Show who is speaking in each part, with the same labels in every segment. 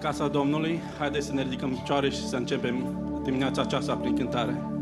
Speaker 1: casa Domnului, haideți să ne ridicăm picioare și să începem dimineața aceasta prin cântare.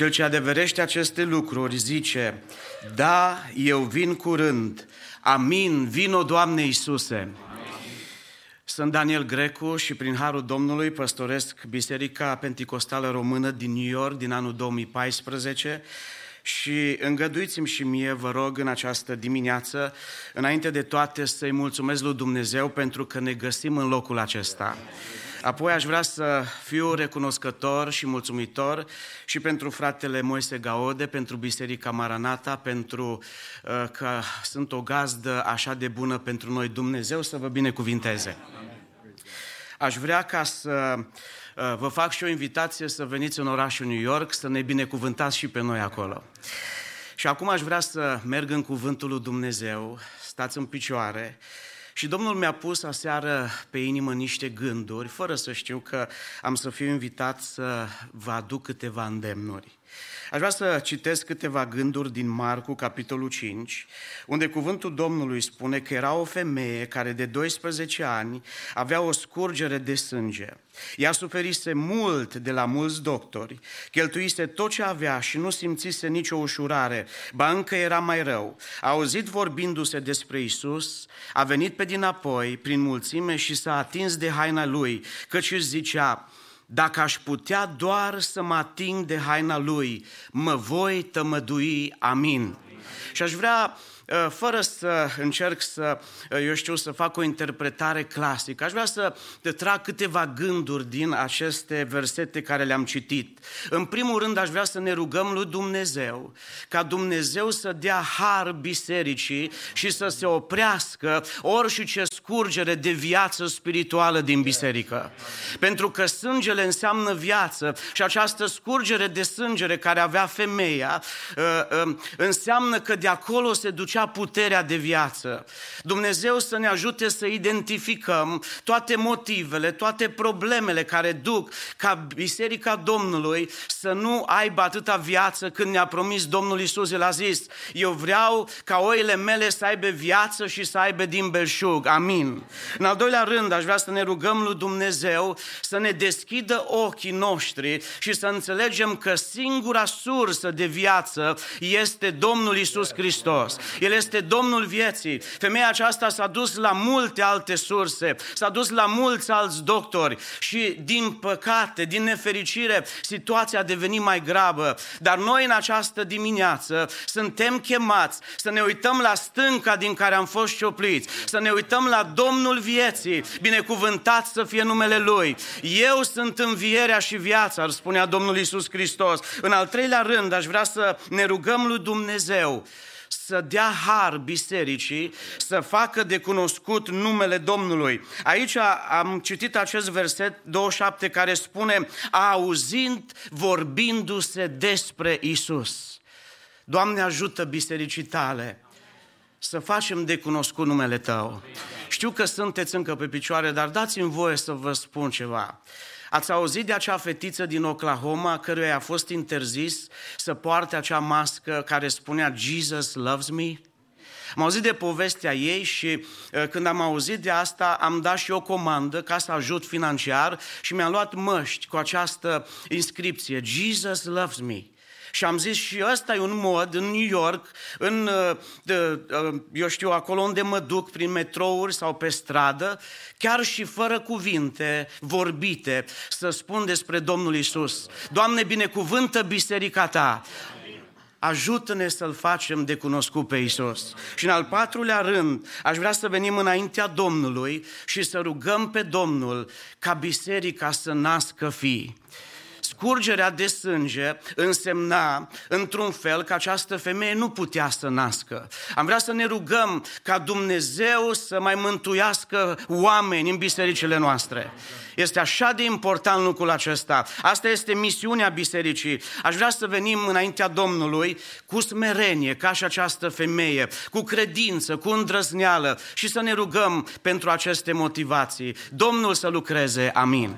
Speaker 2: Cel
Speaker 3: ce
Speaker 4: adeverește aceste lucruri zice, da, eu vin curând, amin, vino Doamne Iisuse. Sunt Daniel Grecu și prin Harul Domnului păstoresc Biserica Penticostală Română din New York din anul 2014 și îngăduiți-mi și mie, vă rog, în această dimineață, înainte de toate, să-i mulțumesc lui Dumnezeu pentru că ne găsim în locul acesta. Apoi aș vrea să fiu recunoscător și mulțumitor și pentru fratele Moise Gaode, pentru Biserica Maranata, pentru uh, că sunt o gazdă așa de bună pentru noi. Dumnezeu să vă binecuvinteze. Aș vrea ca să uh, vă fac și o invitație să veniți în orașul New York, să ne binecuvântați și pe noi acolo. Și acum aș vrea să merg în cuvântul lui Dumnezeu, stați în picioare și Domnul mi-a pus aseară pe inimă niște gânduri, fără să știu că am să fiu invitat să vă aduc câteva îndemnuri. Aș vrea să citesc câteva gânduri din Marcu, capitolul 5, unde cuvântul Domnului spune că era o femeie care de 12 ani avea o scurgere de sânge. Ea suferise mult de la mulți doctori, cheltuise tot ce avea și nu simțise nicio ușurare, ba încă era mai rău. A auzit vorbindu-se despre Isus, a venit pe dinapoi prin mulțime și s-a atins de haina lui, căci își zicea, dacă aș putea doar să mă ating de haina lui, mă voi tămădui, amin. Și aș vrea, uh, fără să încerc să, uh, eu știu, să fac o interpretare clasică, aș vrea să te trag câteva gânduri din aceste versete care le-am citit. În primul rând, aș vrea să ne rugăm lui Dumnezeu, ca Dumnezeu să dea har bisericii și să se oprească orice scurgere de viață spirituală din biserică. Pentru că sângele înseamnă viață și această scurgere de sângere care avea femeia uh, uh, înseamnă că de acolo se ducea puterea de viață. Dumnezeu să ne ajute să identificăm toate motivele, toate problemele care duc ca Biserica Domnului să nu aibă atâta viață când ne-a promis Domnul Isus. El a zis, eu vreau ca oile mele să aibă viață și să aibă din belșug. Amin. În al doilea rând, aș vrea să ne rugăm lui Dumnezeu să ne deschidă ochii noștri și să înțelegem că singura sursă de viață este Domnul Isus Hristos. El este Domnul vieții. Femeia aceasta s-a dus la multe alte surse, s-a dus la mulți alți doctori și din păcate, din nefericire, situația a devenit mai gravă. Dar noi în această dimineață suntem chemați să ne uităm la stânca din care am fost ciopliți, să ne uităm la Domnul vieții, binecuvântat să fie numele Lui. Eu sunt învierea și viața, ar spunea Domnul Isus Hristos. În al treilea rând, aș vrea să ne rugăm lui Dumnezeu să dea har bisericii, să facă de cunoscut numele Domnului. Aici am citit acest verset 27 care spune, auzind, vorbindu-se despre Isus. Doamne ajută bisericii tale să facem de cunoscut numele Tău. Știu că sunteți încă pe picioare, dar dați-mi voie să vă spun ceva. Ați auzit de acea fetiță din Oklahoma căruia a fost interzis să poarte acea mască care spunea Jesus loves me? Am auzit de povestea ei și uh, când am auzit de asta am dat și o comandă ca să ajut financiar și mi-am luat măști cu această inscripție Jesus loves me. Și am zis și ăsta e un mod în New York, în, uh, de, uh, eu știu, acolo unde mă duc, prin metrouri sau pe stradă, chiar și fără cuvinte vorbite, să spun despre Domnul Isus. Doamne, binecuvântă biserica Ta, ajută-ne să-L facem de cunoscut pe Isus. Și în al patrulea rând, aș vrea să venim înaintea Domnului și să rugăm pe Domnul ca biserica să nască fii. Scurgerea de sânge însemna, într-un fel, că această femeie nu putea să nască. Am vrea să ne rugăm ca Dumnezeu să mai mântuiască oameni în bisericile noastre. Este așa de important lucrul acesta. Asta este misiunea bisericii. Aș vrea să venim înaintea Domnului cu smerenie, ca și această femeie, cu credință, cu îndrăzneală și să ne rugăm pentru aceste motivații. Domnul să lucreze. Amin.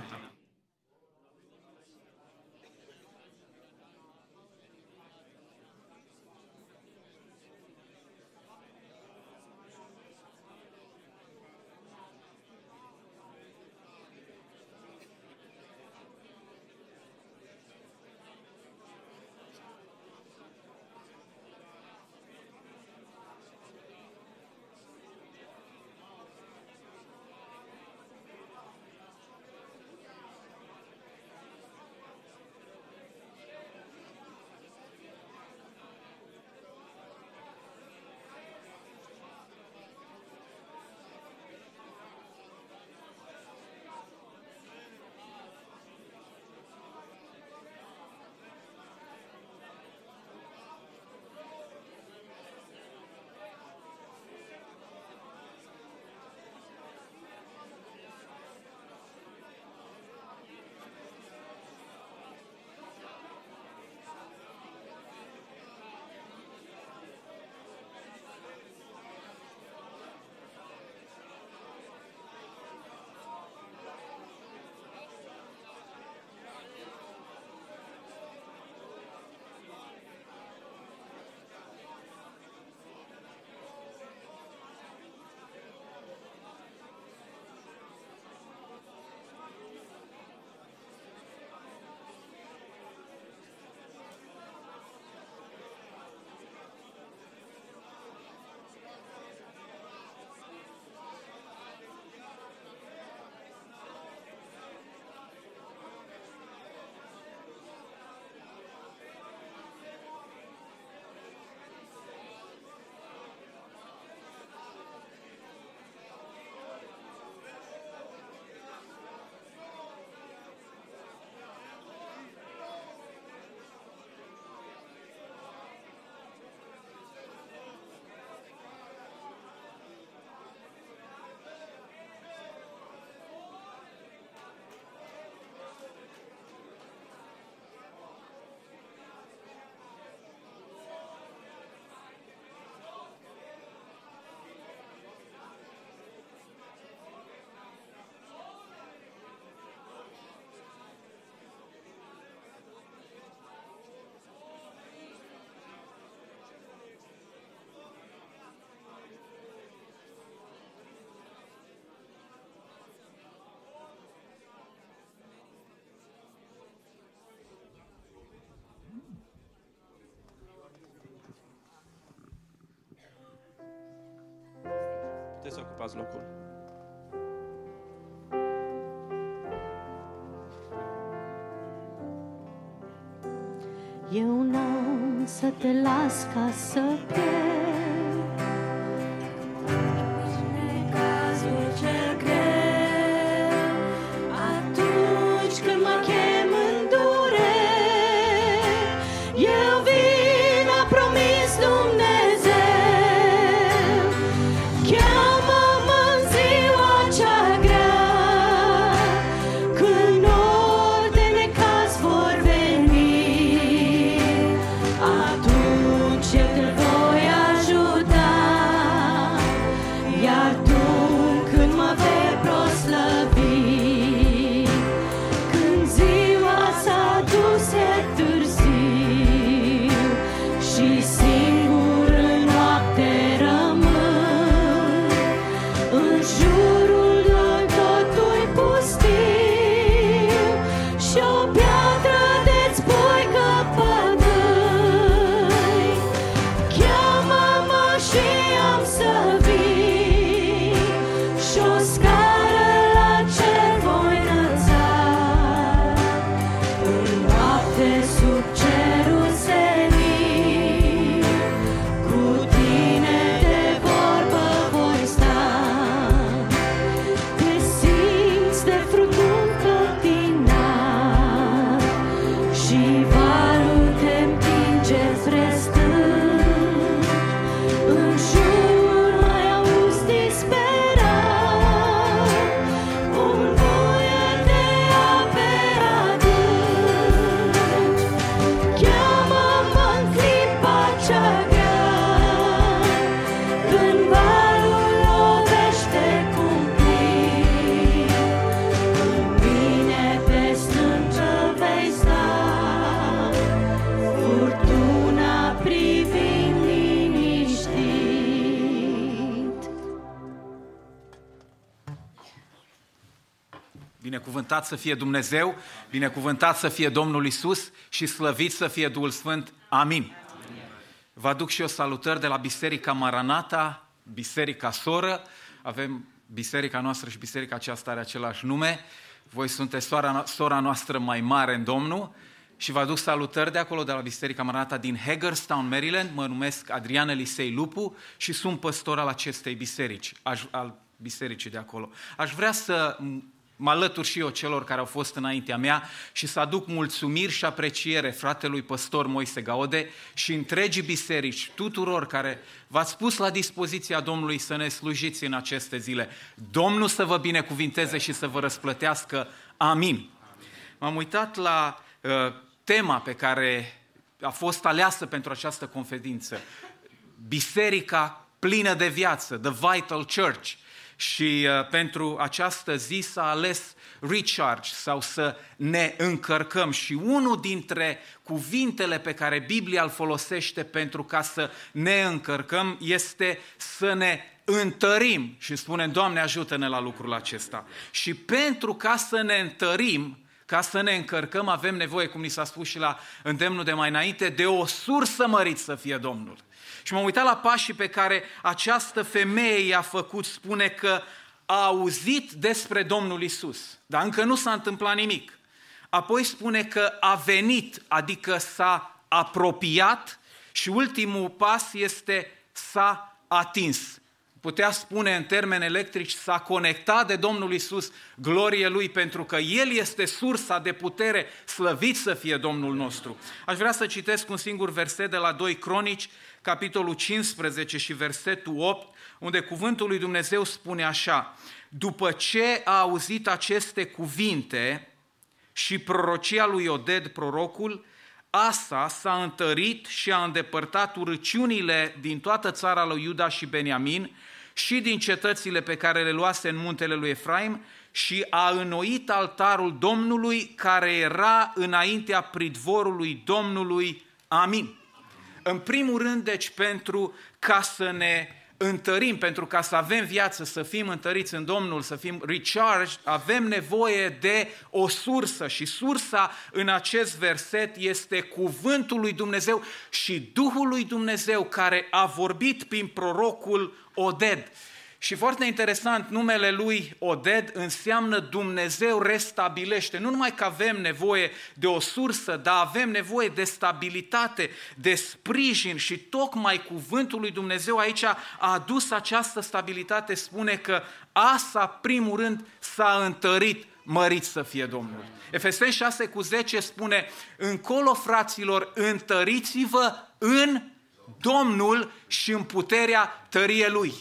Speaker 1: Puteți să ocupați locul.
Speaker 2: Eu n-am să te las ca să pierd
Speaker 5: Binecuvântat să fie Dumnezeu, binecuvântat să fie Domnul Isus și slăvit să fie Duhul Sfânt. Amin. Vă aduc și eu salutări de la Biserica Maranata, Biserica Soră. Avem biserica noastră și biserica aceasta are același nume. Voi sunteți sora, sora noastră mai mare în Domnul și vă aduc salutări de acolo, de la Biserica Maranata din Hagerstown, Maryland. Mă numesc Adrian Elisei Lupu și sunt păstor al acestei biserici, aș- al bisericii de acolo. Aș vrea să mă alătur și eu celor care au fost înaintea mea și să aduc mulțumiri și apreciere fratelui păstor Moise Gaode și întregii biserici, tuturor care v-ați pus la dispoziția Domnului să ne slujiți în aceste zile. Domnul să vă binecuvinteze și să vă răsplătească. Amin. M-am uitat la uh, tema pe care a fost aleasă pentru această conferință. Biserica plină de viață, The Vital Church. Și uh, pentru această zi s-a ales recharge sau să ne încărcăm. Și unul dintre cuvintele pe care Biblia îl folosește pentru ca să ne încărcăm este să ne întărim. Și spunem, Doamne, ajută-ne la lucrul acesta. Și pentru ca să ne întărim, ca să ne încărcăm, avem nevoie, cum ni s-a spus și la îndemnul de mai înainte, de o sursă mărit să fie Domnul. Și m-am uitat la pașii pe care această femeie i-a făcut, spune că a auzit despre Domnul Isus, dar încă nu s-a întâmplat nimic. Apoi spune că a venit, adică s-a apropiat și ultimul pas este s-a atins. Putea spune în termeni electrici, s-a conectat de Domnul Isus, glorie Lui, pentru că El este sursa de putere, slăvit să fie Domnul nostru. Aș vrea să citesc un singur verset de la 2 Cronici, capitolul 15 și versetul 8, unde cuvântul lui Dumnezeu spune așa, după ce a auzit aceste cuvinte și prorocia lui Oded, prorocul, Asa s-a întărit și a îndepărtat urăciunile din toată țara lui Iuda și Beniamin și din cetățile pe care le luase în muntele lui Efraim și a înnoit altarul Domnului care era înaintea pridvorului Domnului. Amin. În primul rând, deci, pentru ca să ne întărim, pentru ca să avem viață, să fim întăriți în Domnul, să fim recharged, avem nevoie de o sursă și sursa în acest verset este cuvântul lui Dumnezeu și Duhul lui Dumnezeu care a vorbit prin prorocul Oded. Și foarte interesant, numele lui Oded înseamnă Dumnezeu restabilește. Nu numai că avem nevoie de o sursă, dar avem nevoie de stabilitate, de sprijin și tocmai cuvântul lui Dumnezeu aici a adus această stabilitate. Spune că Asa, primul rând, s-a întărit mărit să fie Domnul. Efeseni 6 cu 10 spune, încolo fraților, întăriți-vă în Domnul și în puterea tărie Lui.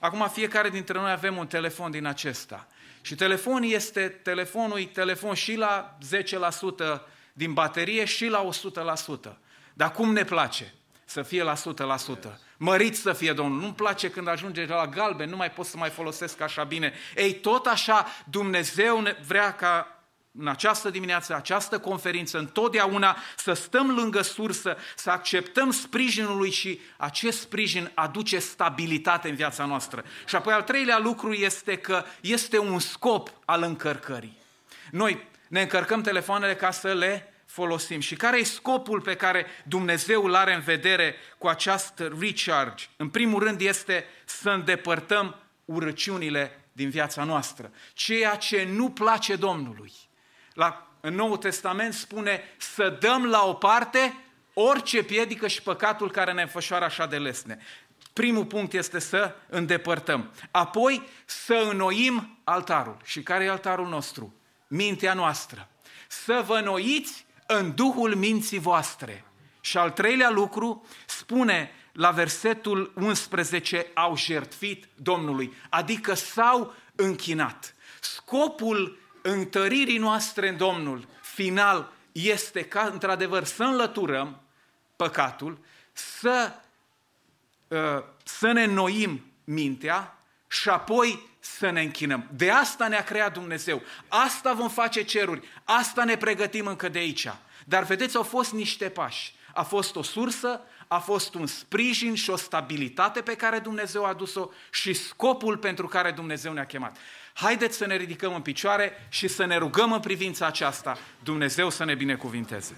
Speaker 5: Acum fiecare dintre noi avem un telefon din acesta. Și telefonul este, telefonul e telefon și la 10% din baterie și la 100%. Dar cum ne place să fie la 100%? Mărit să fie Domnul. Nu-mi place când ajunge la galben, nu mai pot să mai folosesc așa bine. Ei, tot așa Dumnezeu ne vrea ca în această dimineață, această conferință, întotdeauna să stăm lângă sursă, să acceptăm sprijinul lui și acest sprijin aduce stabilitate în viața noastră. Și apoi al treilea lucru este că este un scop al încărcării. Noi ne încărcăm telefoanele ca să le folosim. Și care e scopul pe care Dumnezeu îl are în vedere cu această recharge? În primul rând este să îndepărtăm urăciunile din viața noastră. Ceea ce nu place Domnului. La, în Noul Testament spune să dăm la o parte orice piedică și păcatul care ne înfășoară așa de lesne. Primul punct este să îndepărtăm. Apoi să înnoim altarul. Și care e altarul nostru? Mintea noastră. Să vă noiți în Duhul minții voastre. Și al treilea lucru spune la versetul 11, au jertfit Domnului, adică s-au închinat. Scopul întăririi noastre în Domnul final este ca într-adevăr să înlăturăm păcatul, să, uh, să ne înnoim mintea și apoi să ne închinăm. De asta ne-a creat Dumnezeu. Asta vom face ceruri. Asta ne pregătim încă de aici. Dar vedeți, au fost niște pași. A fost o sursă, a fost un sprijin și o stabilitate pe care Dumnezeu a adus-o și scopul pentru care Dumnezeu ne-a chemat. Haideți să ne ridicăm în picioare și să ne rugăm în privința aceasta. Dumnezeu să ne binecuvinteze.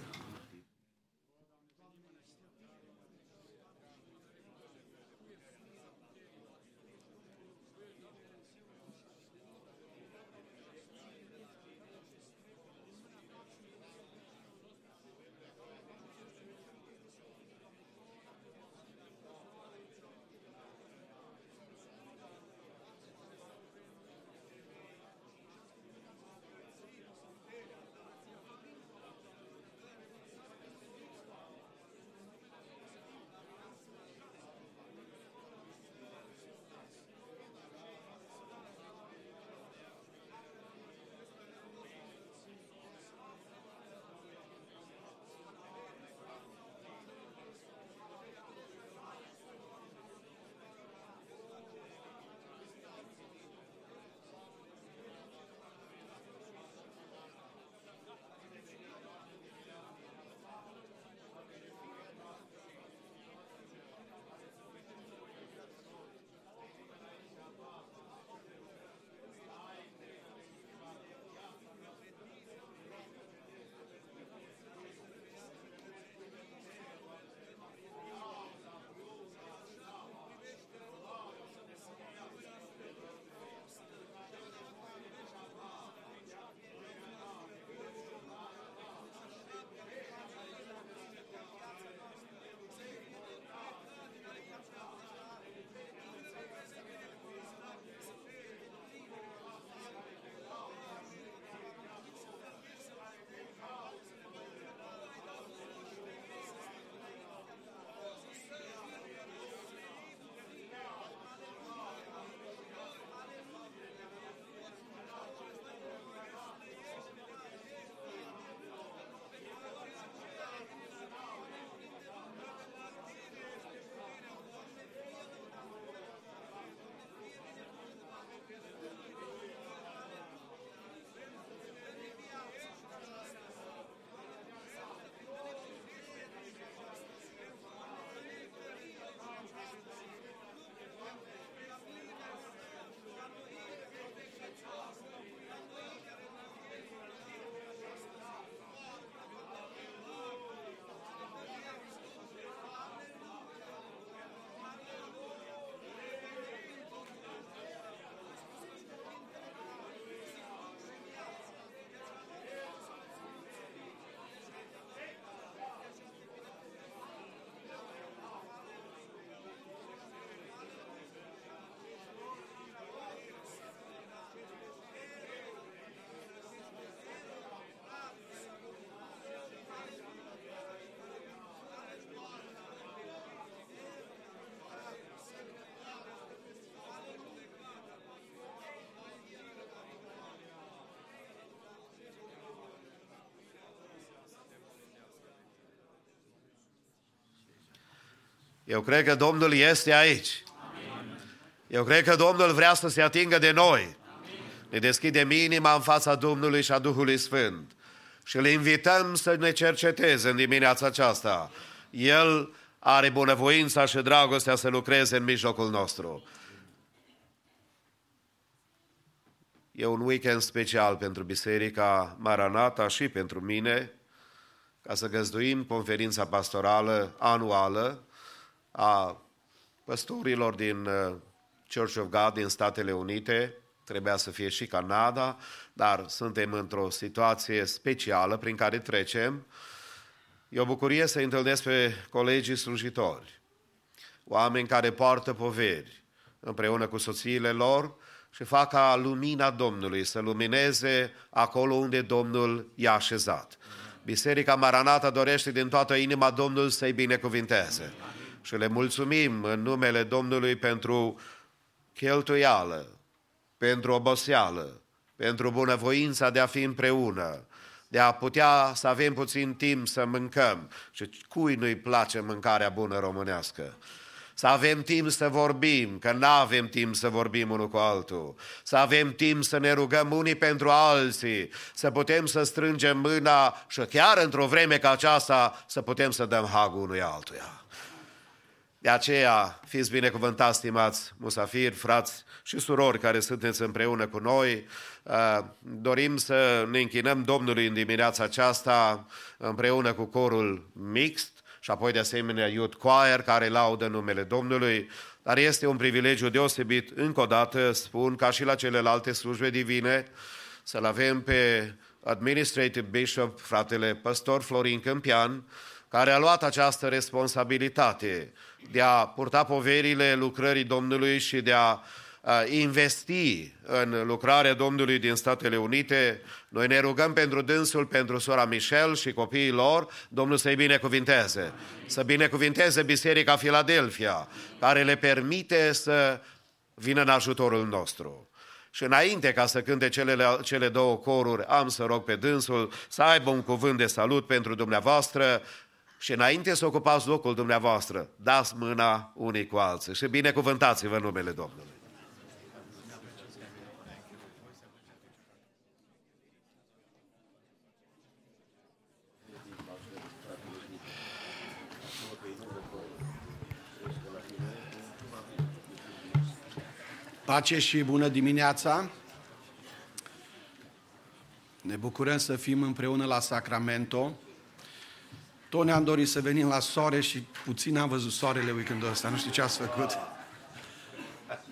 Speaker 6: Eu cred că Domnul este aici. Eu cred că Domnul vrea să se atingă de noi. Ne deschidem inima în fața Domnului și a Duhului Sfânt. Și îl invităm să ne cerceteze în dimineața aceasta. El are bunăvoința și dragostea să lucreze în mijlocul nostru. E un weekend special pentru Biserica Maranata și pentru mine, ca să găzduim conferința pastorală anuală a păstorilor din uh, Church of God din Statele Unite, trebuia să fie și Canada, dar suntem într-o situație specială prin care trecem. E o bucurie să întâlnesc pe colegii slujitori, oameni care poartă poveri împreună cu soțiile lor și fac ca lumina Domnului să lumineze acolo unde Domnul i-a așezat. Biserica Maranata dorește din toată inima Domnul să-i binecuvinteze. Și le mulțumim în numele Domnului pentru cheltuială, pentru oboseală, pentru bunăvoința de a fi împreună, de a putea să avem puțin timp să mâncăm. Și cui nu-i place mâncarea bună românească? Să avem timp să vorbim, că nu avem timp să vorbim unul cu altul. Să avem timp să ne rugăm unii pentru alții, să putem să strângem mâna și chiar într-o vreme ca aceasta să putem să dăm hagul unui altuia. De aceea, fiți binecuvântați, stimați musafiri, frați și surori care sunteți împreună cu noi. Uh, dorim să ne închinăm Domnului în dimineața aceasta împreună cu corul mixt și apoi de asemenea Youth Choir care laudă numele Domnului. Dar este un privilegiu deosebit, încă o dată spun, ca și la celelalte slujbe divine, să-l avem pe Administrative Bishop, fratele păstor Florin Câmpian, care a luat această responsabilitate de a purta poverile lucrării Domnului și de a investi în lucrarea Domnului din Statele Unite. Noi ne rugăm pentru dânsul, pentru sora Michel și copiii lor, Domnul să-i binecuvinteze. Să binecuvinteze Biserica Filadelfia, care le permite să vină în ajutorul nostru. Și înainte ca să cânte cele, cele două coruri, am să rog pe dânsul să aibă un cuvânt de salut pentru dumneavoastră și înainte să ocupați locul dumneavoastră, dați mâna unii cu alții și binecuvântați-vă numele Domnului.
Speaker 7: Pace și bună dimineața! Ne bucurăm să fim împreună la Sacramento. Tot ne-am dorit să venim la soare și puțin am văzut soarele weekendul ăsta, nu știu ce ați făcut.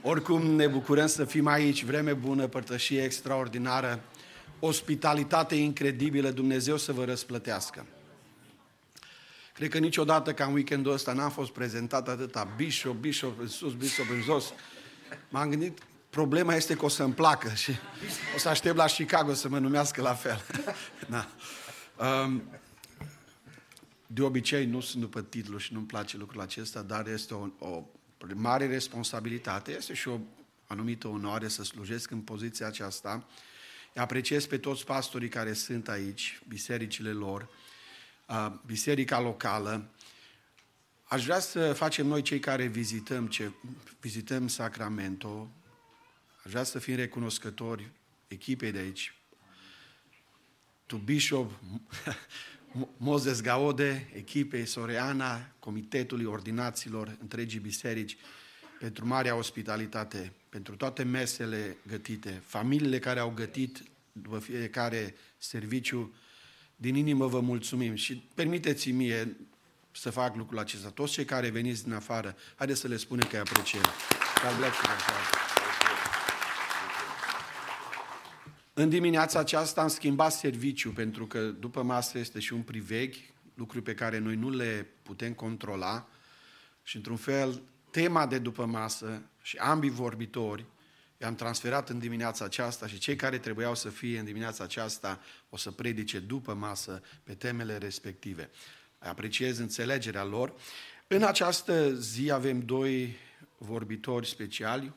Speaker 7: Oricum ne bucurăm să fim aici, vreme bună, părtășie extraordinară, ospitalitate incredibilă, Dumnezeu să vă răsplătească. Cred că niciodată ca în weekendul ăsta n-am fost prezentat atâta bishop, bishop în sus, bishop în jos. M-am gândit, problema este că o să-mi placă și o să aștept la Chicago să mă numească la fel. da. um, de obicei nu sunt după titlu și nu-mi place lucrul acesta, dar este o, o mare responsabilitate, este și o anumită onoare să slujesc în poziția aceasta. Apreciez pe toți pastorii care sunt aici, bisericile lor, biserica locală. Aș vrea să facem noi cei care vizităm, ce, vizităm Sacramento, aș vrea să fim recunoscători echipei de aici, to Bishop Moses Gaode, echipei Soreana, Comitetului Ordinaților întregii biserici, pentru marea ospitalitate, pentru toate mesele gătite, familiile care au gătit după fiecare serviciu, din inimă vă mulțumim și permiteți mie să fac lucrul acesta. Toți cei care veniți din afară, haideți să le spunem că îi apreciem. God bless you. În dimineața aceasta am schimbat serviciu pentru că după masă este și un privegh, lucruri pe care noi nu le putem controla și într-un fel tema de după masă și ambii vorbitori i-am transferat în dimineața aceasta și cei care trebuiau să fie în dimineața aceasta o să predice după masă pe temele respective. Apreciez înțelegerea lor. În această zi avem doi vorbitori speciali.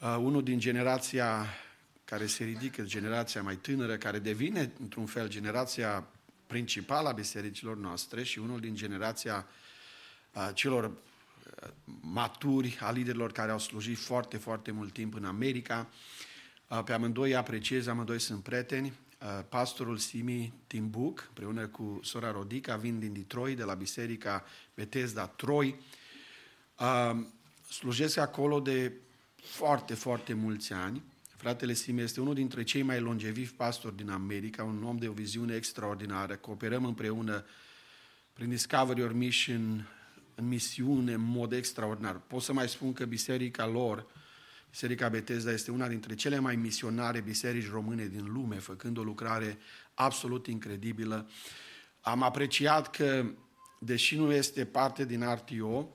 Speaker 7: Uh, unul din generația care se ridică, generația mai tânără, care devine, într-un fel, generația principală a bisericilor noastre și unul din generația uh, celor uh, maturi, a liderilor care au slujit foarte, foarte mult timp în America. Uh, pe amândoi apreciez, amândoi sunt prieteni. Uh, pastorul Simi Timbuc, împreună cu sora Rodica, vin din Detroit, de la biserica Bethesda Troi. Uh, slujesc acolo de foarte, foarte mulți ani Fratele Sime este unul dintre cei mai longevivi pastori din America, un om de o viziune extraordinară. Cooperăm împreună prin Discovery or Mission, în misiune, în mod extraordinar. Pot să mai spun că biserica lor, Biserica Betesda, este una dintre cele mai misionare biserici române din lume, făcând o lucrare absolut incredibilă. Am apreciat că, deși nu este parte din RTO,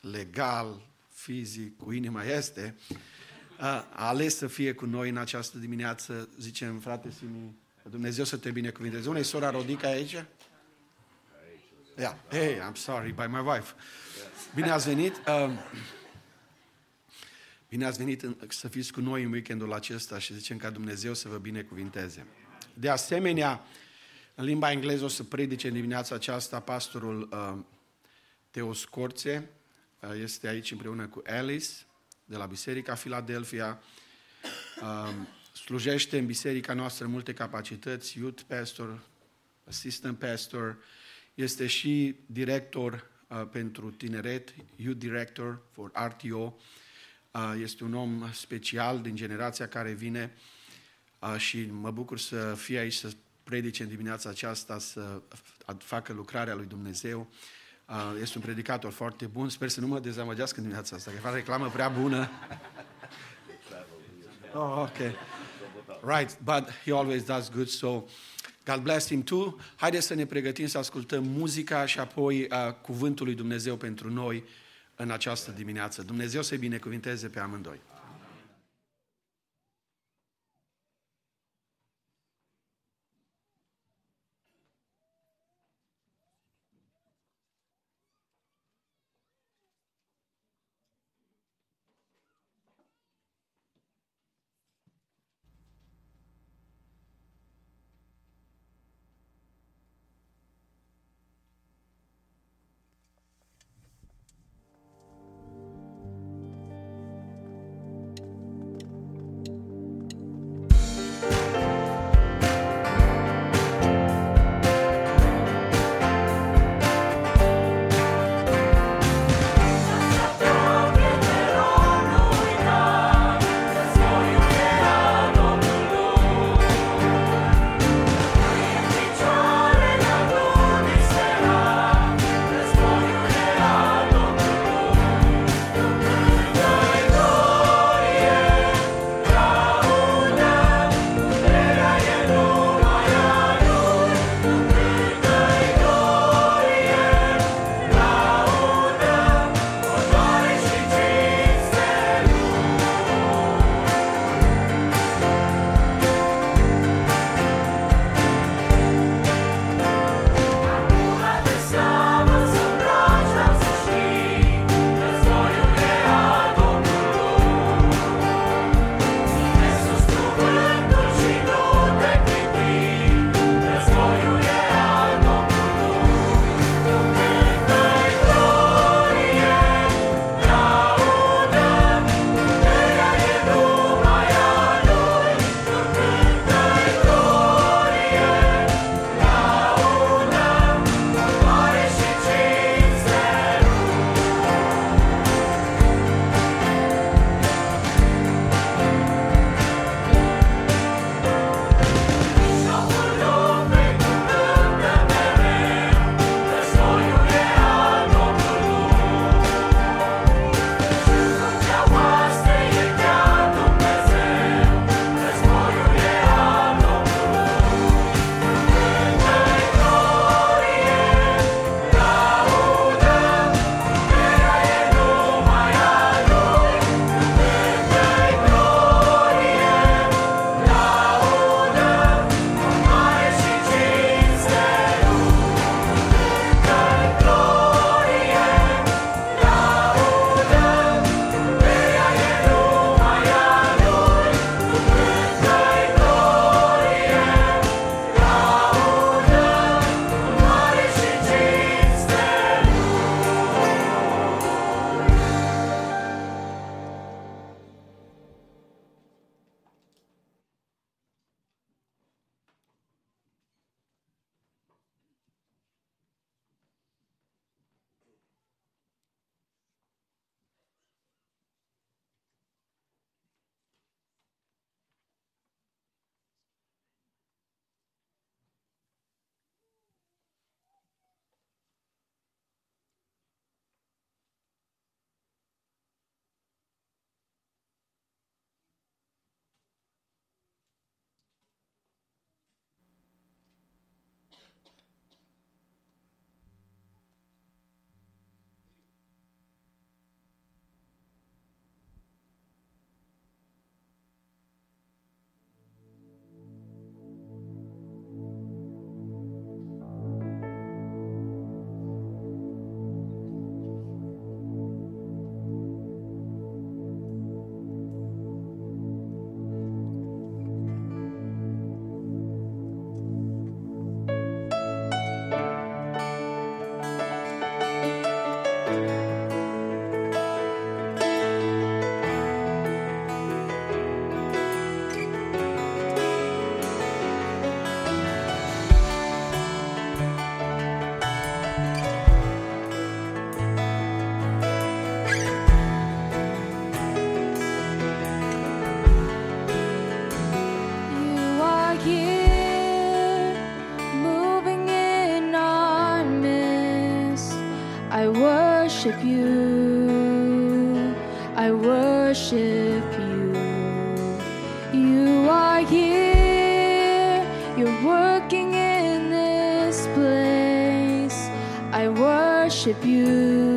Speaker 7: legal, fizic, cu inima este, a ales să fie cu noi în această dimineață, zicem, frate Simi, Dumnezeu să te binecuvinteze. Unde e sora Rodica aici? Yeah. Hey, I'm sorry, by my wife. Bine ați venit. Uh, bine ați venit în, să fiți cu noi în weekendul acesta și zicem ca Dumnezeu să vă binecuvinteze. De asemenea, în limba engleză o să predice în dimineața aceasta pastorul uh, Teo Scorțe. Uh, este aici împreună cu Alice de la Biserica Philadelphia. Uh, slujește în biserica noastră multe capacități, youth pastor, assistant pastor, este și director uh, pentru tineret, youth director for RTO. Uh, este un om special din generația care vine uh, și mă bucur să fie aici să predice în dimineața aceasta, să facă lucrarea lui Dumnezeu. Uh, este un predicator foarte bun, sper să nu mă dezamăgească în dimineața asta, că fac reclamă prea bună. Oh, okay. Right, but he always does good, so God bless him too. Haideți să ne pregătim să ascultăm muzica și apoi uh, cuvântul lui Dumnezeu pentru noi în această dimineață. Dumnezeu să-i binecuvinteze pe amândoi.
Speaker 3: worship you. I worship you. You are here. You're working in this place. I worship you.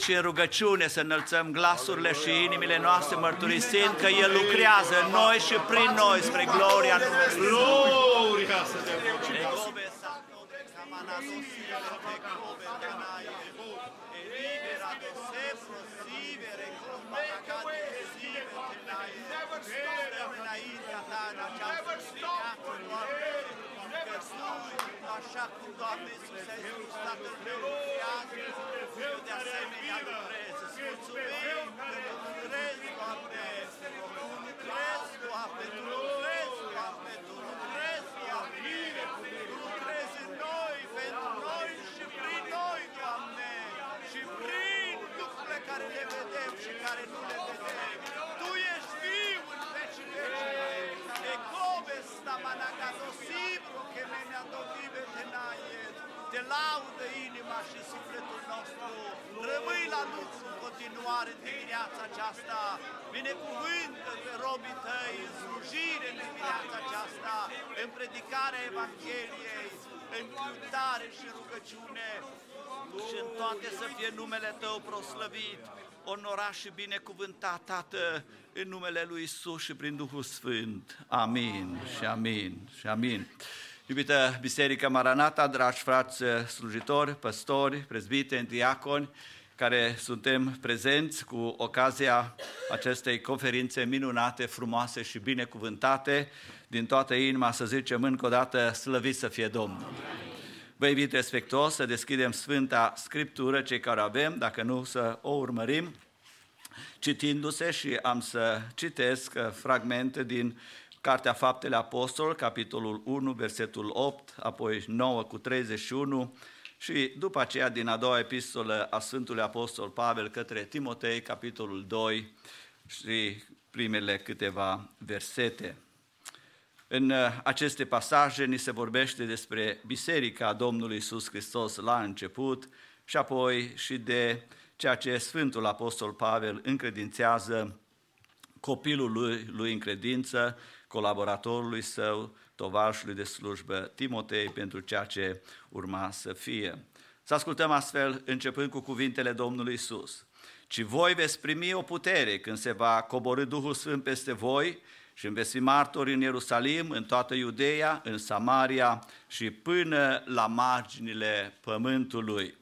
Speaker 8: Invit și în rugăciune să înălțăm glasurile și inimile noastre mărturisind că El lucrează în noi și prin noi spre gloria numelui
Speaker 9: Gloria să te
Speaker 8: Așa cum, Doamne Iisus, ai spus, Tatăl meu lucrează, eu de asemenea lucrez. Îți mulțumim că lucrezi, Doamne, Tu lucrezi, Doamne, Tu lucrezi, Doamne, Tu lucrezi, Doamne, Tu lucrezi în noi, pentru noi și prin noi, Doamne, și prin lucrurile care le vedem și care nu le vedem. Tu ești viu în vecii vecii. E come sta managato sibro che me ne adotive tenaie. Te laudă inima și sufletul nostru. Rămâi la lucru în continuare în dimineața aceasta. Binecuvântă pe robii tăi în slujire în dimineața aceasta, în predicarea Evangheliei, în cântare și rugăciune și în toate să fie numele Tău proslăvit, onorat și binecuvântat, Tată, în numele Lui Isus și prin Duhul Sfânt. Amin și amin și amin. Iubită Biserică Maranata, dragi frați slujitori, păstori, prezbiteni, diaconi, care suntem prezenți cu ocazia acestei conferințe minunate, frumoase și binecuvântate, din toată inima să zicem încă o dată, slăvit să fie Domnul. Vă invit respectuos să deschidem Sfânta Scriptură, cei care avem, dacă nu să o urmărim, citindu-se și am să citesc fragmente din Cartea Faptele Apostol, capitolul 1, versetul 8, apoi 9 cu 31 și după aceea din a doua epistolă a Sfântului Apostol Pavel către Timotei, capitolul 2 și primele câteva versete. În aceste pasaje ni se vorbește despre Biserica Domnului Isus Hristos la început și apoi și de ceea ce Sfântul Apostol Pavel încredințează copilului lui în credință, colaboratorului său, tovarșului de slujbă Timotei pentru ceea ce urma să fie. Să ascultăm astfel începând cu cuvintele Domnului Isus. Ci voi veți primi o putere când se va coborâ Duhul Sfânt peste voi și veți fi martori în Ierusalim, în toată Iudeea, în Samaria și până la marginile pământului.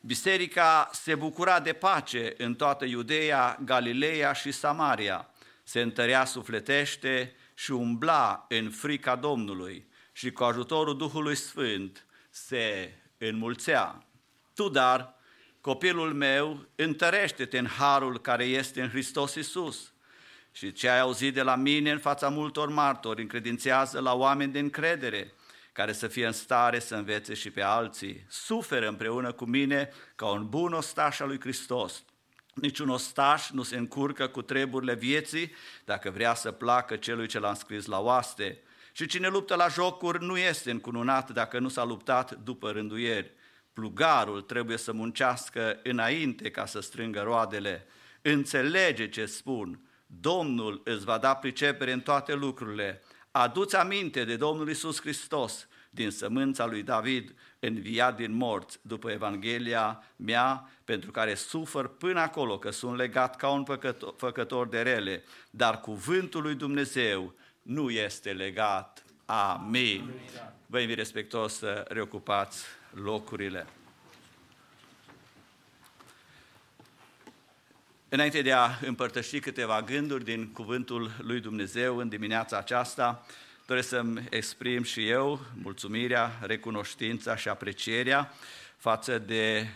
Speaker 8: Biserica se bucura de pace în toată Iudeea, Galileea și Samaria. Se întărea sufletește și umbla în frica Domnului și cu ajutorul Duhului Sfânt se înmulțea. Tu, dar, copilul meu, întărește-te în harul care este în Hristos Isus. Și ce ai auzit de la mine în fața multor martori, încredințează la oameni de încredere, care să fie în stare să învețe și pe alții. Suferă împreună cu mine ca un bun ostaș al lui Hristos. Niciun ostaș nu se încurcă cu treburile vieții dacă vrea să placă celui ce l-a înscris la oaste. Și cine luptă la jocuri nu este încununat dacă nu s-a luptat după rânduieri. Plugarul trebuie să muncească înainte ca să strângă roadele. Înțelege ce spun. Domnul îți va da pricepere în toate lucrurile. Aduți aminte de Domnul Isus Hristos, din sămânța lui David, înviat din morți, după Evanghelia mea, pentru care sufăr până acolo că sunt legat ca un păcător, făcător de rele, dar cuvântul lui Dumnezeu nu este legat. Amin. Vă invit respectos să reocupați locurile. Înainte de a împărtăși câteva gânduri din cuvântul lui Dumnezeu în dimineața aceasta, doresc să-mi exprim și eu mulțumirea, recunoștința și aprecierea față de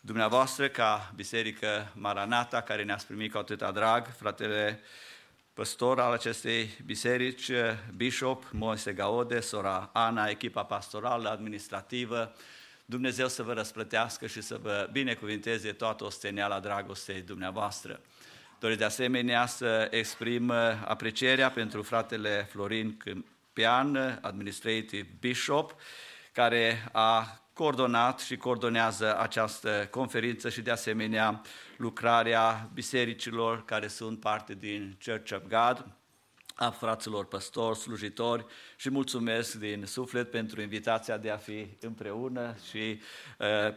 Speaker 8: dumneavoastră ca Biserică Maranata, care ne-ați primit cu atâta drag, fratele păstor al acestei biserici, Bishop Moise Gaode, sora Ana, echipa pastorală, administrativă, Dumnezeu să vă răsplătească și să vă binecuvinteze toată osteneala dragostei dumneavoastră. Doresc de asemenea să exprim aprecierea pentru fratele Florin Câmpian, Administrative Bishop, care a coordonat și coordonează această conferință și de asemenea lucrarea bisericilor care sunt parte din Church of God, a fraților păstori, slujitori și mulțumesc din suflet pentru invitația de a fi împreună și uh,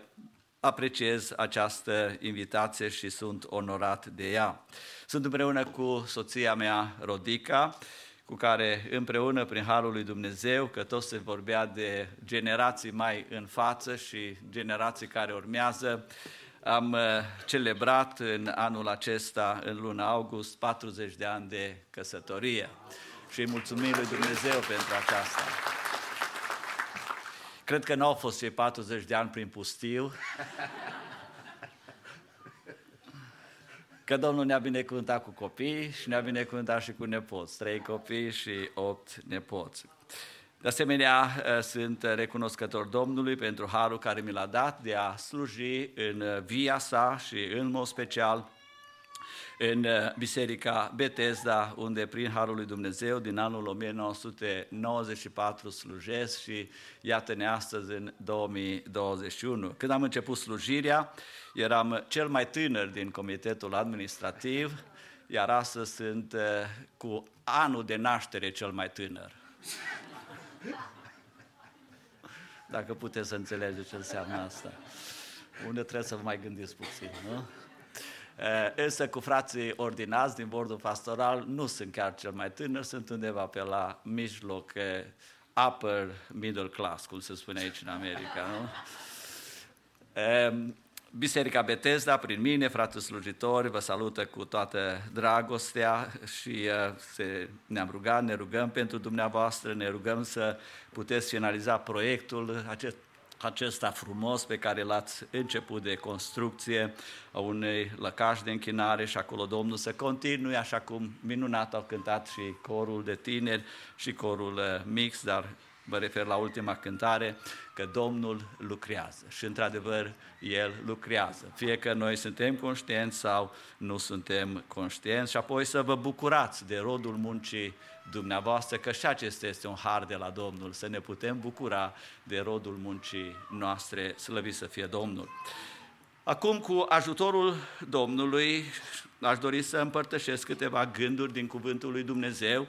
Speaker 8: apreciez această invitație și sunt onorat de ea. Sunt împreună cu soția mea, Rodica, cu care împreună, prin Harul lui Dumnezeu, că tot se vorbea de generații mai în față și generații care urmează, am uh, celebrat în anul acesta, în luna august, 40 de ani de căsătorie. Și îi mulțumim lui Dumnezeu pentru aceasta. Cred că nu au fost cei 40 de ani prin pustiu, că Domnul ne-a binecuvântat cu copii și ne-a binecuvântat și cu nepoți, trei copii și opt nepoți. De asemenea, ă, sunt recunoscător Domnului pentru harul care mi l-a dat de a sluji în via sa și în mod special în Biserica Betesda, unde prin Harul lui Dumnezeu din anul 1994 slujesc și iată-ne astăzi în 2021. Când am început slujirea, eram cel mai tânăr din comitetul administrativ, iar astăzi sunt ă, cu anul de naștere cel mai tânăr. Dacă puteți să înțelegeți ce înseamnă asta. Unde trebuie să vă mai gândiți puțin, nu? Însă cu frații ordinați din bordul pastoral nu sunt chiar cel mai tânăr, sunt undeva pe la mijloc, upper middle class, cum se spune aici în America, nu? Biserica Betesda, prin mine, frate slujitori, vă salută cu toată dragostea și uh, se, ne-am rugat, ne rugăm pentru dumneavoastră, ne rugăm să puteți finaliza proiectul acest, acesta frumos pe care l-ați început de construcție a unei lăcași de închinare și acolo Domnul să continue așa cum minunat au cântat și corul de tineri și corul uh, mix, dar mă refer la ultima cântare, că Domnul lucrează și într-adevăr El lucrează. Fie că noi suntem conștienți sau nu suntem conștienți și apoi să vă bucurați de rodul muncii dumneavoastră, că și acesta este un har de la Domnul, să ne putem bucura de rodul muncii noastre, slăvit să fie Domnul. Acum, cu ajutorul Domnului, aș dori să împărtășesc câteva gânduri din Cuvântul lui Dumnezeu,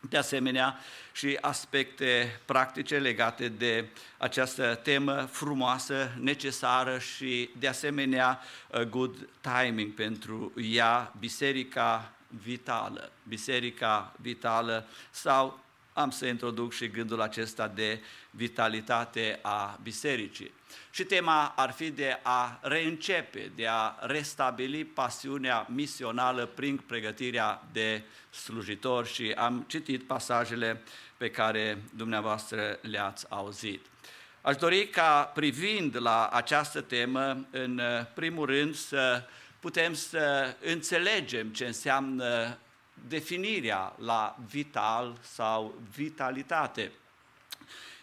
Speaker 8: de asemenea și aspecte practice legate de această temă frumoasă, necesară și de asemenea good timing pentru ea, biserica vitală, biserica vitală sau am să introduc și gândul acesta de vitalitate a bisericii. Și tema ar fi de a reîncepe, de a restabili pasiunea misională prin pregătirea de slujitori și am citit pasajele pe care dumneavoastră le-ați auzit. Aș dori ca privind la această temă, în primul rând să putem să înțelegem ce înseamnă definirea la vital sau vitalitate.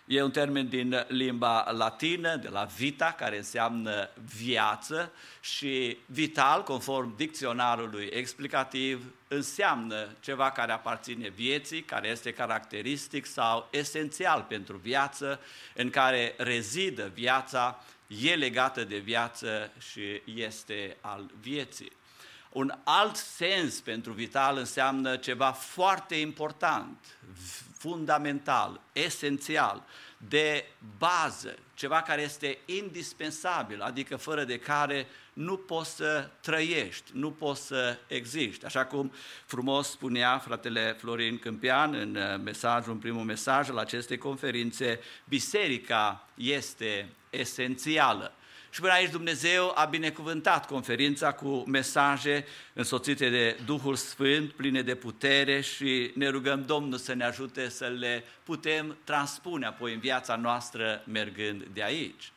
Speaker 8: E un termen din limba latină, de la vita, care înseamnă viață și vital, conform dicționarului explicativ, înseamnă ceva care aparține vieții, care este caracteristic sau esențial pentru viață, în care rezidă viața, e legată de viață și este al vieții. Un alt sens pentru vital înseamnă ceva foarte important, fundamental, esențial, de bază, ceva care este indispensabil, adică fără de care nu poți să trăiești, nu poți să existi. Așa cum frumos spunea fratele Florin Câmpian în uh, mesajul, în primul mesaj al acestei conferințe, biserica este esențială. Și până aici Dumnezeu a binecuvântat conferința cu mesaje însoțite de Duhul Sfânt, pline de putere și ne rugăm Domnul să ne ajute să le putem transpune apoi în viața noastră mergând de aici.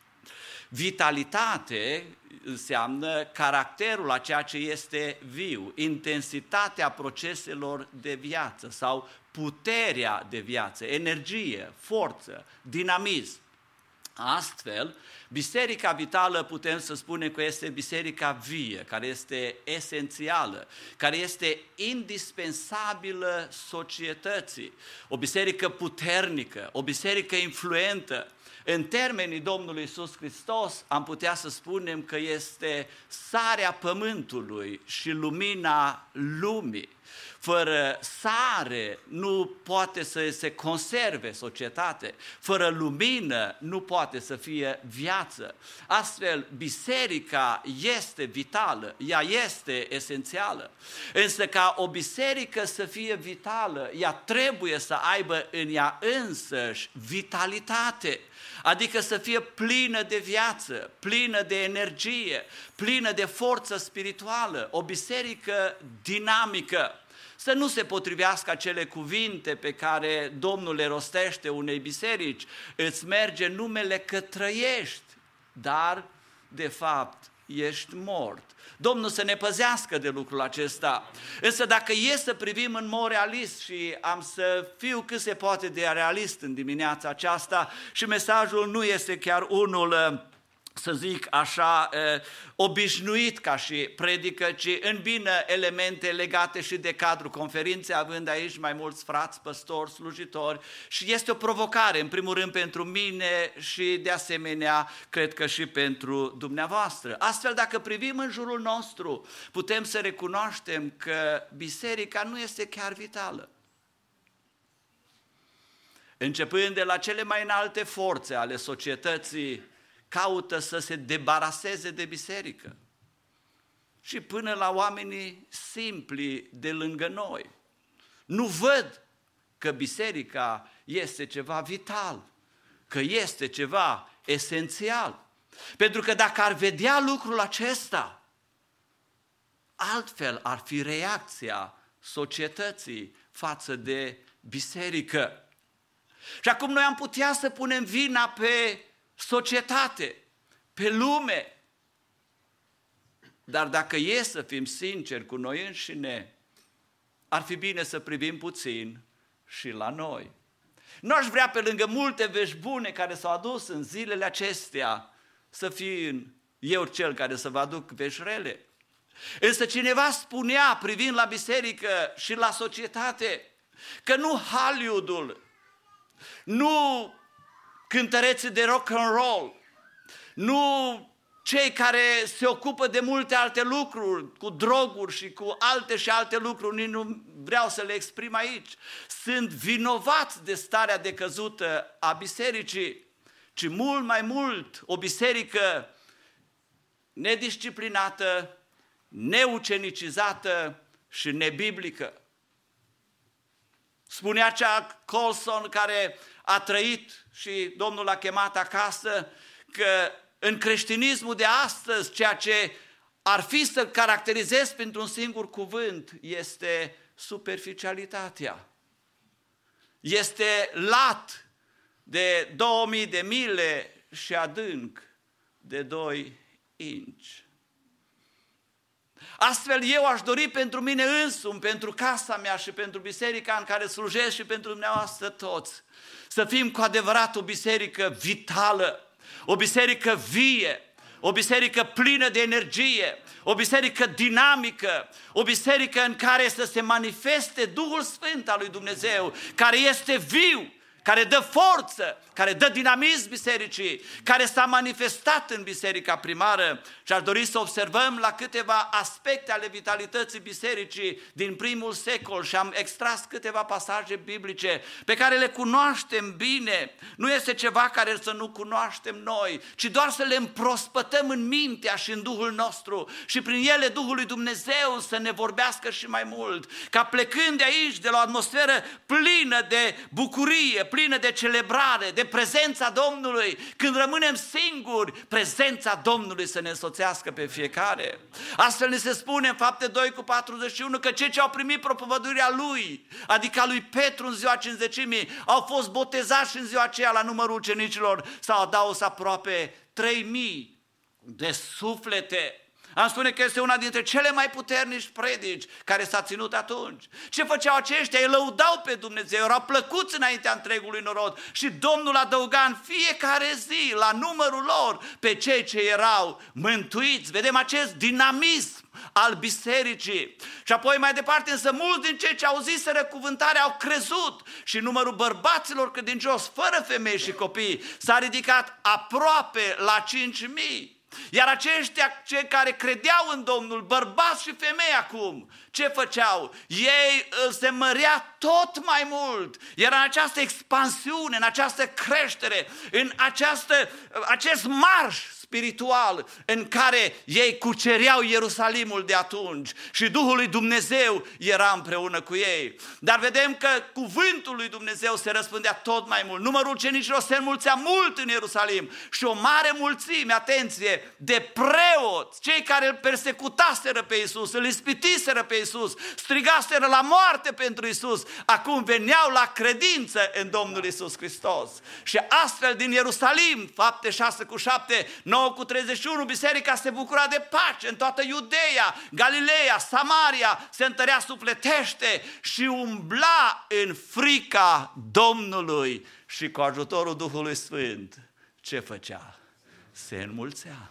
Speaker 8: Vitalitate înseamnă caracterul a ceea ce este viu, intensitatea proceselor de viață sau puterea de viață, energie, forță, dinamism. Astfel, biserica vitală putem să spunem că este biserica vie, care este esențială, care este indispensabilă societății, o biserică puternică, o biserică influentă. În termenii Domnului Isus Hristos am putea să spunem că este sarea pământului și lumina lumii. Fără sare nu poate să se conserve societate, fără lumină nu poate să fie viață. Astfel, biserica este vitală, ea este esențială. Însă ca o biserică să fie vitală, ea trebuie să aibă în ea însăși vitalitate adică să fie plină de viață, plină de energie, plină de forță spirituală, o biserică dinamică. Să nu se potrivească acele cuvinte pe care Domnul le rostește unei biserici, îți merge numele că trăiești, dar de fapt ești mort. Domnul să ne păzească de lucrul acesta. Însă dacă e să privim în mod realist și am să fiu cât se poate de realist în dimineața aceasta și mesajul nu este chiar unul uh, să zic așa, obișnuit ca și predică, ci îmbină elemente legate și de cadrul conferinței, având aici mai mulți frați, păstori, slujitori și este o provocare, în primul rând, pentru mine și de asemenea, cred că și pentru dumneavoastră. Astfel, dacă privim în jurul nostru, putem să recunoaștem că biserica nu este chiar vitală. Începând de la cele mai înalte forțe ale societății, caută să se debaraseze de biserică. Și până la oamenii simpli de lângă noi. Nu văd că biserica este ceva vital, că este ceva esențial. Pentru că dacă ar vedea lucrul acesta, altfel ar fi reacția societății față de biserică. Și acum noi am putea să punem vina pe societate, pe lume. Dar dacă e să fim sinceri cu noi înșine, ar fi bine să privim puțin și la noi. Nu aș vrea pe lângă multe vești bune care s-au adus în zilele acestea să fie eu cel care să vă aduc vești rele. Însă cineva spunea, privind la biserică și la societate, că nu Hollywoodul, nu cântăreții de rock and roll, nu cei care se ocupă de multe alte lucruri, cu droguri și cu alte și alte lucruri, nici nu vreau să le exprim aici, sunt vinovați de starea decăzută a bisericii, ci mult mai mult o biserică nedisciplinată, neucenicizată și nebiblică. Spunea cea Colson care a trăit și Domnul l-a chemat acasă, că în creștinismul de astăzi, ceea ce ar fi să caracterizez pentru un singur cuvânt este superficialitatea. Este lat de 2000 de mile și adânc de 2 inci. Astfel eu aș dori pentru mine însumi, pentru casa mea și pentru biserica în care slujesc și pentru dumneavoastră toți, să fim cu adevărat o biserică vitală, o biserică vie, o biserică plină de energie, o biserică dinamică, o biserică în care să se manifeste Duhul Sfânt al lui Dumnezeu, care este viu, care dă forță, care dă dinamism bisericii, care s-a manifestat în biserica primară și aș dori să observăm la câteva aspecte ale vitalității bisericii din primul secol și am extras câteva pasaje biblice pe care le cunoaștem bine. Nu este ceva care să nu cunoaștem noi, ci doar să le împrospătăm în mintea și în Duhul nostru și prin ele Duhul lui Dumnezeu să ne vorbească și mai mult. Ca plecând de aici, de la o atmosferă plină de bucurie, plină de celebrare, de prezența Domnului. Când rămânem singuri, prezența Domnului să ne însoțească pe fiecare. Astfel ne se spune în fapte 2 cu 41 că cei ce au primit propovăduirea lui, adică a lui Petru în ziua cinzecimii, au fost botezați în ziua aceea la numărul ucenicilor, s-au adaus aproape 3000 de suflete am spune că este una dintre cele mai puternici predici care s-a ținut atunci. Ce făceau aceștia? Ei lăudau pe Dumnezeu, erau plăcuți înaintea întregului norod și Domnul adăuga în fiecare zi, la numărul lor, pe cei ce erau mântuiți. Vedem acest dinamism al bisericii. Și apoi mai departe, însă mulți din cei ce au zis cuvântarea au crezut și numărul bărbaților credincioși, fără femei și copii, s-a ridicat aproape la 5.000. Iar aceștia, cei care credeau în Domnul, bărbați și femei acum, ce făceau? Ei uh, se mărea tot mai mult. Era în această expansiune, în această creștere, în această, acest marș spiritual în care ei cucereau Ierusalimul de atunci și Duhul lui Dumnezeu era împreună cu ei. Dar vedem că cuvântul lui Dumnezeu se răspândea tot mai mult. Numărul ucenicilor se înmulțea mult în Ierusalim și o mare mulțime, atenție, de preoți, cei care îl persecutaseră pe Isus, îl ispitiseră pe Isus, strigaseră la moarte pentru Isus, acum veneau la credință în Domnul Isus Hristos. Și astfel din Ierusalim, fapte 6 cu 7, 9 cu 31, biserica se bucura de pace în toată Iudeea, Galileea, Samaria, se întărea sufletește și umbla în frica Domnului și cu ajutorul Duhului Sfânt. Ce făcea? Se înmulțea.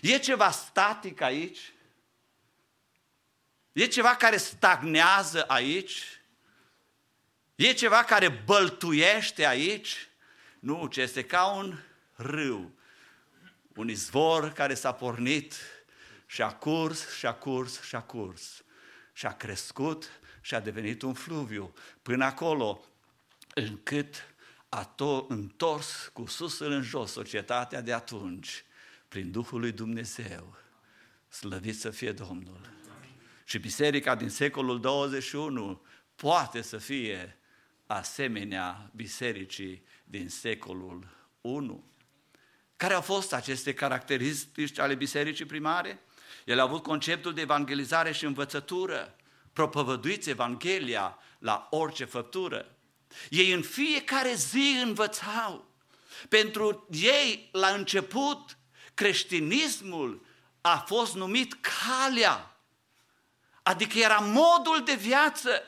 Speaker 8: E ceva static aici? E ceva care stagnează aici? E ceva care băltuiește aici? Nu, ce este ca un râu un izvor care s-a pornit și a curs și a curs și a curs și a crescut și a devenit un fluviu până acolo încât a to- întors cu sus în jos societatea de atunci prin Duhul lui Dumnezeu. Slăvit să fie Domnul. Și biserica din secolul 21 poate să fie asemenea bisericii din secolul 1. Care au fost aceste caracteristici ale bisericii primare? Ele au avut conceptul de evangelizare și învățătură, propovăduiți Evanghelia la orice făptură. Ei în fiecare zi învățau. Pentru ei, la început, creștinismul a fost numit calea, adică era modul de viață.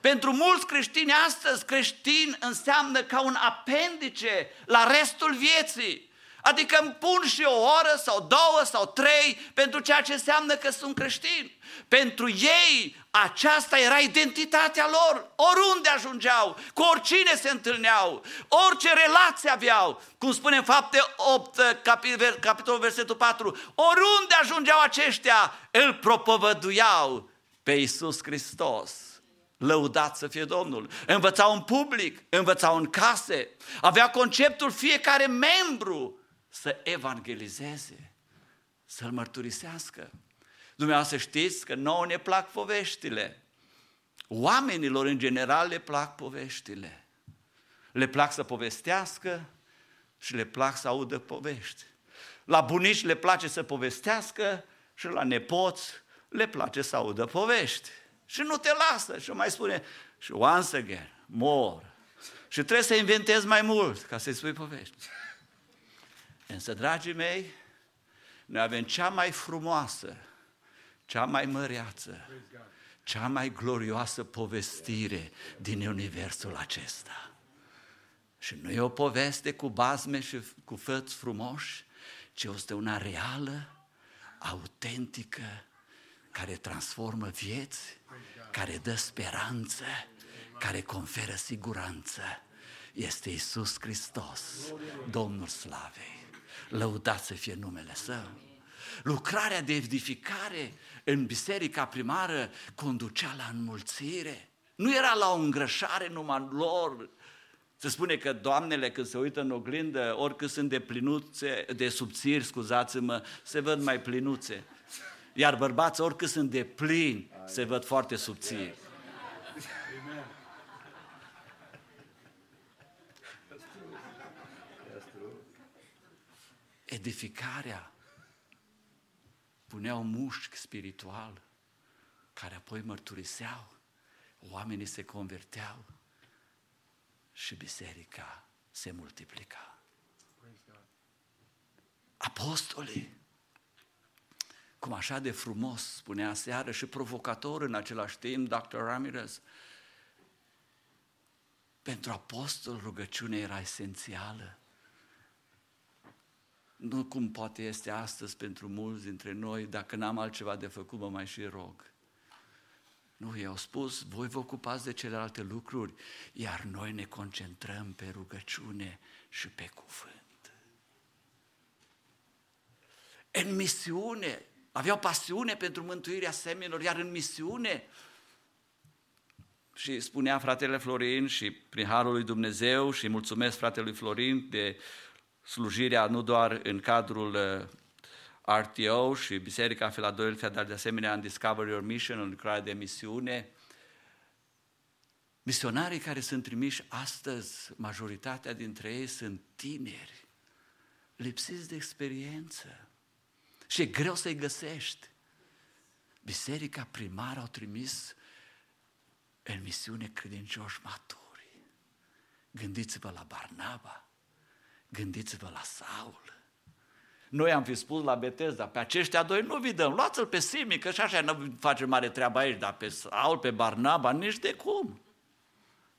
Speaker 8: Pentru mulți creștini astăzi, creștin înseamnă ca un apendice la restul vieții. Adică îmi pun și o oră sau două sau trei pentru ceea ce înseamnă că sunt creștini. Pentru ei aceasta era identitatea lor, oriunde ajungeau, cu oricine se întâlneau, orice relație aveau. Cum spune în fapte 8, capitolul versetul 4, oriunde ajungeau aceștia, îl propovăduiau pe Iisus Hristos. Lăudat să fie Domnul. Învățau în public, învățau în case, avea conceptul fiecare membru să evangelizeze, să-L mărturisească. Dumneavoastră știți că nouă ne plac poveștile. Oamenilor în general le plac poveștile. Le plac să povestească și le plac să audă povești. La bunici le place să povestească și la nepoți le place să audă povești. Și nu te lasă și mai spune și once again, more. Și trebuie să inventezi mai mult ca să-i spui povești. Însă, dragii mei, noi avem cea mai frumoasă, cea mai măreață, cea mai glorioasă povestire din universul acesta. Și nu e o poveste cu bazme și cu făți frumoși, ci este una reală, autentică, care transformă vieți, care dă speranță, care conferă siguranță. Este Isus Hristos, Domnul Slavei lăudat să fie numele Său. Lucrarea de edificare în biserica primară conducea la înmulțire. Nu era la o îngrășare numai lor. Se spune că doamnele când se uită în oglindă, oricât sunt de plinuțe, de subțiri, scuzați-mă, se văd mai plinuțe. Iar bărbați, oricât sunt de plini, se văd foarte subțiri. Edificarea punea un mușchi spiritual care apoi mărturiseau, oamenii se converteau și biserica se multiplica. Apostolii, cum așa de frumos spunea seară și provocator în același timp, Dr. Ramirez, pentru apostol rugăciunea era esențială. Nu cum poate este astăzi pentru mulți dintre noi, dacă n-am altceva de făcut, mă mai și rog. Nu, i-au spus, voi vă ocupați de celelalte lucruri, iar noi ne concentrăm pe rugăciune și pe cuvânt. în misiune, aveau pasiune pentru mântuirea semenilor, iar în misiune și spunea fratele Florin și prin Harul lui Dumnezeu și mulțumesc fratelui Florin de slujirea nu doar în cadrul uh, RTO și Biserica Philadelphia, dar de asemenea în Discover Your Mission, în lucrarea de misiune. Misionarii care sunt trimiși astăzi, majoritatea dintre ei sunt tineri, lipsiți de experiență și e greu să-i găsești. Biserica primară au trimis în misiune credincioși maturi. Gândiți-vă la Barnaba, gândiți-vă la Saul. Noi am fi spus la Betesda, pe aceștia doi nu vi dăm, luați-l pe Simi, că și așa nu face mare treabă aici, dar pe Saul, pe Barnaba, nici de cum.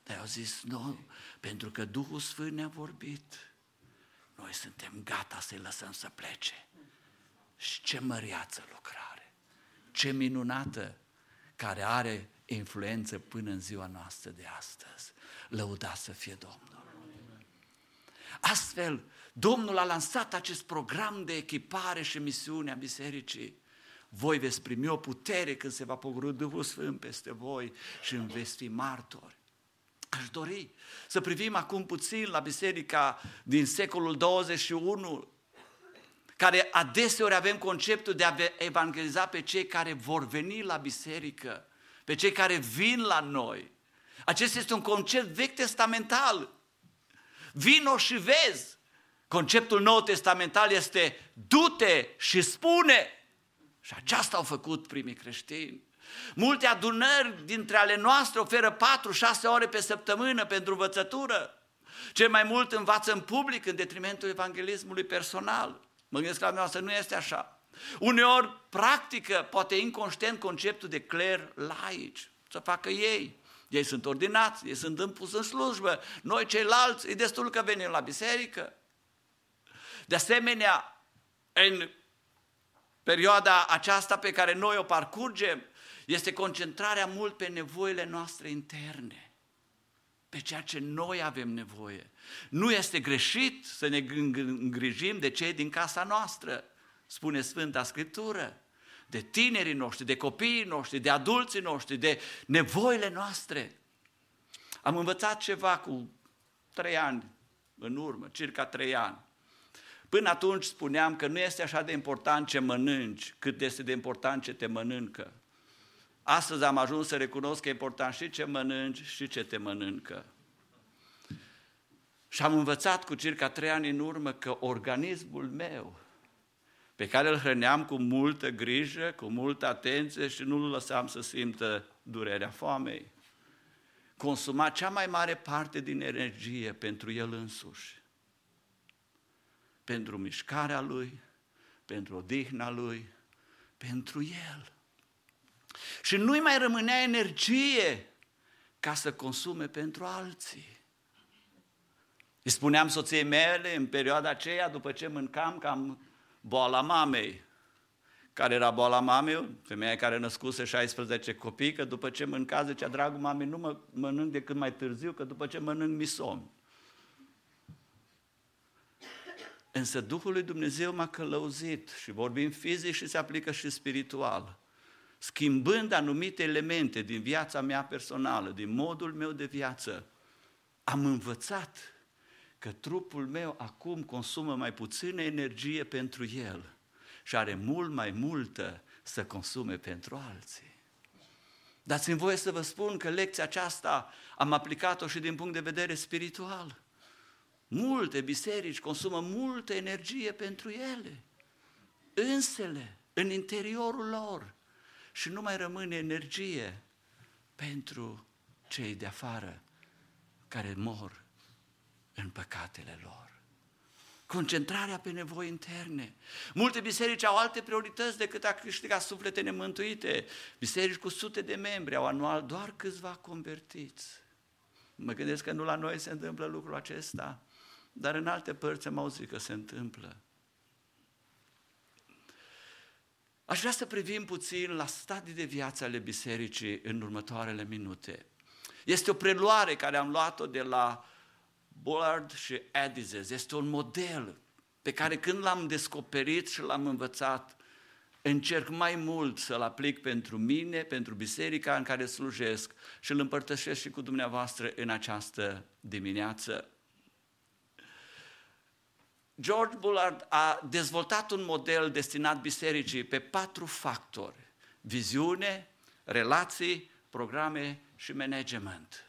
Speaker 8: Dar au zis, nu, pentru că Duhul Sfânt ne-a vorbit. Noi suntem gata să-i lăsăm să plece. Și ce măriață lucrare, ce minunată care are influență până în ziua noastră de astăzi. Lăudați să fie Domnul. Astfel, Domnul a lansat acest program de echipare și misiune a bisericii. Voi veți primi o putere când se va pogorâ Duhul Sfânt peste voi și îmi veți fi martori. Aș dori să privim acum puțin la biserica din secolul 21, care adeseori avem conceptul de a evangeliza pe cei care vor veni la biserică pe cei care vin la noi. Acesta este un concept vechi testamental. Vino și vezi. Conceptul nou testamental este du-te și spune. Și aceasta au făcut primii creștini. Multe adunări dintre ale noastre oferă 4-6 ore pe săptămână pentru învățătură. Cel mai mult învață în public în detrimentul evanghelismului personal. Mă gândesc că la noastră nu este așa. Uneori practică, poate inconștient, conceptul de cler laici, să facă ei. Ei sunt ordinați, ei sunt împus în slujbă, noi ceilalți, e destul că venim la biserică. De asemenea, în perioada aceasta pe care noi o parcurgem, este concentrarea mult pe nevoile noastre interne, pe ceea ce noi avem nevoie. Nu este greșit să ne îngrijim de cei din casa noastră, spune Sfânta Scriptură, de tinerii noștri, de copiii noștri, de adulții noștri, de nevoile noastre. Am învățat ceva cu trei ani în urmă, circa trei ani. Până atunci spuneam că nu este așa de important ce mănânci, cât este de important ce te mănâncă. Astăzi am ajuns să recunosc că e important și ce mănânci și ce te mănâncă. Și am învățat cu circa trei ani în urmă că organismul meu pe care îl hrăneam cu multă grijă, cu multă atenție și nu-l lăsam să simtă durerea foamei. Consuma cea mai mare parte din energie pentru el însuși, pentru mișcarea lui, pentru odihna lui, pentru el. Și nu-i mai rămânea energie ca să consume pentru alții. Îi spuneam soției mele în perioada aceea, după ce mâncam cam boala mamei. Care era boala mamei? Femeia care născuse 16 copii, că după ce mânca, zicea, dragul mamei, nu mă mănânc decât mai târziu, că după ce mănânc misom. Însă Duhul lui Dumnezeu m-a călăuzit și vorbim fizic și se aplică și spiritual. Schimbând anumite elemente din viața mea personală, din modul meu de viață, am învățat că trupul meu acum consumă mai puțină energie pentru el și are mult mai multă să consume pentru alții. Dați-mi voie să vă spun că lecția aceasta am aplicat-o și din punct de vedere spiritual. Multe biserici consumă multă energie pentru ele, însele, în interiorul lor și nu mai rămâne energie pentru cei de afară care mor în păcatele lor. Concentrarea pe nevoi interne. Multe biserici au alte priorități decât a câștiga suflete nemântuite. Biserici cu sute de membri au anual doar câțiva convertiți. Mă gândesc că nu la noi se întâmplă lucrul acesta, dar în alte părți am auzit că se întâmplă. Aș vrea să privim puțin la stadii de viață ale bisericii în următoarele minute. Este o preluare care am luat-o de la Bullard și Edizes. Este un model pe care când l-am descoperit și l-am învățat, încerc mai mult să-l aplic pentru mine, pentru biserica în care slujesc și îl împărtășesc și cu dumneavoastră în această dimineață. George Bullard a dezvoltat un model destinat bisericii pe patru factori. Viziune, relații, programe și management.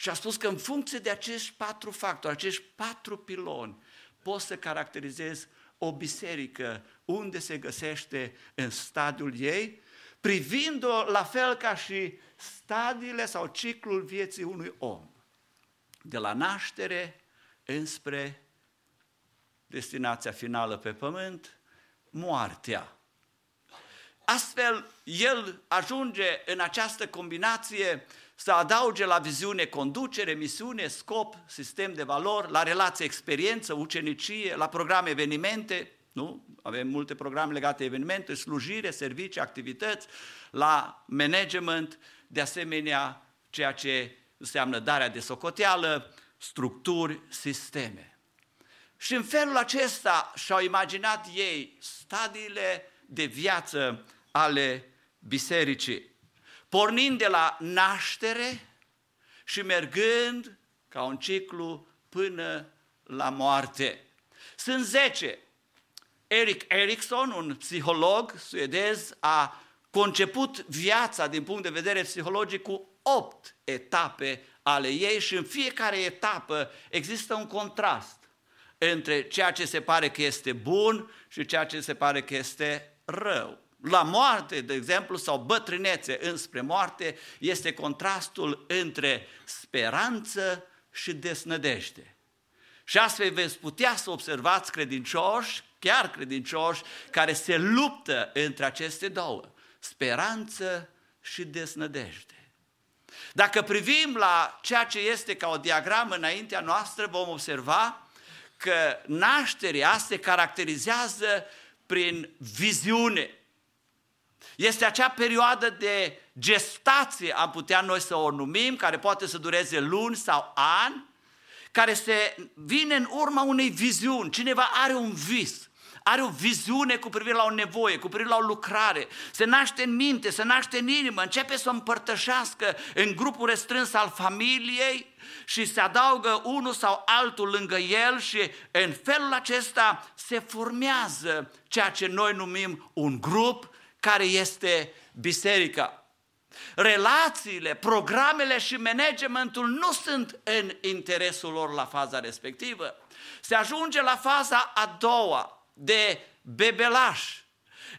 Speaker 8: Și a spus că în funcție de acești patru factori, acești patru piloni, poți să caracterizezi o biserică unde se găsește în stadiul ei, privind-o la fel ca și stadiile sau ciclul vieții unui om. De la naștere înspre destinația finală pe pământ, moartea. Astfel, el ajunge în această combinație să adauge la viziune conducere, misiune, scop, sistem de valori, la relație experiență, ucenicie, la programe evenimente, nu? Avem multe programe legate de evenimente, slujire, servicii, activități, la management, de asemenea ceea ce înseamnă darea de socoteală, structuri, sisteme. Și în felul acesta și-au imaginat ei stadiile de viață ale bisericii, pornind de la naștere și mergând ca un ciclu până la moarte. Sunt zece. Eric Erikson, un psiholog suedez, a conceput viața din punct de vedere psihologic cu opt etape ale ei și în fiecare etapă există un contrast între ceea ce se pare că este bun și ceea ce se pare că este rău. La moarte, de exemplu, sau bătrânețe înspre moarte, este contrastul între speranță și desnădejde. Și astfel veți putea să observați credincioși, chiar credincioși, care se luptă între aceste două, speranță și desnădejde. Dacă privim la ceea ce este ca o diagramă înaintea noastră, vom observa că nașterea se caracterizează prin viziune. Este acea perioadă de gestație, am putea noi să o numim, care poate să dureze luni sau ani, care se vine în urma unei viziuni. Cineva are un vis, are o viziune cu privire la o nevoie, cu privire la o lucrare, se naște în minte, se naște în inimă, începe să o împărtășească în grupul restrâns al familiei și se adaugă unul sau altul lângă el și în felul acesta se formează ceea ce noi numim un grup care este biserica. Relațiile, programele și managementul nu sunt în interesul lor la faza respectivă. Se ajunge la faza a doua, de bebelaș,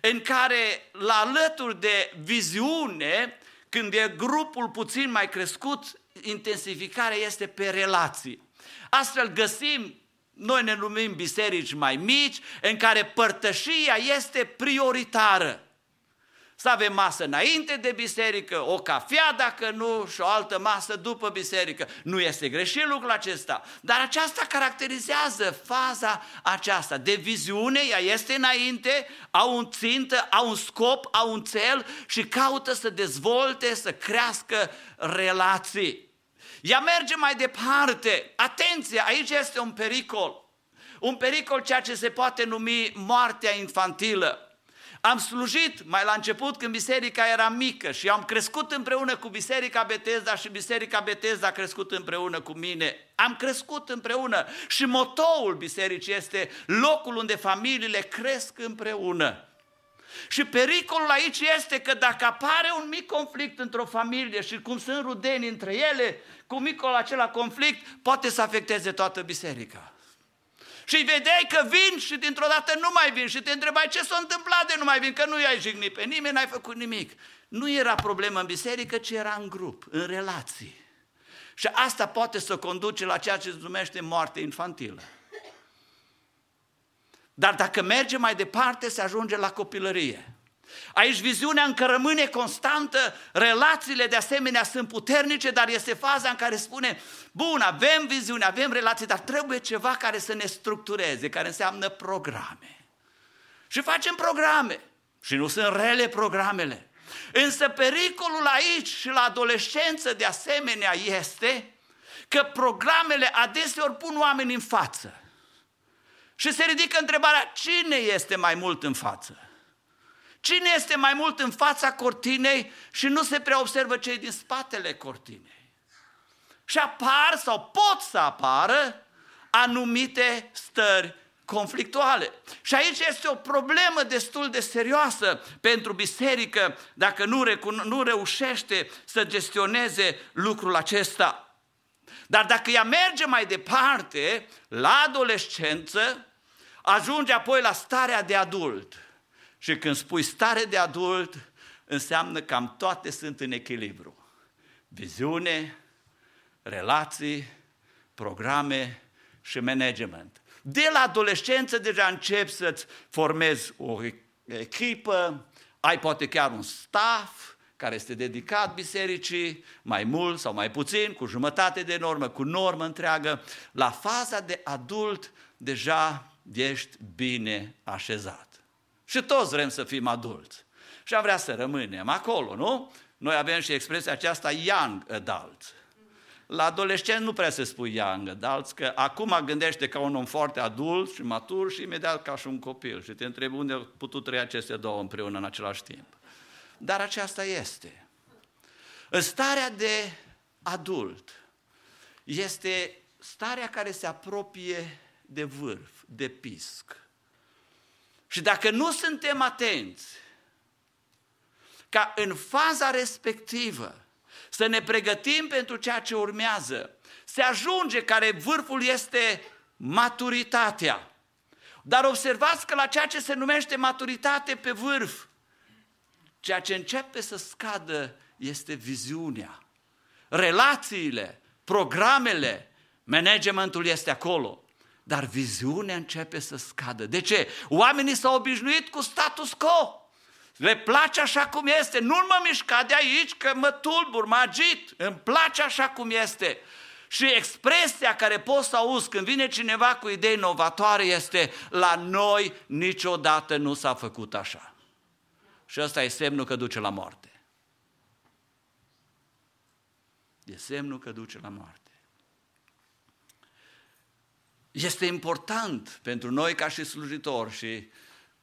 Speaker 8: în care, la alături de viziune, când e grupul puțin mai crescut, intensificarea este pe relații. Astfel găsim, noi ne numim biserici mai mici, în care părtășia este prioritară. Să avem masă înainte de biserică, o cafea dacă nu și o altă masă după biserică. Nu este greșit lucrul acesta, dar aceasta caracterizează faza aceasta de viziune, ea este înainte, au un țintă, au un scop, au un cel și caută să dezvolte, să crească relații. Ea merge mai departe. Atenție, aici este un pericol. Un pericol ceea ce se poate numi moartea infantilă. Am slujit mai la început când biserica era mică și am crescut împreună cu biserica Betesda și biserica Betesda a crescut împreună cu mine. Am crescut împreună și motoul bisericii este locul unde familiile cresc împreună. Și pericolul aici este că dacă apare un mic conflict într-o familie și cum sunt rudeni între ele, cu micul acela conflict poate să afecteze toată biserica. Și vedeai că vin și dintr-o dată nu mai vin și te întrebai ce s-a întâmplat de nu mai vin, că nu i-ai jignit pe nimeni, n-ai făcut nimic. Nu era problemă în biserică, ci era în grup, în relații. Și asta poate să conduce la ceea ce se numește moarte infantilă. Dar dacă merge mai departe, se ajunge la copilărie. Aici viziunea încă rămâne constantă, relațiile de asemenea sunt puternice, dar este faza în care spune, bun, avem viziune, avem relații, dar trebuie ceva care să ne structureze, care înseamnă programe. Și facem programe. Și nu sunt rele programele. Însă pericolul aici și la adolescență de asemenea este că programele adeseori pun oameni în față Și se ridică întrebarea, cine este mai mult în față? Cine este mai mult în fața cortinei și nu se prea observă cei din spatele cortinei? Și apar sau pot să apară anumite stări conflictuale. Și aici este o problemă destul de serioasă pentru biserică dacă nu, recun- nu reușește să gestioneze lucrul acesta. Dar dacă ea merge mai departe, la adolescență, ajunge apoi la starea de adult. Și când spui stare de adult, înseamnă că cam toate sunt în echilibru. Viziune, relații, programe și management. De la adolescență deja începi să-ți formezi o echipă, ai poate chiar un staff care este dedicat bisericii, mai mult sau mai puțin, cu jumătate de normă, cu normă întreagă. La faza de adult deja ești bine așezat. Și toți vrem să fim adulți. Și am vrea să rămânem acolo, nu? Noi avem și expresia aceasta young adult. La adolescent nu prea se spui young adults, că acum gândește ca un om foarte adult și matur și imediat ca și un copil. Și te întrebi unde au putut trăi aceste două împreună în același timp. Dar aceasta este. În starea de adult este starea care se apropie de vârf, de pisc. Și dacă nu suntem atenți ca în faza respectivă să ne pregătim pentru ceea ce urmează, se ajunge care vârful este maturitatea. Dar observați că la ceea ce se numește maturitate pe vârf, ceea ce începe să scadă este viziunea. Relațiile, programele, managementul este acolo. Dar viziunea începe să scadă. De ce? Oamenii s-au obișnuit cu status quo. Le place așa cum este. Nu mă mișca de aici că mă tulbur, mă agit. Îmi place așa cum este. Și expresia care poți să auzi când vine cineva cu idei inovatoare este la noi niciodată nu s-a făcut așa. Și ăsta e semnul că duce la moarte. E semnul că duce la moarte. Este important pentru noi ca și slujitori și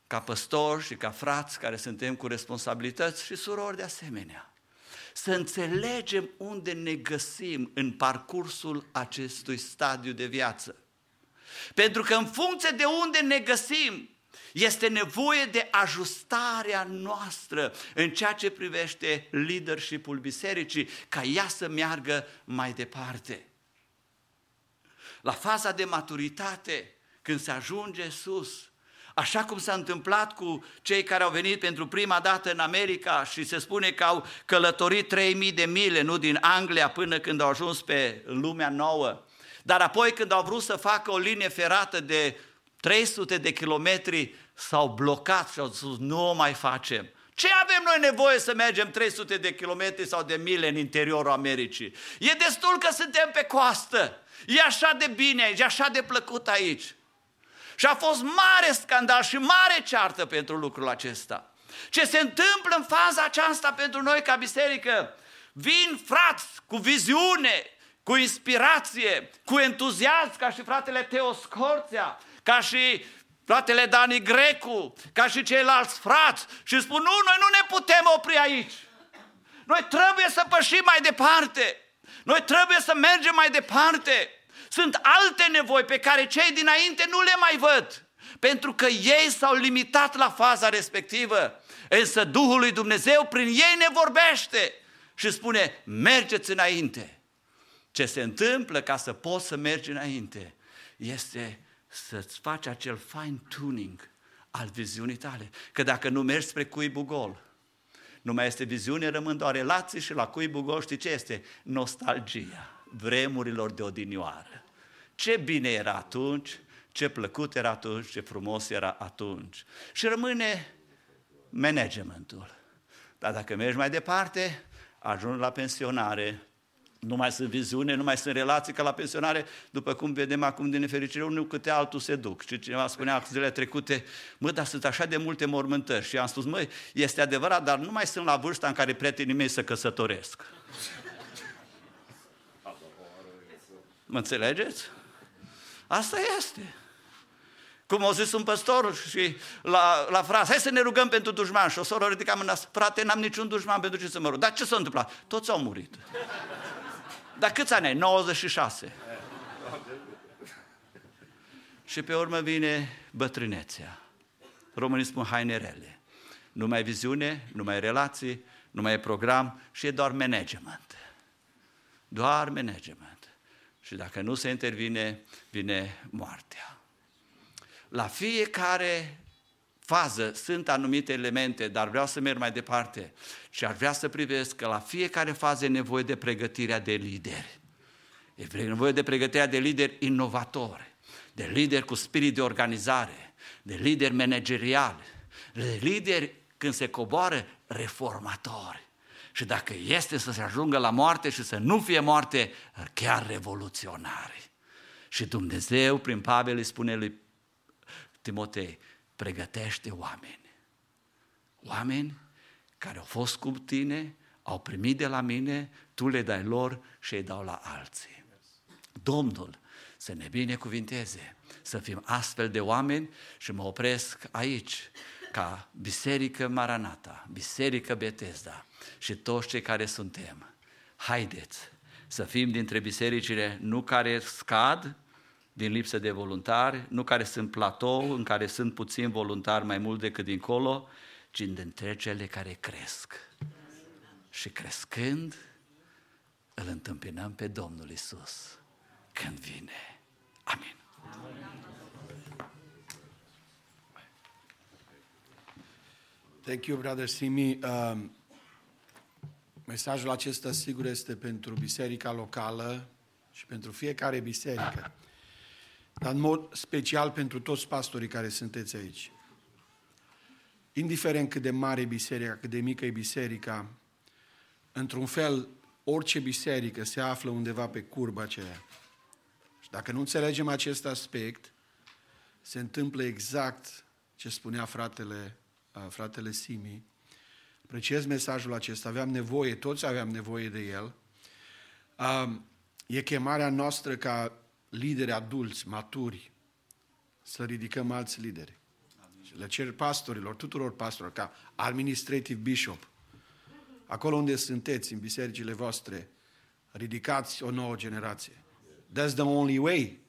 Speaker 8: ca păstori și ca frați care suntem cu responsabilități și surori de asemenea. Să înțelegem unde ne găsim în parcursul acestui stadiu de viață. Pentru că în funcție de unde ne găsim, este nevoie de ajustarea noastră în ceea ce privește leadership-ul bisericii, ca ea să meargă mai departe. La faza de maturitate, când se ajunge sus, Așa cum s-a întâmplat cu cei care au venit pentru prima dată în America și se spune că au călătorit 3000 de mile, nu din Anglia până când au ajuns pe lumea nouă. Dar apoi când au vrut să facă o linie ferată de 300 de kilometri, s-au blocat și au spus nu o mai facem. Ce avem noi nevoie să mergem 300 de kilometri sau de mile în interiorul Americii? E destul că suntem pe coastă. E așa de bine aici, e așa de plăcut aici. Și a fost mare scandal și mare ceartă pentru lucrul acesta. Ce se întâmplă în faza aceasta pentru noi ca biserică? Vin frați cu viziune, cu inspirație, cu entuziasm, ca și fratele Teo Scorția, ca și fratele Dani Grecu, ca și ceilalți frați și spun, nu, noi nu ne putem opri aici. Noi trebuie să pășim mai departe. Noi trebuie să mergem mai departe. Sunt alte nevoi pe care cei dinainte nu le mai văd, pentru că ei s-au limitat la faza respectivă. Însă Duhul lui Dumnezeu prin ei ne vorbește și spune, mergeți înainte. Ce se întâmplă ca să poți să mergi înainte este să-ți faci acel fine-tuning al viziunii tale. Că dacă nu mergi spre cuibul gol, nu mai este viziune, rămân doar relații și la cuibul gol știi ce este? Nostalgia vremurilor de odinioară. Ce bine era atunci, ce plăcut era atunci, ce frumos era atunci. Și rămâne managementul. Dar dacă mergi mai departe, ajungi la pensionare, nu mai sunt viziune, nu mai sunt relații ca la pensionare, după cum vedem acum din nefericire, unul câte altul se duc. Și cineva spunea zilele trecute, mă, dar sunt așa de multe mormântări. Și am spus, măi, este adevărat, dar nu mai sunt la vârsta în care prietenii mei să căsătoresc. Mă înțelegeți? Asta este. Cum a zis un păstor și la, la frază, hai să ne rugăm pentru dușman. Și o soră ridica mâna, frate, n-am niciun dușman pentru ce să mă rog. Dar ce s-a întâmplat? Toți au murit. Dar câți ani ai? 96. Și pe urmă vine bătrânețea. Românii spun haine rele. Nu mai viziune, nu mai relații, nu mai e program și e doar management. Doar management. Și dacă nu se intervine, vine moartea. La fiecare fază sunt anumite elemente, dar vreau să merg mai departe și ar vrea să privesc că la fiecare fază e nevoie de pregătirea de lideri. E nevoie de pregătirea de lideri inovatori, de lideri cu spirit de organizare, de lideri manageriali, de lideri când se coboară reformatori. Și dacă este să se ajungă la moarte și să nu fie moarte, chiar revoluționari. Și Dumnezeu, prin Pavel, îi spune lui Timotei, pregătește oameni. Oameni care au fost cu tine, au primit de la mine, tu le dai lor și îi dau la alții. Domnul să ne binecuvinteze, să fim astfel de oameni și mă opresc aici ca Biserică Maranata, Biserică Betesda și toți cei care suntem. Haideți să fim dintre bisericile nu care scad din lipsă de voluntari, nu care sunt platou, în care sunt puțini voluntari mai mult decât dincolo, ci dintre cele care cresc. Și crescând, îl întâmpinăm pe Domnul Isus când vine. Amin.
Speaker 7: Thank you, brother Simi. Um, mesajul acesta sigur este pentru biserica locală și pentru fiecare biserică, dar în mod special pentru toți pastorii care sunteți aici. Indiferent cât de mare e biserica, cât de mică e biserica, într-un fel, orice biserică se află undeva pe curba aceea. Și dacă nu înțelegem acest aspect, se întâmplă exact ce spunea fratele, uh, fratele Simi. Apreciez mesajul acesta, aveam nevoie, toți aveam nevoie de el. Um, e chemarea noastră ca lideri adulți, maturi, să ridicăm alți lideri. Și le cer pastorilor, tuturor pastorilor, ca administrative bishop, acolo unde sunteți, în bisericile voastre, ridicați o nouă generație. That's the only way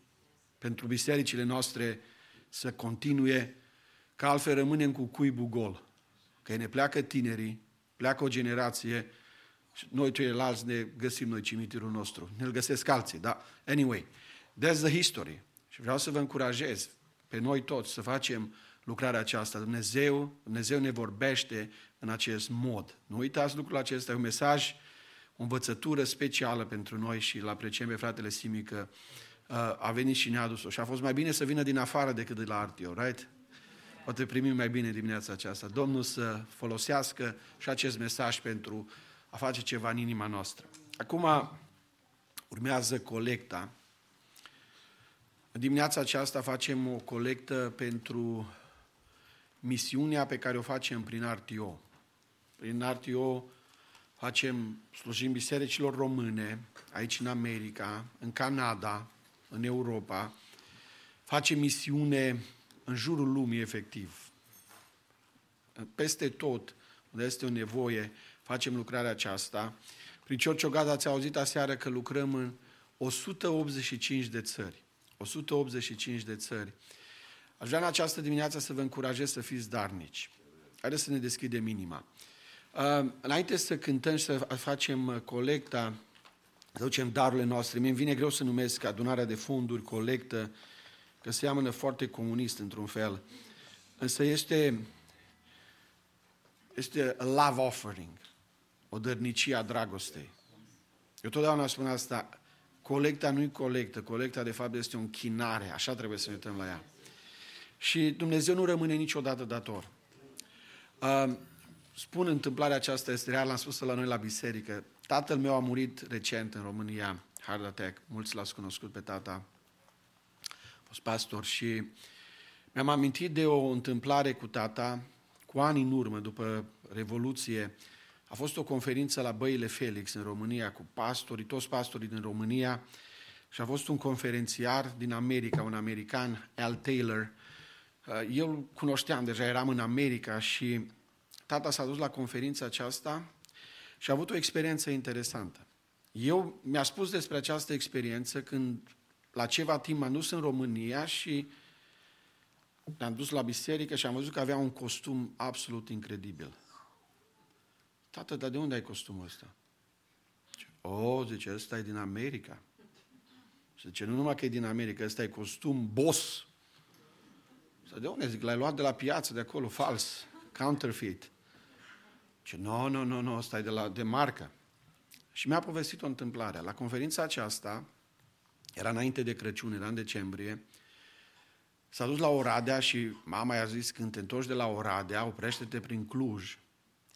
Speaker 7: pentru bisericile noastre să continue, că altfel rămânem cu cuibul gol. Că ne pleacă tinerii, pleacă o generație și noi ceilalți ne găsim noi cimitirul nostru. Ne-l găsesc alții, da? Anyway, that's the history. Și vreau să vă încurajez pe noi toți să facem lucrarea aceasta. Dumnezeu, Dumnezeu ne vorbește în acest mod. Nu uitați lucrul acesta, e un mesaj, o învățătură specială pentru noi și îl apreciem pe fratele Simi că uh, a venit și ne-a adus-o. Și a fost mai bine să vină din afară decât de la Artio, right? Poate primim mai bine dimineața aceasta. Domnul să folosească și acest mesaj pentru a face ceva în inima noastră. Acum urmează colecta. În dimineața aceasta facem o colectă pentru misiunea pe care o facem prin RTO. Prin RTO facem, slujim bisericilor române, aici în America, în Canada, în Europa, facem misiune în jurul lumii efectiv. Peste tot, unde este o nevoie, facem lucrarea aceasta. Prin Ciorciogada ați auzit aseară că lucrăm în 185 de țări. 185 de țări. Aș vrea în această dimineață să vă încurajez să fiți darnici. Haideți să ne deschidem inima. Uh, înainte să cântăm și să facem colecta, să ducem darurile noastre, mi-mi vine greu să numesc adunarea de fonduri, colectă, că seamănă foarte comunist într-un fel. Însă este, este a love offering, o dărnicie a dragostei. Eu totdeauna spun asta, colecta nu-i colectă, colecta de fapt este o închinare, așa trebuie să ne uităm la ea. Și Dumnezeu nu rămâne niciodată dator. Uh, spun întâmplarea aceasta, este reală, am spus la noi la biserică. Tatăl meu a murit recent în România, heart attack, mulți l-ați cunoscut pe tata, a fost pastor și mi-am amintit de o întâmplare cu tata, cu ani în urmă, după Revoluție, a fost o conferință la Băile Felix în România cu pastorii, toți pastorii din România și a fost un conferențiar din America, un american, Al Taylor, Uh, Eu îl cunoșteam deja, eram în America și tata s-a dus la conferința aceasta și a avut o experiență interesantă. Eu mi-a spus despre această experiență când la ceva timp m-am dus în România și ne-am dus la biserică și am văzut că avea un costum absolut incredibil. Tată, dar de unde ai costumul ăsta? Zice, O, zice, ăsta e din America. Și zice, nu numai că e din America, ăsta e costum boss. Sau de unde? Zic, l-ai luat de la piață, de acolo, fals, counterfeit. Ce, nu, nu, nu, nu, ăsta e de, la, de marcă. Și mi-a povestit o întâmplare. La conferința aceasta, era înainte de Crăciun, era în decembrie, s-a dus la Oradea și mama i-a zis, când te întorci de la Oradea, oprește-te prin Cluj,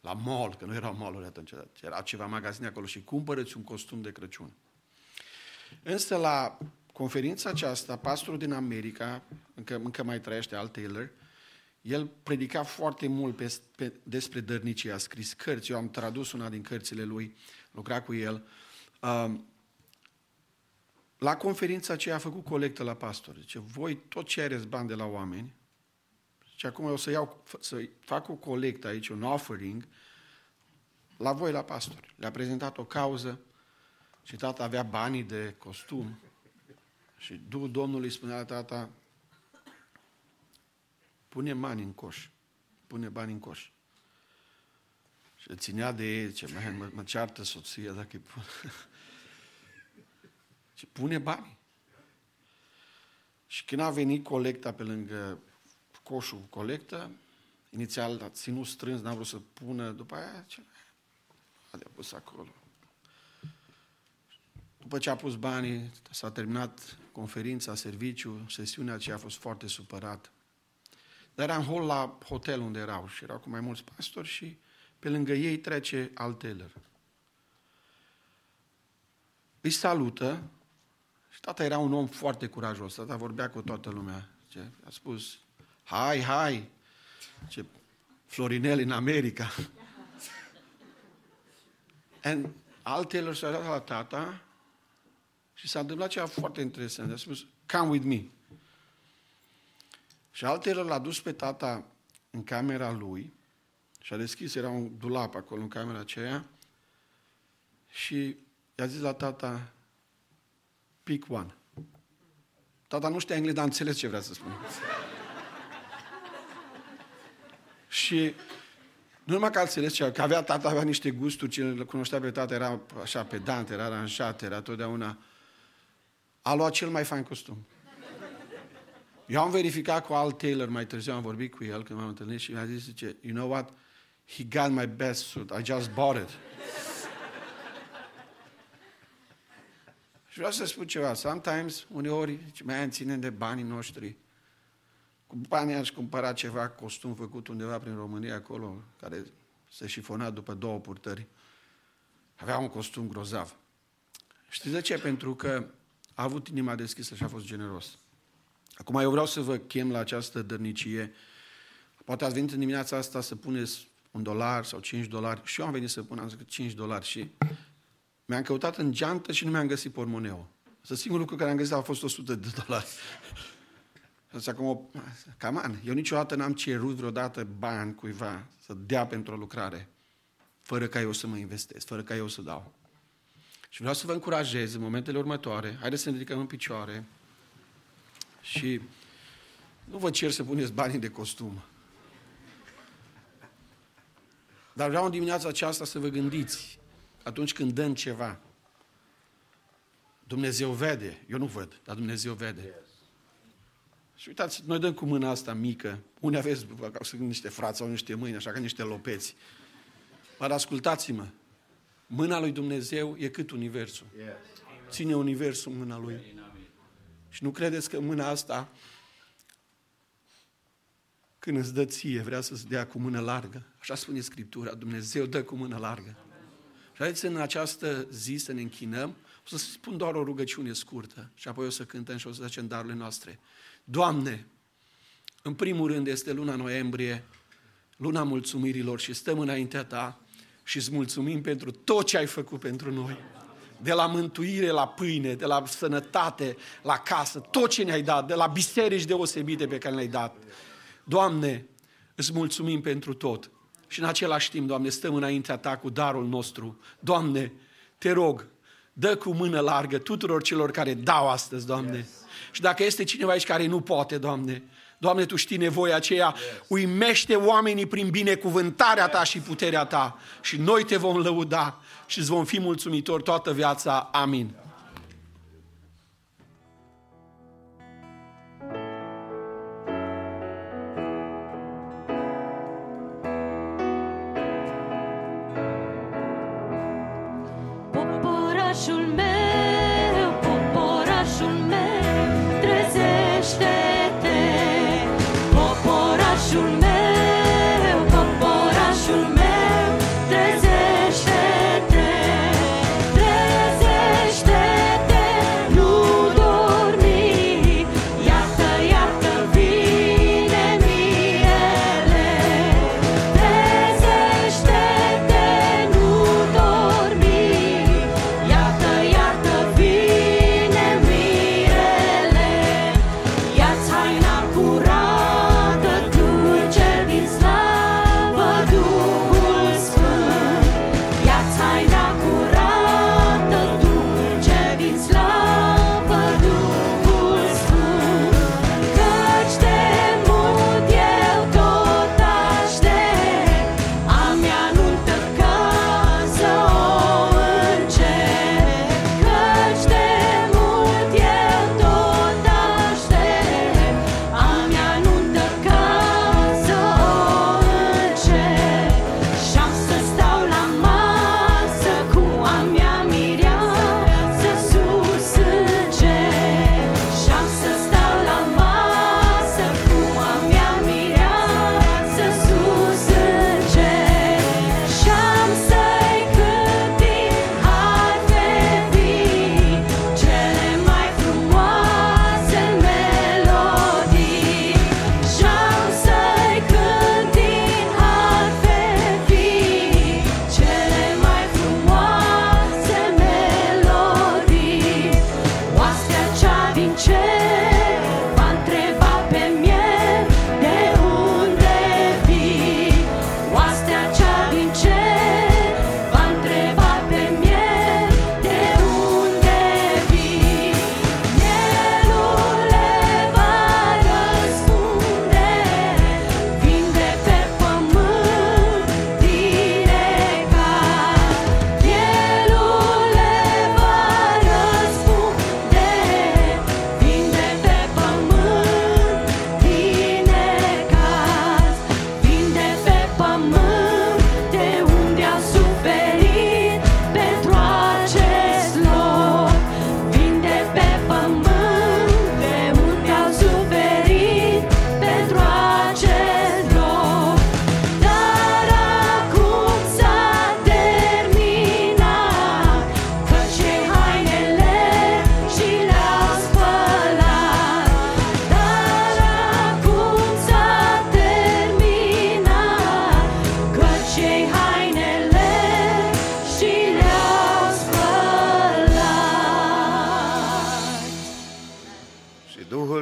Speaker 7: la mall, că nu erau mall atunci, era ceva magazine acolo și cumpărăți un costum de Crăciun. Însă la conferința aceasta, pastorul din America, încă, încă mai trăiește, Al Taylor, el predica foarte mult pe, pe, despre dărnicie, a scris cărți, eu am tradus una din cărțile lui, lucra cu el. Um, la conferința aceea a făcut colectă la pastor. Zice, voi tot ce areți bani de la oameni, și acum eu o să, iau, să fac o colectă aici, un offering, la voi, la pastor. Le-a prezentat o cauză și tata avea banii de costum și Duhul Domnului spunea la tata, pune bani în coș, pune bani în coș. Și îl ținea de ei, ce man, mă, mă ceartă soția dacă îi pun. Și pune bani. Și când a venit colecta pe lângă coșul cu colectă, inițial a ținut strâns, n-a vrut să pună, după aia ce a depus acolo. După ce a pus banii, s-a terminat conferința, serviciu, sesiunea aceea a fost foarte supărat. Dar era în hol la hotel unde erau și erau cu mai mulți pastori și pe lângă ei trece alt Taylor. Îi salută și tata era un om foarte curajos. Tata vorbea cu toată lumea. Ce? A spus, hai, hai, ce Florinel în America. And alt Taylor s-a dat la tata și s-a întâmplat ceva foarte interesant. A spus, come with me. Și alt Taylor l-a dus pe tata în camera lui și a deschis, era un dulap acolo în camera aceea și i-a zis la tata, pick one. Tata nu știa engleză, dar a înțeles ce vrea să spun. Și nu numai că a înțeles ce, că avea tata, avea niște gusturi, cine îl cunoștea pe tata era așa pedant, era aranjat, era totdeauna... A luat cel mai fain costum. Eu am verificat cu Al Taylor mai târziu, am vorbit cu el când m-am întâlnit și mi-a zis, zice, you know what? He got my best suit. I just bought it. și vreau să spun ceva. Sometimes, uneori, mai ținem de banii noștri. Cu banii aș cumpăra ceva costum făcut undeva prin România acolo, care se șifona după două purtări. Avea un costum grozav. Știți de ce? Pentru că a avut inima deschisă și a fost generos. Acum eu vreau să vă chem la această dărnicie. Poate ați venit în dimineața asta să puneți un dolar sau cinci dolari. Și eu am venit să pun, am zis, cinci dolari și mi-am căutat în geantă și nu mi-am găsit pormoneul. Să singurul lucru care am găsit a fost 100 de dolari. Și acum, caman, eu niciodată n-am cerut vreodată bani cuiva să dea pentru o lucrare, fără ca eu să mă investesc, fără ca eu să dau. Și vreau să vă încurajez în momentele următoare, haideți să ne ridicăm în picioare și nu vă cer să puneți banii de costum. Dar vreau în dimineața aceasta să vă gândiți, atunci când dăm ceva, Dumnezeu vede, eu nu văd, dar Dumnezeu vede. Yes. Și uitați, noi dăm cu mâna asta mică, unde aveți sunt niște frați sau niște mâini, așa ca niște lopeți. Dar ascultați-mă, mâna lui Dumnezeu e cât universul. Yes. Ține universul în mâna lui. Și nu credeți că mâna asta, când îți dă ție, vrea să-ți dea cu mână largă? Așa spune Scriptura, Dumnezeu dă cu mână largă. Și haideți în această zi să ne închinăm, o să spun doar o rugăciune scurtă și apoi o să cântăm și o să zicem darurile noastre. Doamne, în primul rând este luna noiembrie, luna mulțumirilor și stăm înaintea Ta și îți mulțumim pentru tot ce ai făcut pentru noi. De la mântuire la pâine, de la sănătate la casă, tot ce ne-ai dat, de la biserici deosebite pe care le-ai dat.
Speaker 1: Doamne, îți mulțumim pentru tot. Și în același timp, Doamne, stăm înaintea Ta cu darul nostru. Doamne, te rog, dă cu mână largă tuturor celor care dau astăzi, Doamne. Yes. Și dacă este cineva aici care nu poate, Doamne, Doamne, Tu știi nevoia aceea, yes. uimește oamenii prin binecuvântarea Ta și puterea Ta și noi Te vom lăuda și îți vom fi mulțumitori toată viața. Amin.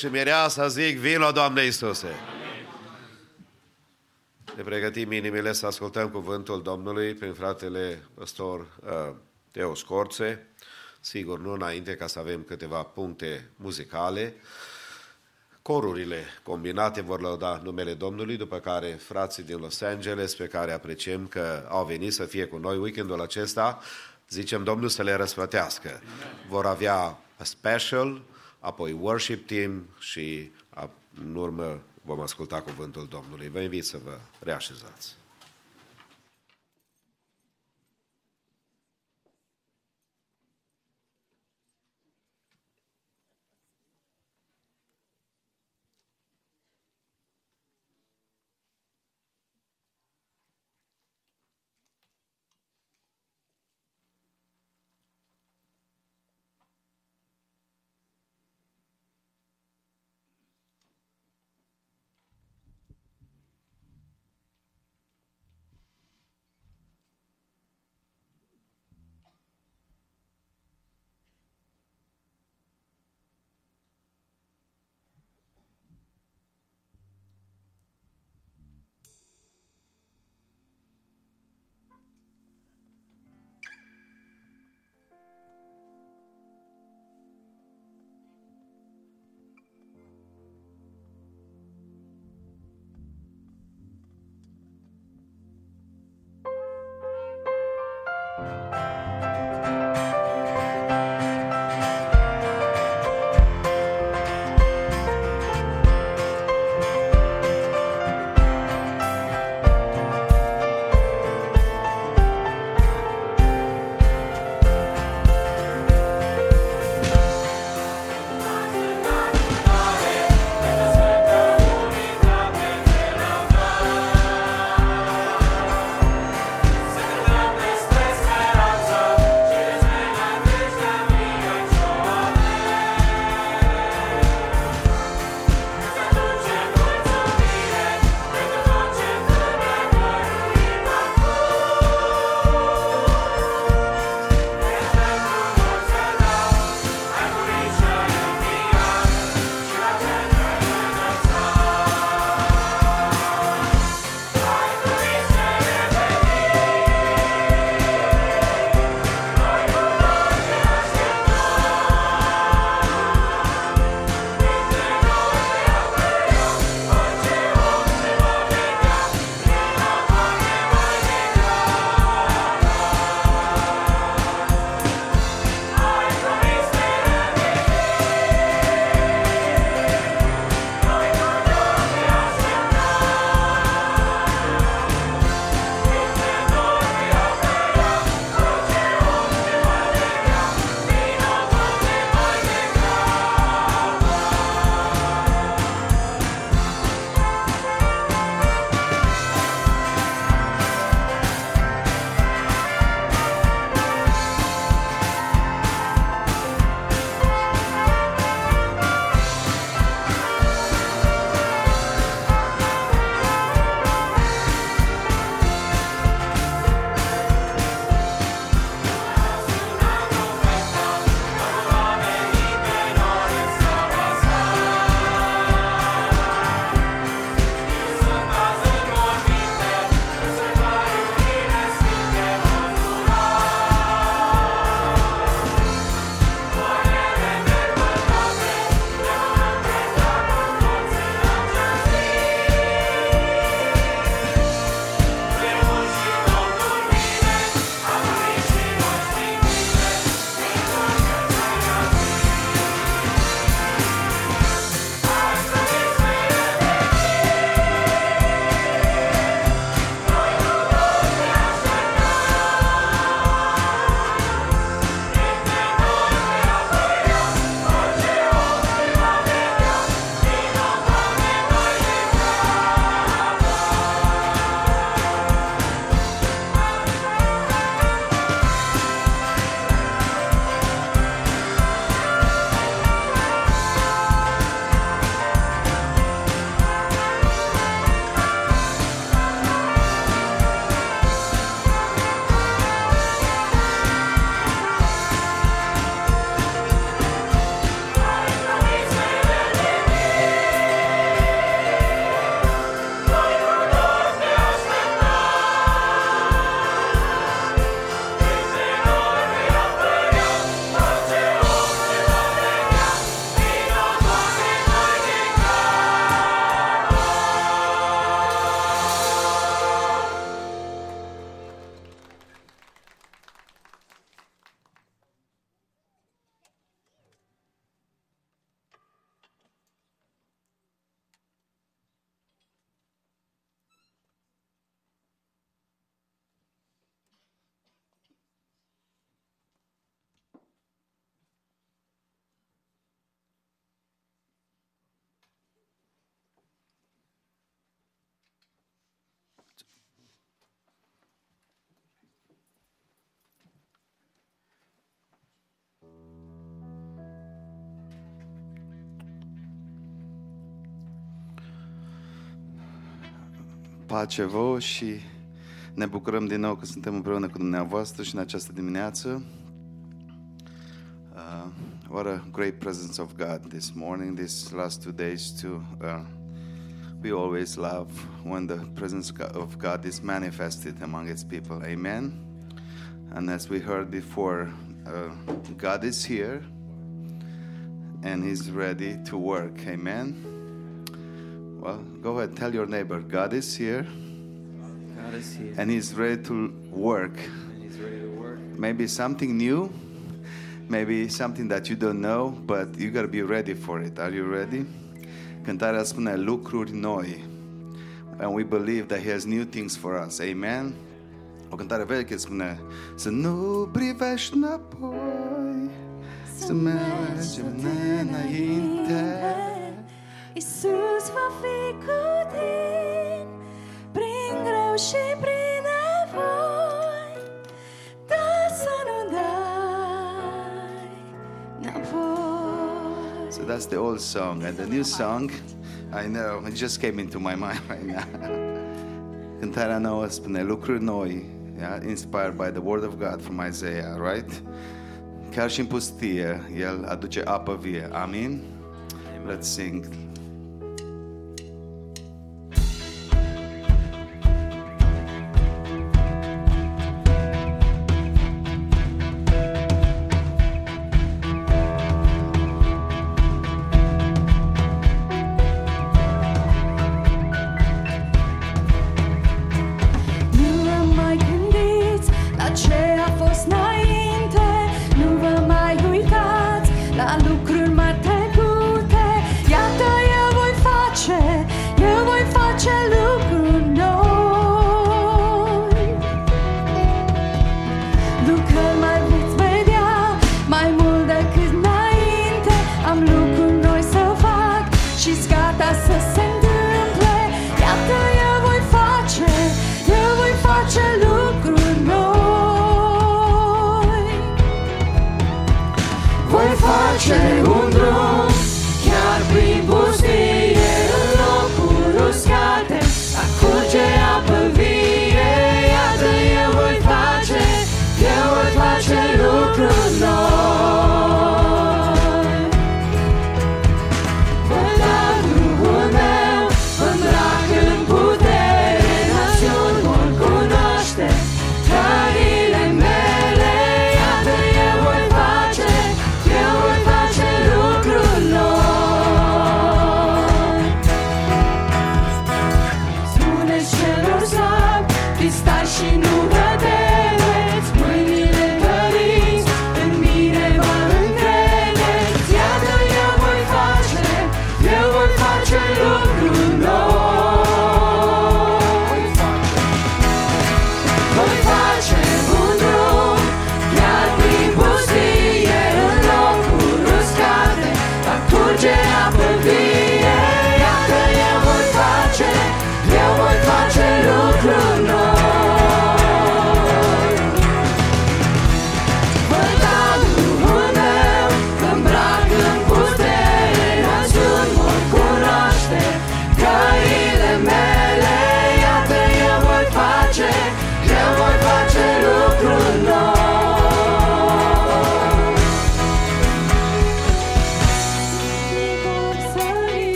Speaker 10: Și
Speaker 6: Mireasa zic, vino, Doamne Iisuse! Ne pregătim inimile să ascultăm cuvântul Domnului prin fratele păstor uh, Teo Scorțe. Sigur, nu înainte ca să avem câteva puncte muzicale. Corurile combinate vor lăuda numele Domnului, după care frații din Los Angeles, pe care apreciem că au venit să fie cu noi weekendul acesta, zicem Domnul să le răsplătească. Vor avea a special, apoi worship team și a- în urmă vom asculta cuvântul Domnului. Vă invit să vă reașezați.
Speaker 1: Pace vouă și ne bucurăm din nou că suntem împreună cu dumneavoastră și în această dimineață. Uh, what a great presence of God this morning, these last two days too. Uh, we always love when the presence of God is manifested among its people. Amen. And as we heard before, uh, God is here and He's ready to work. Amen. Well, go ahead, tell your neighbor, God is here
Speaker 11: God is here.
Speaker 1: and He's ready to work.
Speaker 11: He's ready to work.
Speaker 1: Maybe something new, maybe something that you don't know, but you got to be ready for it. Are you ready? Cântarea spune lucruri noi. And we believe that He has new things for us. Amen. O cântare veche spune Să nu privești înapoi Să mergem înainte
Speaker 3: Isus va fi cu tine Prin greu și prin nevoi Dar să nu dai înapoi
Speaker 1: So that's the old song. And the new song, I know, it just came into my mind right now. Cântarea nouă spune lucruri noi, yeah? inspired by the word of God from Isaiah, right? Chiar și în pustie, El aduce apă vie. Amin? Let's sing.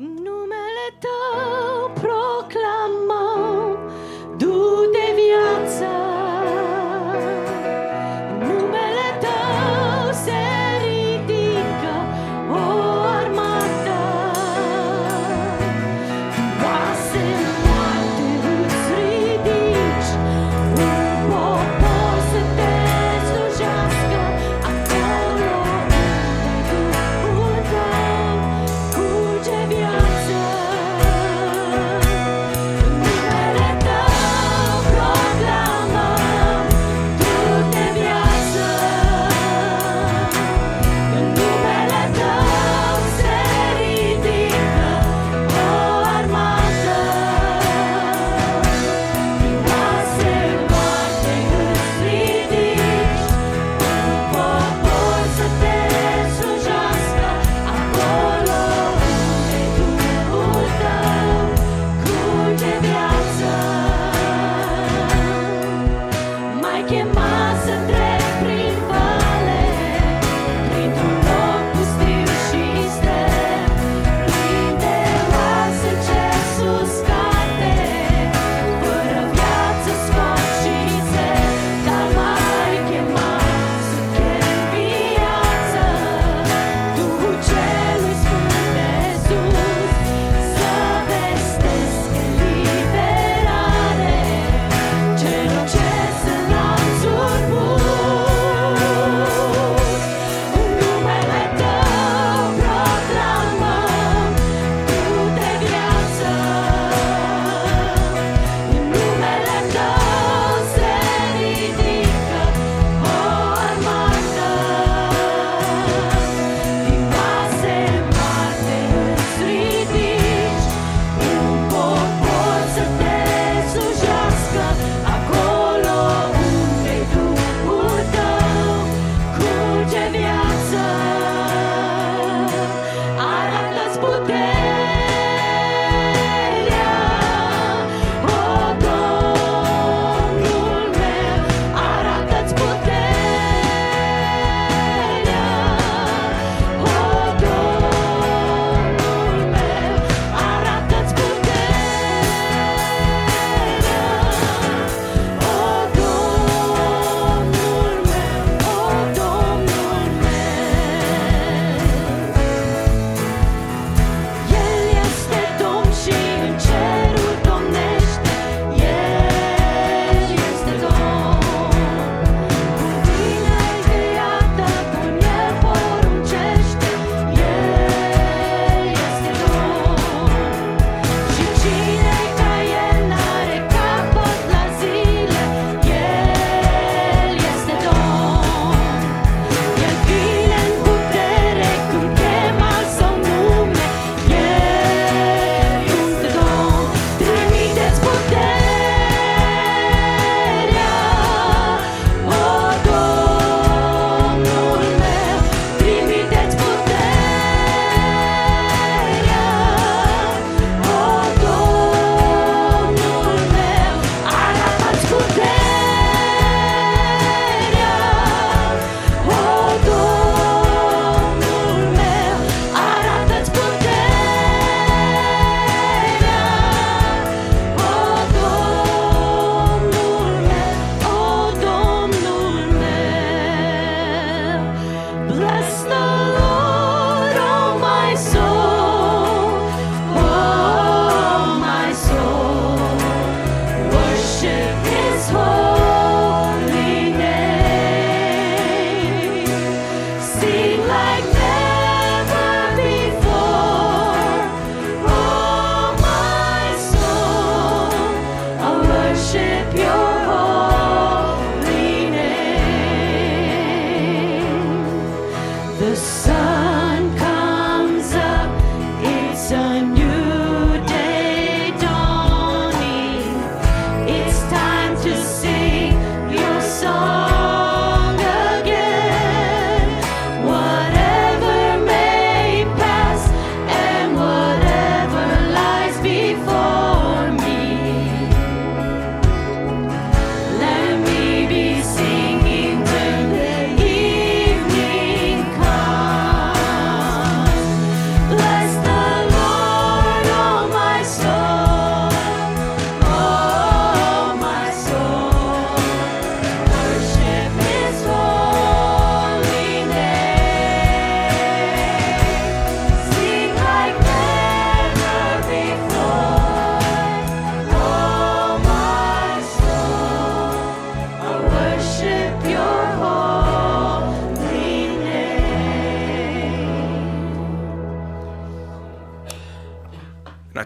Speaker 3: În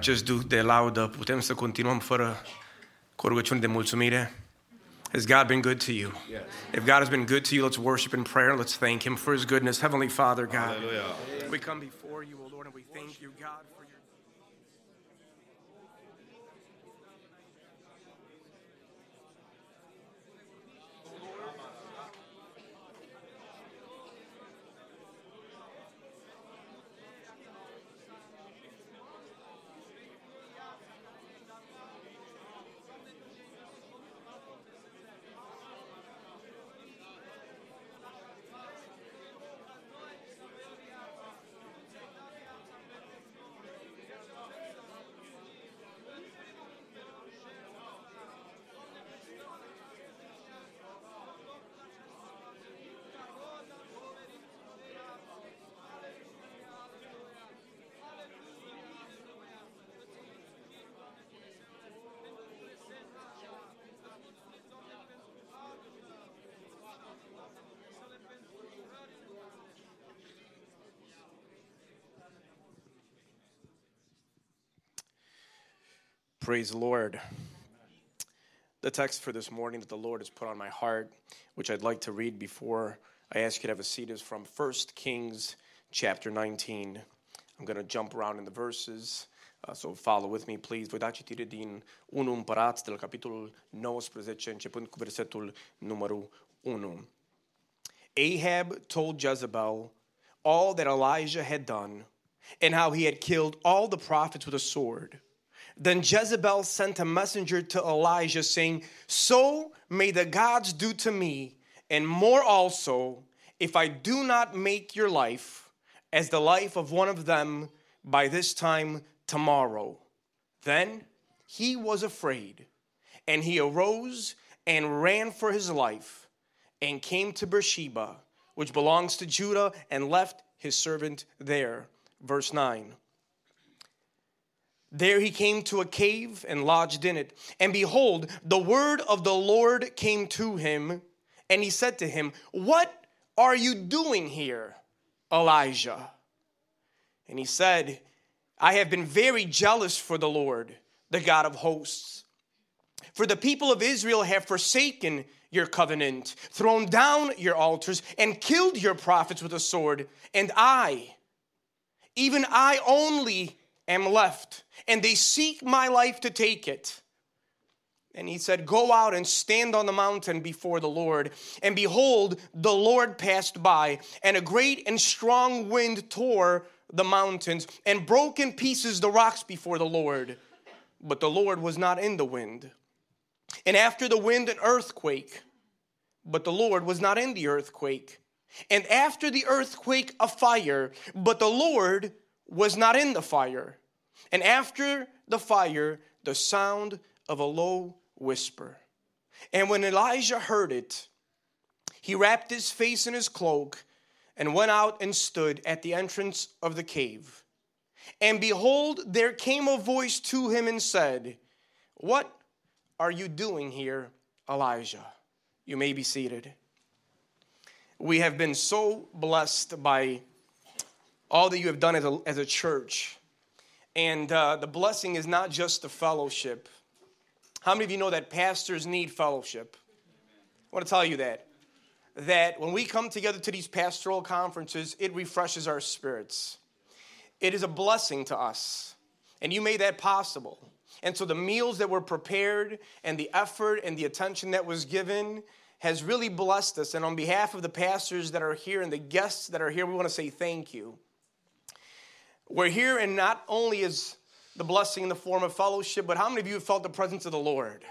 Speaker 12: acest duh de laudă, putem să continuăm fără cu rugăciune de mulțumire? Has God been good to you? If God has been good to you, let's worship in prayer. Let's thank Him for His goodness. Heavenly Father, God, we come before you, O Lord, and we thank you, God, Praise the Lord. The text for this morning that the Lord has put on my heart, which I'd like to read before I ask you to have a seat, is from 1 Kings chapter 19. I'm going to jump around in the verses, uh, so follow with me, please. Voi da citire din 1 Împărați, de la capitolul 19, începând cu versetul numărul 1. Ahab told Jezebel all that Elijah had done and how he had killed all the prophets with a sword. Then Jezebel sent a messenger to Elijah, saying, So may the gods do to me, and more also, if I do not make your life as the life of one of them by this time tomorrow. Then he was afraid, and he arose and ran for his life, and came to Beersheba, which belongs to Judah, and left his servant there. Verse 9. There he came to a cave and lodged in it. And behold, the word of the Lord came to him, and he said to him, What are you doing here, Elijah? And he said, I have been very jealous for the Lord, the God of hosts. For the people of Israel have forsaken your covenant, thrown down your altars, and killed your prophets with a sword. And I, even I only, am left, and they seek my life to take it. And he said, Go out and stand on the mountain before the Lord. And behold, the Lord passed by, and a great and strong wind tore the mountains and broke in pieces the rocks before the Lord. But the Lord was not in the wind. And after the wind, an earthquake. But the Lord was not in the earthquake. And after the earthquake, a fire. But the Lord was not in the fire. And after the fire, the sound of a low whisper. And when Elijah heard it, he wrapped his face in his cloak and went out and stood at the entrance of the cave. And behold, there came a voice to him and said, What are you doing here, Elijah? You may be seated. We have been so blessed by all that you have done as a, as a church. And uh, the blessing is not just the fellowship. How many of you know that pastors need fellowship? I want to tell you that. That when we come together to these pastoral conferences, it refreshes our spirits. It is a blessing to us. And you made that possible. And so the meals that were prepared and the effort and the attention that was given has really blessed us. And on behalf of the pastors that are here and the guests that are here, we want to say thank you. We're here, and not only is the blessing in the form of fellowship, but how many of you have felt the presence of the Lord?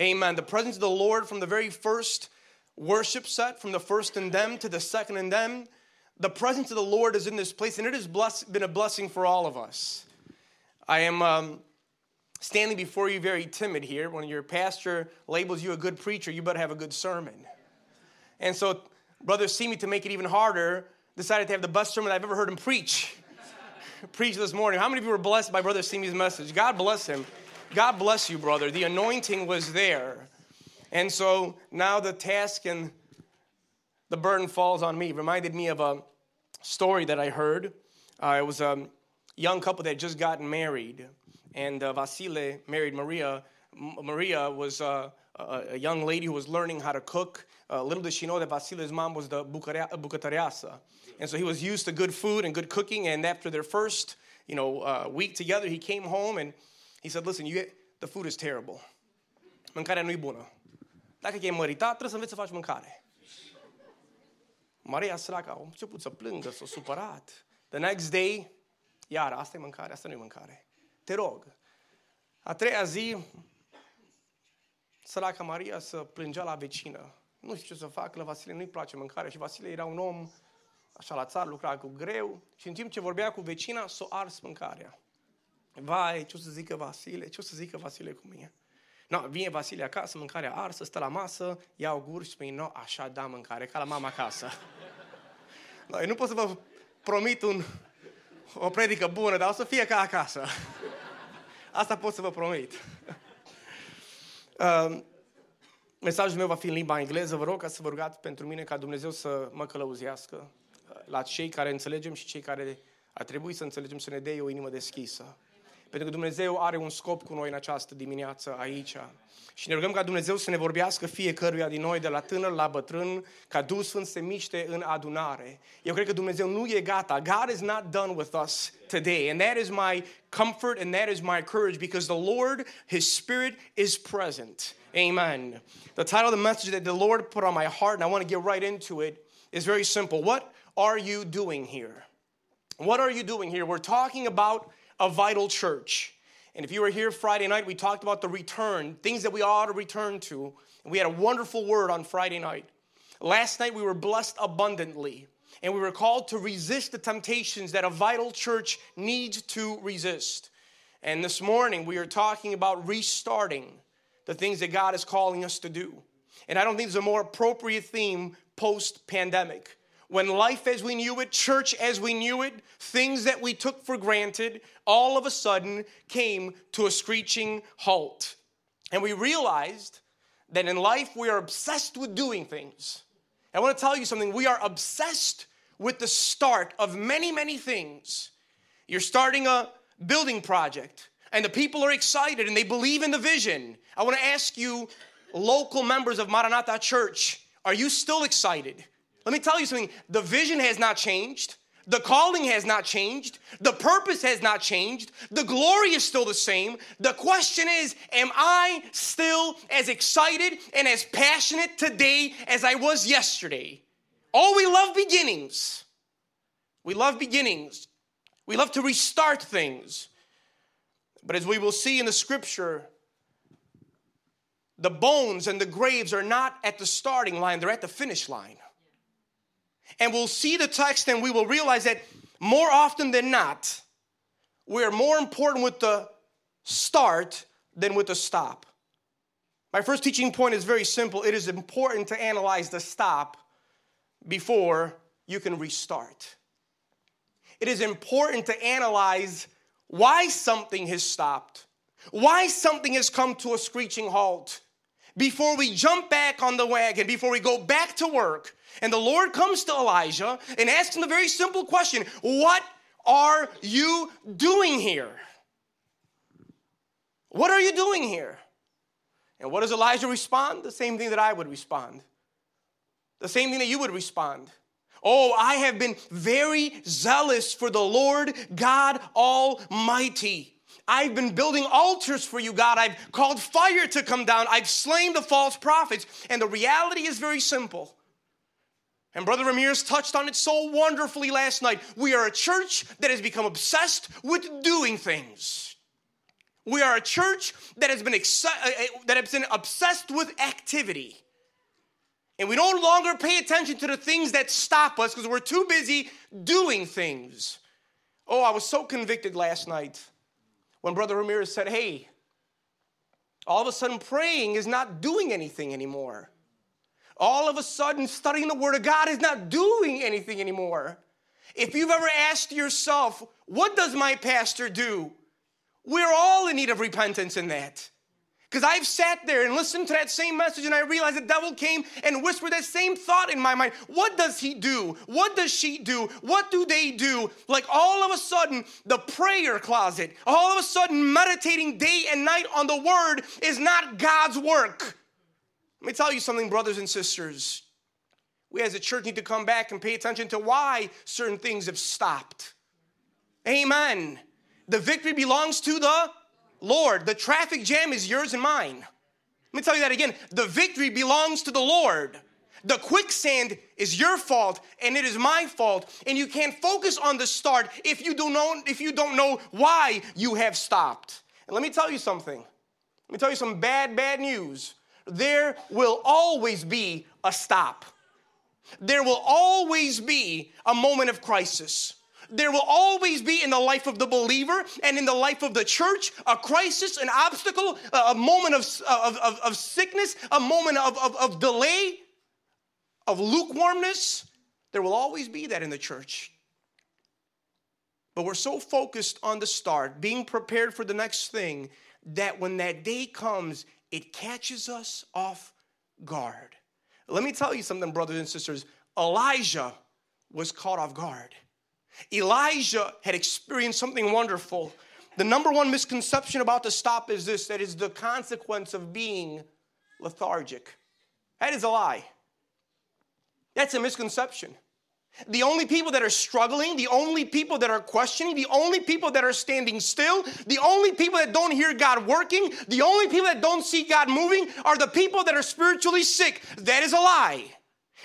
Speaker 12: Amen. The presence of the Lord from the very first worship set, from the first and them to the second and them. The presence of the Lord is in this place, and it has blessed, been a blessing for all of us. I am um, standing before you very timid here. When your pastor labels you a good preacher, you better have a good sermon. And so, Brother Simi, to make it even harder, decided to have the best sermon I've ever heard him preach preach this morning. How many of you were blessed by Brother Simi's message? God bless him. God bless you, brother. The anointing was there. And so now the task and the burden falls on me. It reminded me of a story that I heard. Uh, it was a young couple that just gotten married. and uh, Vasile married Maria. M- Maria was uh, a, young lady who was learning how to cook. Uh, little did she know that Vasile's mom was the bucătăreasă. And so he was used to good food and good cooking. And after their first, you know, uh, week together, he came home and he said, "Listen, you, get, the food is terrible. Mâncarea nu e bună. Dacă e măritat, trebuie să înveți să faci mâncare." Maria săracă a început să plângă, s-a supărat. The next day, iar asta e mâncare, asta nu e mâncare. Te rog. A treia zi, săraca Maria să plângea la vecină. Nu știu ce să fac, la Vasile nu-i place mâncarea și Vasile era un om așa la țară, lucra cu greu și în timp ce vorbea cu vecina, s-o ars mâncarea. Vai, ce o să zică Vasile, ce o să zică Vasile cu mine? No, vine Vasile acasă, mâncarea arsă, stă la masă, ia o gură și spune, no, așa da mâncare, ca la mama acasă. No, eu nu pot să vă promit un, o predică bună, dar o să fie ca acasă. Asta pot să vă promit. Uh, mesajul meu va fi în limba engleză. Vă rog ca să vă rugați pentru mine ca Dumnezeu să mă călăuzească la cei care înțelegem și cei care ar trebui să înțelegem să ne dea o inimă deschisă. Pentru că Dumnezeu are un scop cu noi în această dimineață aici. Și ne rugăm ca Dumnezeu să ne vorbească fiecăruia din noi, de la tânăr la bătrân, ca Duhul Sfânt se miște în adunare. Eu cred că Dumnezeu nu e gata. God is not done with us today. And that is my comfort and that is my courage because the Lord, His Spirit is present. Amen. The title of the message that the Lord put on my heart, and I want to get right into it, is very simple. What are you doing here? What are you doing here? We're talking about a vital church. And if you were here Friday night, we talked about the return, things that we ought to return to. And we had a wonderful word on Friday night. Last night, we were blessed abundantly. And we were called to resist the temptations that a vital church needs to resist. And this morning, we are talking about restarting the things that God is calling us to do. And I don't think there's a more appropriate theme post pandemic. When life as we knew it, church as we knew it, things that we took for granted, all of a sudden came to a screeching halt. And we realized that in life we are obsessed with doing things. I want to tell you something we are obsessed with the start of many, many things. You're starting a building project, and the people are excited and they believe in the vision. I want to ask you, local members of Maranatha Church, are you still excited? Let me tell you something the vision has not changed. The calling has not changed. The purpose has not changed. The glory is still the same. The question is, am I still as excited and as passionate today as I was yesterday? Oh, we love beginnings. We love beginnings. We love to restart things. But as we will see in the scripture, the bones and the graves are not at the starting line, they're at the finish line. And we'll see the text and we will realize that more often than not, we're more important with the start than with the stop. My first teaching point is very simple it is important to analyze the stop before you can restart. It is important to analyze why something has stopped, why something has come to a screeching halt before we jump back on the wagon, before we go back to work. And the Lord comes to Elijah and asks him the very simple question What are you doing here? What are you doing here? And what does Elijah respond? The same thing that I would respond. The same thing that you would respond. Oh, I have been very zealous for the Lord God Almighty. I've been building altars for you, God. I've called fire to come down. I've slain the false prophets. And the reality is very simple. And Brother Ramirez touched on it so wonderfully last night. We are a church that has become obsessed with doing things. We are a church that has been, exci- uh, that has been obsessed with activity. And we no longer pay attention to the things that stop us because we're too busy doing things. Oh, I was so convicted last night when Brother Ramirez said, Hey, all of a sudden praying is not doing anything anymore. All of a sudden studying the Word of God is not doing anything anymore. If you've ever asked yourself, What does my pastor do? We're all in need of repentance in that. Because I've sat there and listened to that same message and I realized the devil came and whispered that same thought in my mind. What does he do? What does she do? What do they do? Like all of a sudden, the prayer closet, all of a sudden, meditating day and night on the word is not God's work. Let me tell you something, brothers and sisters. We as a church need to come back and pay attention to why certain things have stopped. Amen. The victory belongs to the Lord. The traffic jam is yours and mine. Let me tell you that again. The victory belongs to the Lord. The quicksand is your fault and it is my fault. And you can't focus on the start if you don't know if you don't know why you have stopped. And let me tell you something. Let me tell you some bad, bad news. There will always be a stop. There will always be a moment of crisis. There will always be in the life of the believer and in the life of the church a crisis, an obstacle, a moment of, of, of, of sickness, a moment of, of, of delay, of lukewarmness. There will always be that in the church. But we're so focused on the start, being prepared for the next thing, that when that day comes, it catches us off guard. Let me tell you something, brothers and sisters. Elijah was caught off guard. Elijah had experienced something wonderful. The number one misconception about the stop is this that is the consequence of being lethargic. That is a lie. That's a misconception. The only people that are struggling, the only people that are questioning, the only people that are standing still, the only people that don't hear God working, the only people that don't see God moving are the people that are spiritually sick. That is a lie.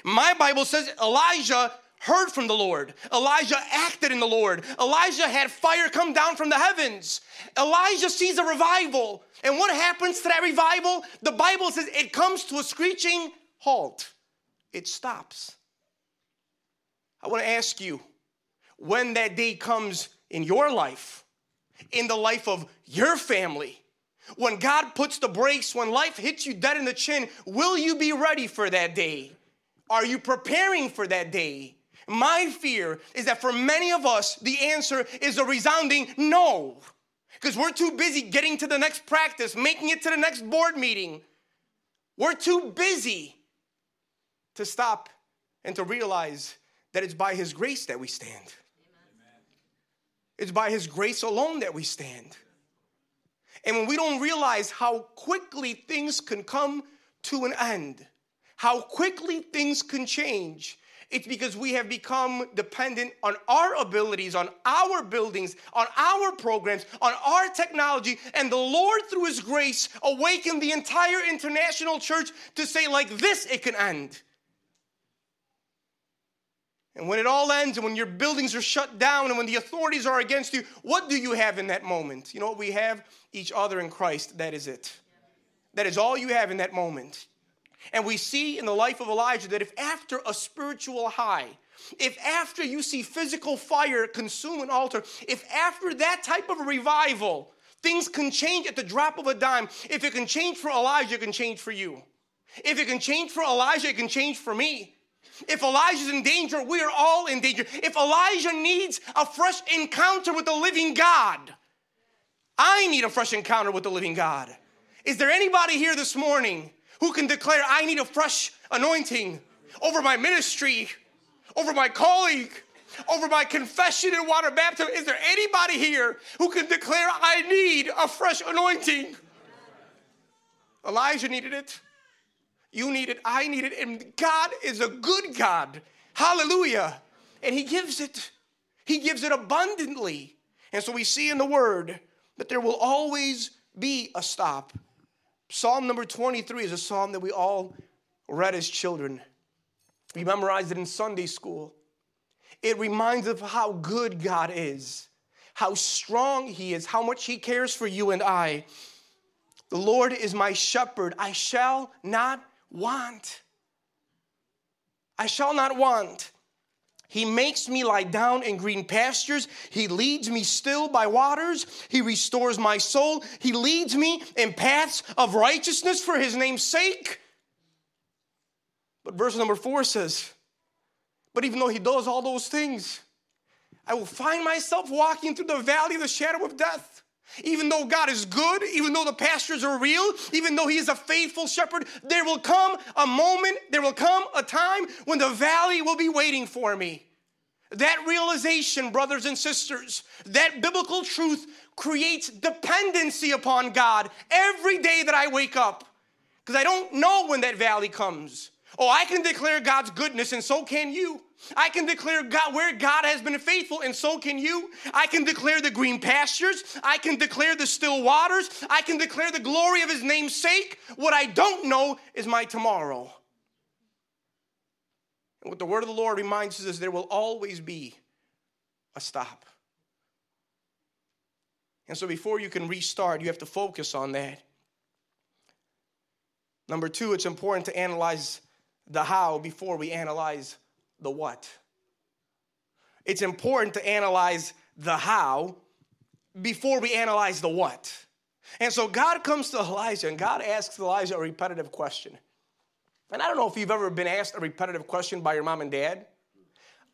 Speaker 12: My Bible says Elijah heard from the Lord. Elijah acted in the Lord. Elijah had fire come down from the heavens. Elijah sees a revival. And what happens to that revival? The Bible says it comes to a screeching halt, it stops. I want to ask you when that day comes in your life, in the life of your family, when God puts the brakes, when life hits you dead in the chin, will you be ready for that day? Are you preparing for that day? My fear is that for many of us, the answer is a resounding no. Because we're too busy getting to the next practice, making it to the next board meeting. We're too busy to stop and to realize that it's by His grace that we stand. It's by His grace alone that we stand. And when we don't realize how quickly things can come to an end, how quickly things can change, it's because we have become dependent on our abilities, on our buildings, on our programs, on our technology. And the Lord, through His grace, awakened the entire international church to say, like this, it can end. And when it all ends, and when your buildings are shut down, and when the authorities are against you, what do you have in that moment? You know what we have? Each other in Christ. That is it. That is all you have in that moment. And we see in the life of Elijah that if after a spiritual high, if after you see physical fire consume an altar, if after that type of revival, things can change at the drop of a dime, if it can change for Elijah, it can change for you. If it can change for Elijah, it can change for me. If Elijah's in danger, we are all in danger. If Elijah needs a fresh encounter with the living God, I need a fresh encounter with the living God. Is there anybody here this morning who can declare, I need a fresh anointing over my ministry, over my colleague, over my confession and water baptism? Is there anybody here who can declare, I need a fresh anointing? Elijah needed it. You need it. I need it. And God is a good God. Hallelujah. And He gives it, He gives it abundantly. And so we see in the Word that there will always be a stop. Psalm number 23 is a psalm that we all read as children. We memorized it in Sunday school. It reminds us of how good God is, how strong He is, how much He cares for you and I. The Lord is my shepherd, I shall not want. I shall not want. He makes me lie down in green pastures. He leads me still by waters. He restores my soul. He leads me in paths of righteousness for his name's sake. But verse number four says, But even though he does all those things, I will find myself walking through the valley of the shadow of death. Even though God is good, even though the pastures are real, even though He is a faithful shepherd, there will come a moment, there will come a time when the valley will be waiting for me. That realization, brothers and sisters, that biblical truth creates dependency upon God every day that I wake up. Because I don't know when that valley comes. Oh, I can declare God's goodness, and so can you. I can declare God where God has been faithful, and so can you. I can declare the green pastures. I can declare the still waters. I can declare the glory of His name's sake. What I don't know is my tomorrow. And what the word of the Lord reminds us is there will always be a stop. And so before you can restart, you have to focus on that. Number two, it's important to analyze the how before we analyze the what. It's important to analyze the how before we analyze the what. And so God comes to Elijah and God asks Elijah a repetitive question. And I don't know if you've ever been asked a repetitive question by your mom and dad.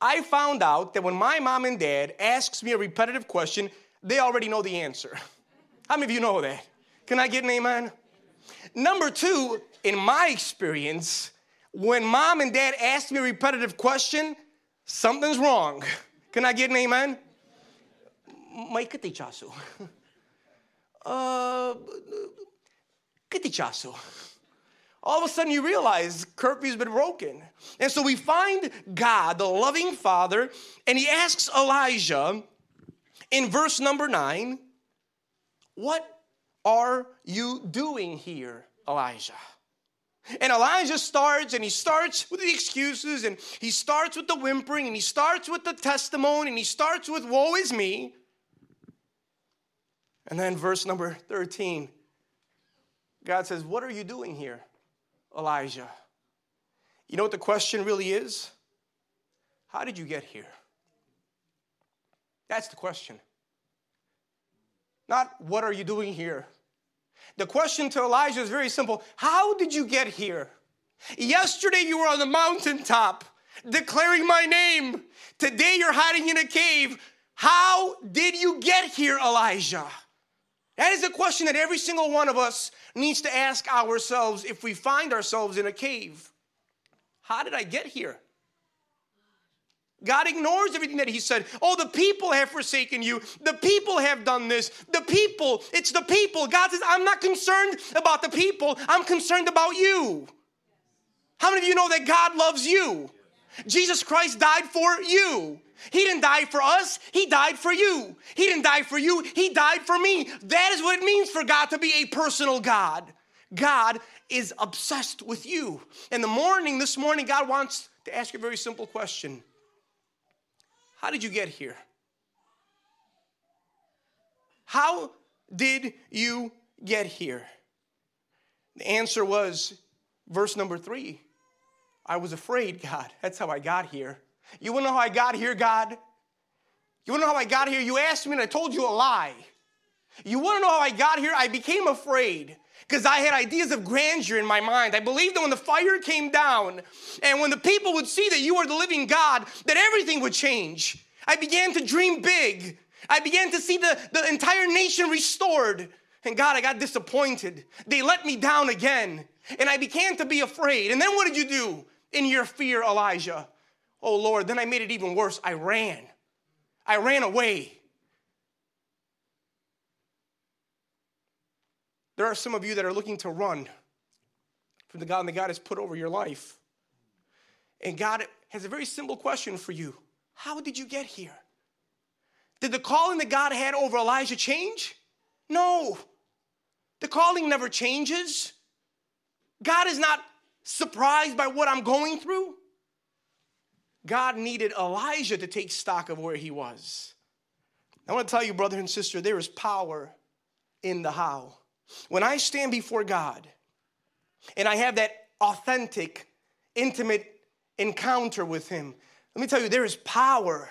Speaker 12: I found out that when my mom and dad asks me a repetitive question, they already know the answer. How many of you know that? Can I get an amen? Number two, in my experience, when mom and dad ask me a repetitive question, something's wrong. Can I get an amen? Mai? Uh, cât? All of a sudden you realize curfew's been broken. And so we find God, the loving Father, and he asks Elijah in verse number nine, What are you doing here, Elijah? And Elijah starts and he starts with the excuses and he starts with the whimpering and he starts with the testimony and he starts with woe is me. And then verse number 13, God says, What are you doing here, Elijah? You know what the question really is? How did you get here? That's the question. Not what are you doing here? The question to Elijah is very simple How did you get here? Yesterday you were on the mountaintop declaring my name. Today you're hiding in a cave. How did you get here, Elijah? That is a question that every single one of us needs to ask ourselves if we find ourselves in a cave. How did I get here? God ignores everything that He said. Oh, the people have forsaken you. The people have done this. The people, it's the people. God says, I'm not concerned about the people, I'm concerned about you. How many of you know that God loves you? Jesus Christ died for you. He didn't die for us, He died for you. He didn't die for you, He died for me. That is what it means for God to be a personal God. God is obsessed with you. In the morning, this morning, God wants to ask you a very simple question How did you get here? How did you get here? The answer was verse number three I was afraid, God. That's how I got here. You wanna know how I got here, God? You wanna know how I got here? You asked me and I told you a lie. You wanna know how I got here? I became afraid because I had ideas of grandeur in my mind. I believed that when the fire came down and when the people would see that you are the living God, that everything would change. I began to dream big. I began to see the, the entire nation restored. And God, I got disappointed. They let me down again. And I began to be afraid. And then what did you do in your fear, Elijah? Oh Lord, then I made it even worse. I ran. I ran away. There are some of you that are looking to run from the God that God has put over your life. And God has a very simple question for you How did you get here? Did the calling that God had over Elijah change? No. The calling never changes. God is not surprised by what I'm going through. God needed Elijah to take stock of where he was. I want to tell you, brother and sister, there is power in the how. When I stand before God and I have that authentic, intimate encounter with Him, let me tell you, there is power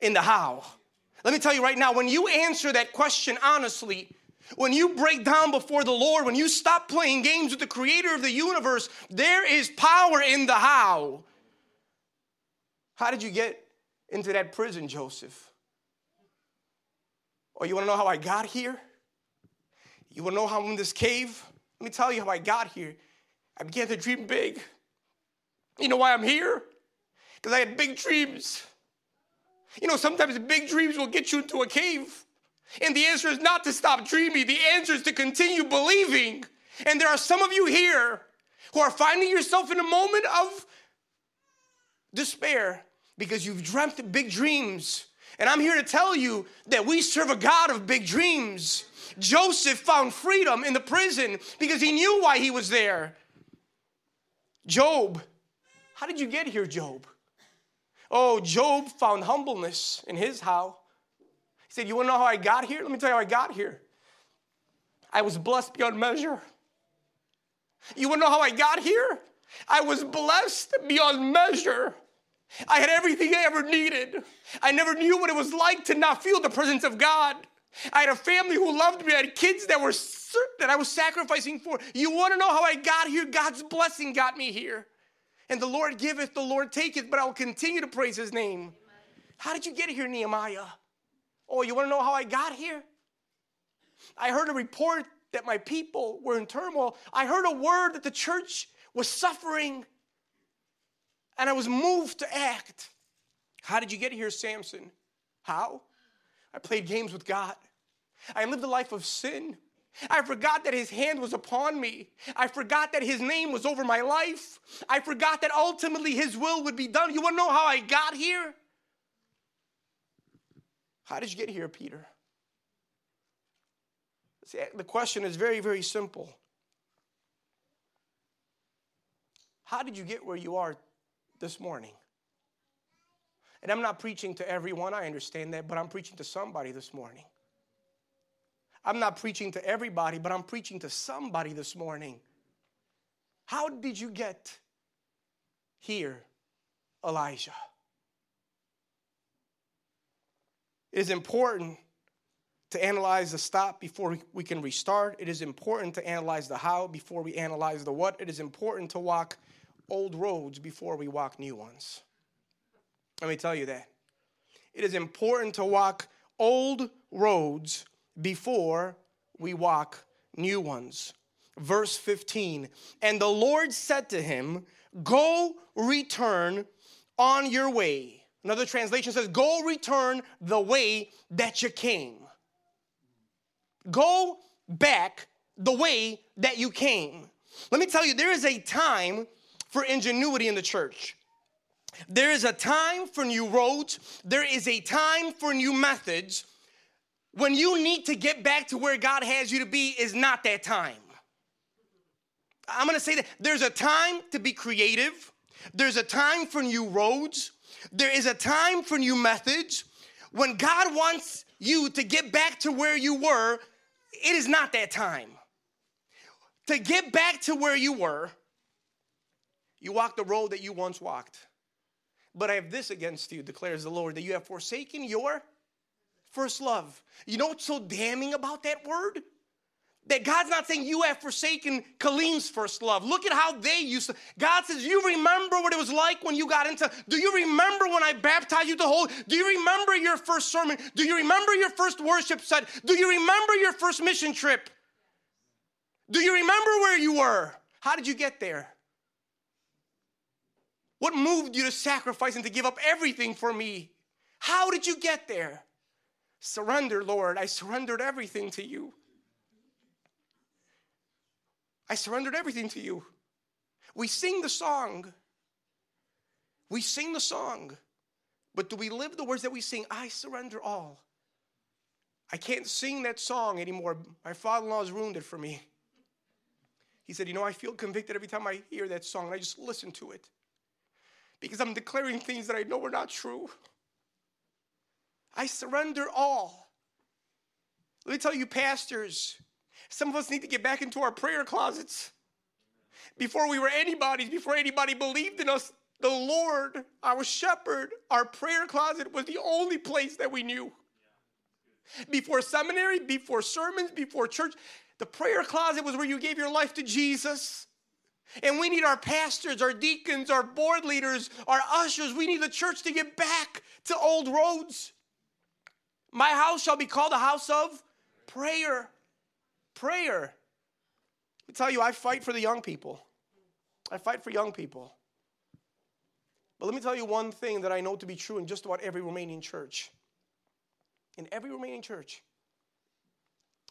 Speaker 12: in the how. Let me tell you right now, when you answer that question honestly, when you break down before the Lord, when you stop playing games with the creator of the universe, there is power in the how. How did you get into that prison, Joseph? Or oh, you want to know how I got here? You to know how I'm in this cave? Let me tell you how I got here. I began to dream big. You know why I'm here? Because I had big dreams. You know, sometimes big dreams will get you into a cave. And the answer is not to stop dreaming, the answer is to continue believing. And there are some of you here who are finding yourself in a moment of despair because you've dreamt big dreams. And I'm here to tell you that we serve a God of big dreams. Joseph found freedom in the prison because he knew why he was there. Job, how did you get here, Job? Oh, Job found humbleness in his how. He said, You want to know how I got here? Let me tell you how I got here. I was blessed beyond measure. You want to know how I got here? I was blessed beyond measure. I had everything I ever needed. I never knew what it was like to not feel the presence of God. I had a family who loved me. I had kids that were that I was sacrificing for. You want to know how I got here? God's blessing got me here. And the Lord giveth, the Lord taketh, but I will continue to praise his name. How did you get here, Nehemiah? Oh, you want to know how I got here? I heard a report that my people were in turmoil. I heard a word that the church was suffering, and I was moved to act. How did you get here, Samson? How? I played games with God. I lived a life of sin. I forgot that his hand was upon me. I forgot that his name was over my life. I forgot that ultimately his will would be done. You want to know how I got here? How did you get here, Peter? See, eh, the question is very, very simple. How did you get where you are this morning? And I'm not preaching to everyone, I understand that, but I'm preaching to somebody this morning. I'm not preaching to everybody, but I'm preaching to somebody this morning. How did you get here, Elijah? It is important to analyze the stop before we can restart. It is important to analyze the how before we analyze the what. It is important to walk old roads before we walk new ones. Let me tell you that. It is important to walk old roads before we walk new ones. Verse 15 And the Lord said to him, Go return on your way. Another translation says, Go return the way that you came. Go back the way that you came. Let me tell you, there is a time for ingenuity in the church. There is a time for new roads, there is a time for new methods. When you need to get back to where God has you to be, is not that time. I'm gonna say that there's a time to be creative, there's a time for new roads, there is a time for new methods. When God wants you to get back to where you were, it is not that time. To get back to where you were, you walk the road that you once walked. But I have this against you, declares the Lord, that you have forsaken your first love. You know what's so damning about that word? That God's not saying you have forsaken Colleen's first love. Look at how they used to. God says, You remember what it was like when you got into. Do you remember when I baptized you to hold? Do you remember your first sermon? Do you remember your first worship set? Do you remember your first mission trip? Do you remember where you were? How did you get there? What moved you to sacrifice and to give up everything for me? How did you get there? Surrender, Lord. I surrendered everything to you. I surrendered everything to you. We sing the song. We sing the song. But do we live the words that we sing? I surrender all. I can't sing that song anymore. My father in law has ruined it for me. He said, You know, I feel convicted every time I hear that song, and I just listen to it because I'm declaring things that I know are not true. I surrender all. Let me tell you, pastors, some of us need to get back into our prayer closets. Before we were anybody's, before anybody believed in us, the Lord, our shepherd, our prayer closet was the only place that we knew. Before seminary, before sermons, before church, the prayer closet was where you gave your life to Jesus. And we need our pastors, our deacons, our board leaders, our ushers. We need the church to get back to old roads. My house shall be called a house of prayer. Prayer. Let me tell you, I fight for the young people. I fight for young people. But let me tell you one thing that I know to be true in just about every Romanian church. In every Romanian church.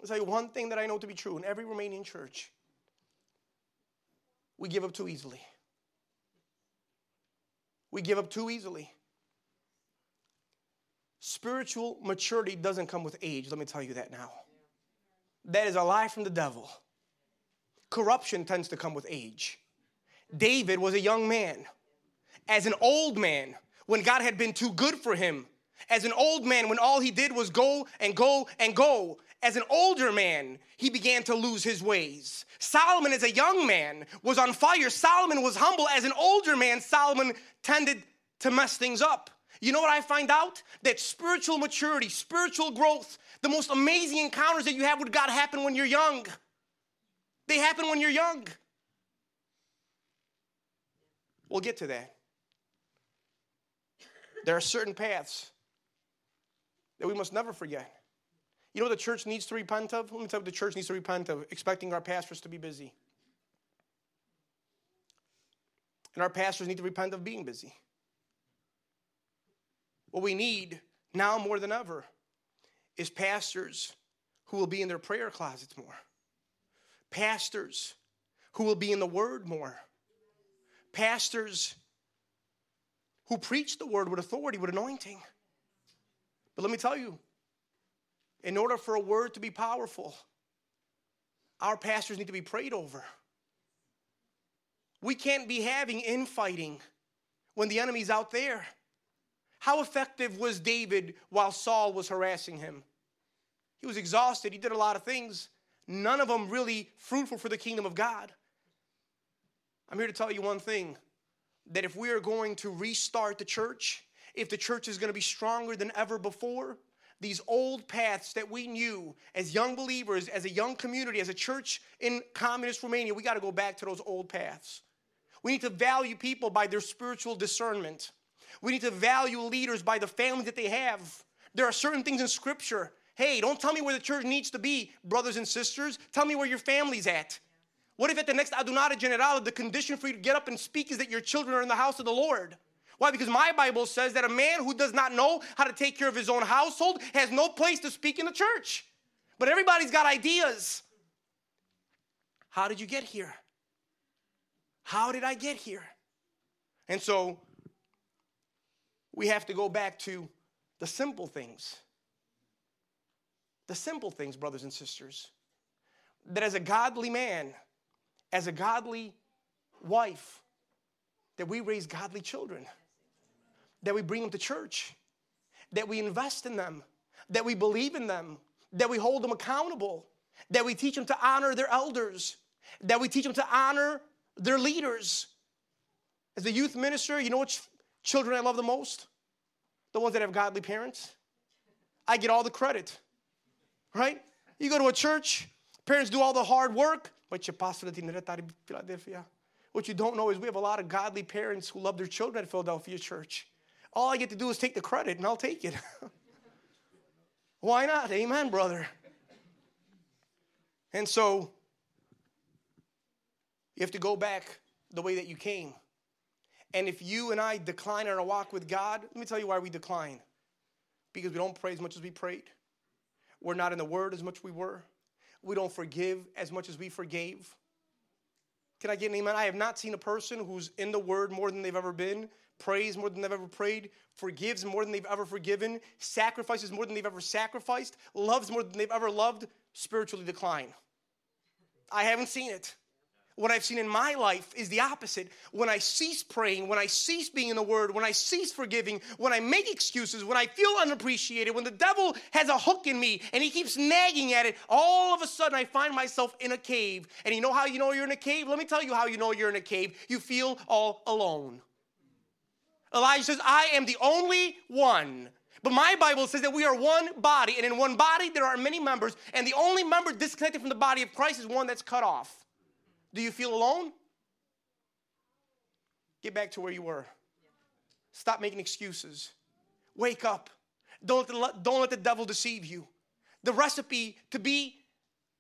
Speaker 12: I'll tell you one thing that I know to be true in every Romanian church. We give up too easily. We give up too easily. Spiritual maturity doesn't come with age. Let me tell you that now. That is a lie from the devil. Corruption tends to come with age. David was a young man. As an old man, when God had been too good for him, as an old man, when all he did was go and go and go, as an older man, he began to lose his ways. Solomon, as a young man, was on fire. Solomon was humble. As an older man, Solomon tended to mess things up. You know what I find out? That spiritual maturity, spiritual growth, the most amazing encounters that you have with God happen when you're young. They happen when you're young. We'll get to that. There are certain paths that we must never forget. You know what the church needs to repent of? Let me tell you what the church needs to repent of expecting our pastors to be busy. And our pastors need to repent of being busy. What we need now more than ever is pastors who will be in their prayer closets more, pastors who will be in the Word more, pastors who preach the Word with authority, with anointing. But let me tell you, in order for a word to be powerful, our pastors need to be prayed over. We can't be having infighting when the enemy's out there. How effective was David while Saul was harassing him? He was exhausted, he did a lot of things, none of them really fruitful for the kingdom of God. I'm here to tell you one thing that if we are going to restart the church, if the church is going to be stronger than ever before, these old paths that we knew as young believers, as a young community, as a church in communist Romania, we got to go back to those old paths. We need to value people by their spiritual discernment. We need to value leaders by the family that they have. There are certain things in Scripture. Hey, don't tell me where the church needs to be, brothers and sisters. Tell me where your family's at. What if at the next Adunare Generale, the condition for you to get up and speak is that your children are in the house of the Lord? Why? Because my Bible says that a man who does not know how to take care of his own household has no place to speak in the church. But everybody's got ideas. How did you get here? How did I get here? And so we have to go back to the simple things. The simple things, brothers and sisters. That as a godly man, as a godly wife, that we raise godly children that we bring them to church, that we invest in them, that we believe in them, that we hold them accountable, that we teach them to honor their elders, that we teach them to honor their leaders. As a youth minister, you know which children I love the most? The ones that have godly parents. I get all the credit, right? You go to a church, parents do all the hard work. But What you don't know is we have a lot of godly parents who love their children at Philadelphia Church. All I get to do is take the credit and I'll take it. Why not? Amen, brother. And so you have to go back the way that you came. And if you and I decline in our walk with God, let me tell you why we decline. Because we don't pray as much as we prayed. We're not in the Word as much as we were. We don't forgive as much as we forgave. Can I get an amen? I have not seen a person who's in the Word more than they've ever been prays more than they've ever prayed, forgives more than they've ever forgiven, sacrifices more than they've ever sacrificed, loves more than they've ever loved, spiritually decline. I haven't seen it. What I've seen in my life is the opposite. When I cease praying, when I cease being in the Word, when I cease forgiving, when I make excuses, when I feel unappreciated, when the devil has a hook in me and he keeps nagging at it, all of a sudden I find myself in a cave. And you know how you know you're in a cave? Let me tell you how you know you're in a cave. You feel all alone. Elijah says, I am the only one. But my Bible says that we are one body, and in one body there are many members, and the only member disconnected from the body of Christ is one that's cut off. Do you feel alone? Get back to where you were. Stop making excuses. Wake up. Don't let, the, don't let the devil deceive you. The recipe to be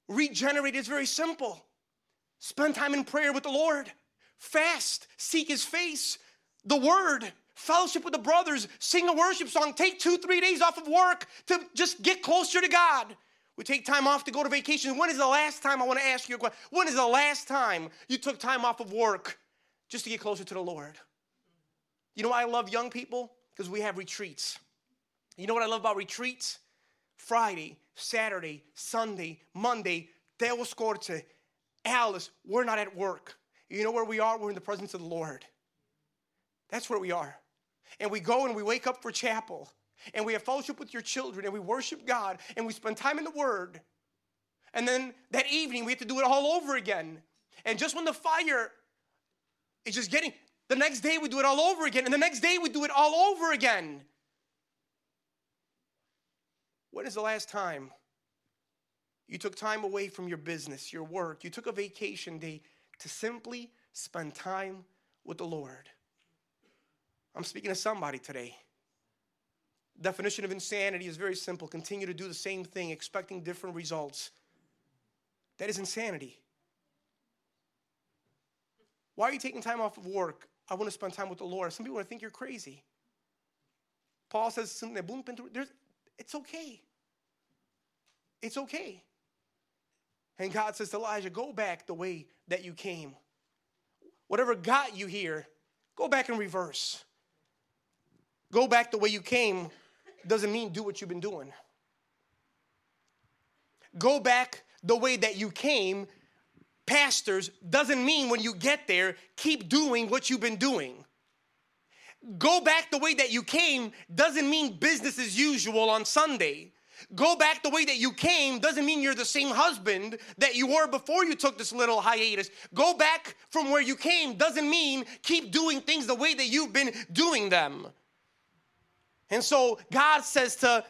Speaker 12: regenerated is very simple. Spend time in prayer with the Lord. Fast, seek his face, the word, fellowship with the brothers, sing a worship song, take two, three days off of work to just get closer to God. We take time off to go to vacation. When is the last time, I want to ask you a question, when is the last time you took time off of work just to get closer to the Lord? You know why I love young people? Because we have retreats. You know what I love about retreats? Friday, Saturday, Sunday, Monday, Deus Corte, Alice, we're not at work. You know where we are? We're in the presence of the Lord. That's where we are. And we go and we wake up for chapel and we have fellowship with your children and we worship God and we spend time in the Word. And then that evening we have to do it all over again. And just when the fire is just getting, the next day we do it all over again. And the next day we do it all over again. When is the last time you took time away from your business, your work? You took a vacation day to simply spend time with the Lord. I'm speaking to somebody today. Definition of insanity is very simple continue to do the same thing, expecting different results. That is insanity. Why are you taking time off of work? I want to spend time with the Lord. Some people think you're crazy. Paul says, it's okay. It's okay. And God says to Elijah, go back the way that you came. Whatever got you here, go back in reverse. Go back the way you came doesn't mean do what you've been doing. Go back the way that you came, pastors, doesn't mean when you get there, keep doing what you've been doing. Go back the way that you came doesn't mean business as usual on Sunday. Go back the way that you came doesn't mean you're the same husband that you were before you took this little hiatus. Go back from where you came doesn't mean keep doing things the way that you've been doing them. And so God says to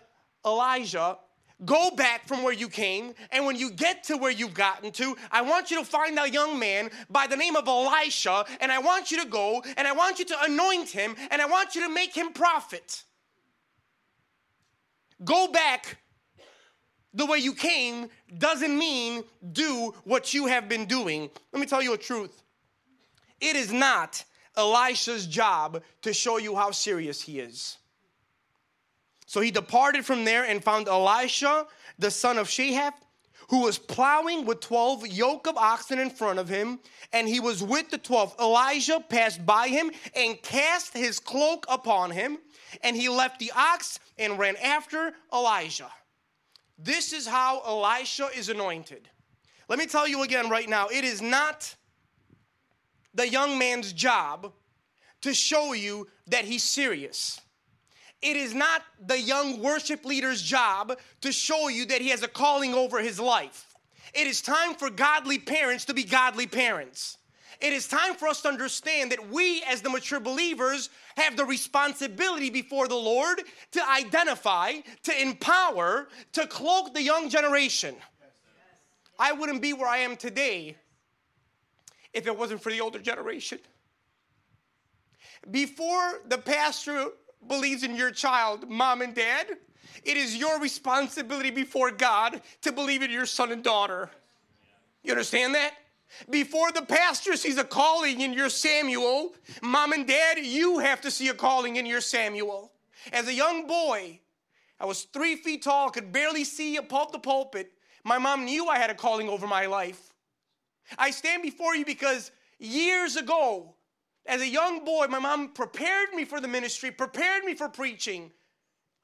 Speaker 12: Elijah, Go back from where you came, and when you get to where you've gotten to, I want you to find a young man by the name of Elisha, and I want you to go, and I want you to anoint him, and I want you to make him prophet. Go back the way you came doesn't mean do what you have been doing. Let me tell you a truth. It is not Elisha's job to show you how serious he is. So he departed from there and found Elisha, the son of Shaphat, who was plowing with 12 yoke of oxen in front of him, and he was with the 12. Elijah passed by him and cast his cloak upon him, and he left the ox and ran after Elijah. This is how Elisha is anointed. Let me tell you again right now it is not the young man's job to show you that he's serious. It is not the young worship leader's job to show you that he has a calling over his life. It is time for godly parents to be godly parents. It is time for us to understand that we, as the mature believers, have the responsibility before the Lord to identify, to empower, to cloak the young generation. I wouldn't be where I am today if it wasn't for the older generation. Before the pastor believes in your child, mom and dad, it is your responsibility before God to believe in your son and daughter. You understand that? Before the pastor sees a calling in your Samuel, mom and dad, you have to see a calling in your Samuel. As a young boy, I was three feet tall, could barely see above the pulpit. My mom knew I had a calling over my life. I stand before you because years ago, as a young boy, my mom prepared me for the ministry, prepared me for preaching.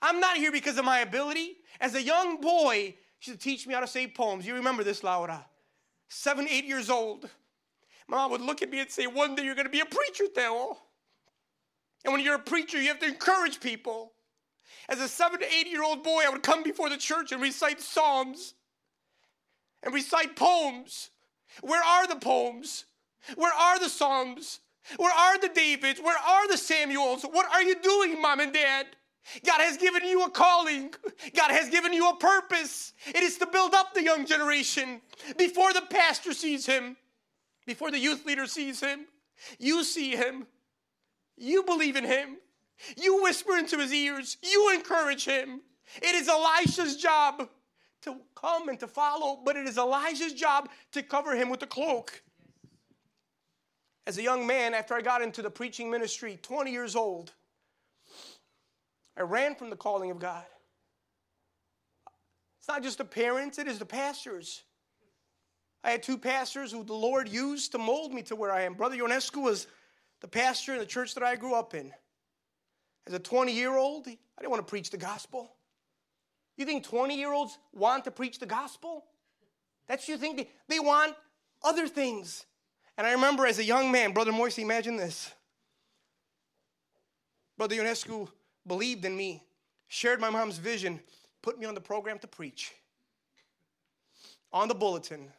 Speaker 12: I'm not here because of my ability. As a young boy, she would teach me how to say poems. You remember this, Laura? Seven, eight years old. My mom would look at me and say, One day you're going to be a preacher, Theo. And when you're a preacher, you have to encourage people. As a seven to eight year old boy, I would come before the church and recite psalms and recite poems. Where are the poems? Where are the psalms? Where are the Davids? Where are the Samuels? What are you doing, mom and dad? God has given you a calling. God has given you a purpose. It is to build up the young generation before the pastor sees him, before the youth leader sees him. You see him. You believe in him. You whisper into his ears. You encourage him. It is Elisha's job to come and to follow, but it is Elijah's job to cover him with a cloak. As a young man, after I got into the preaching ministry, 20 years old, I ran from the calling of God. It's not just the parents, it is the pastors. I had two pastors who the Lord used to mold me to where I am. Brother Ionescu was the pastor in the church that I grew up in. As a 20 year old, I didn't want to preach the gospel. You think 20 year olds want to preach the gospel? That's you think they, they want other things. And I remember as a young man, Brother Moisey, imagine this. Brother Ionescu believed in me, shared my mom's vision, put me on the program to preach. On the bulletin,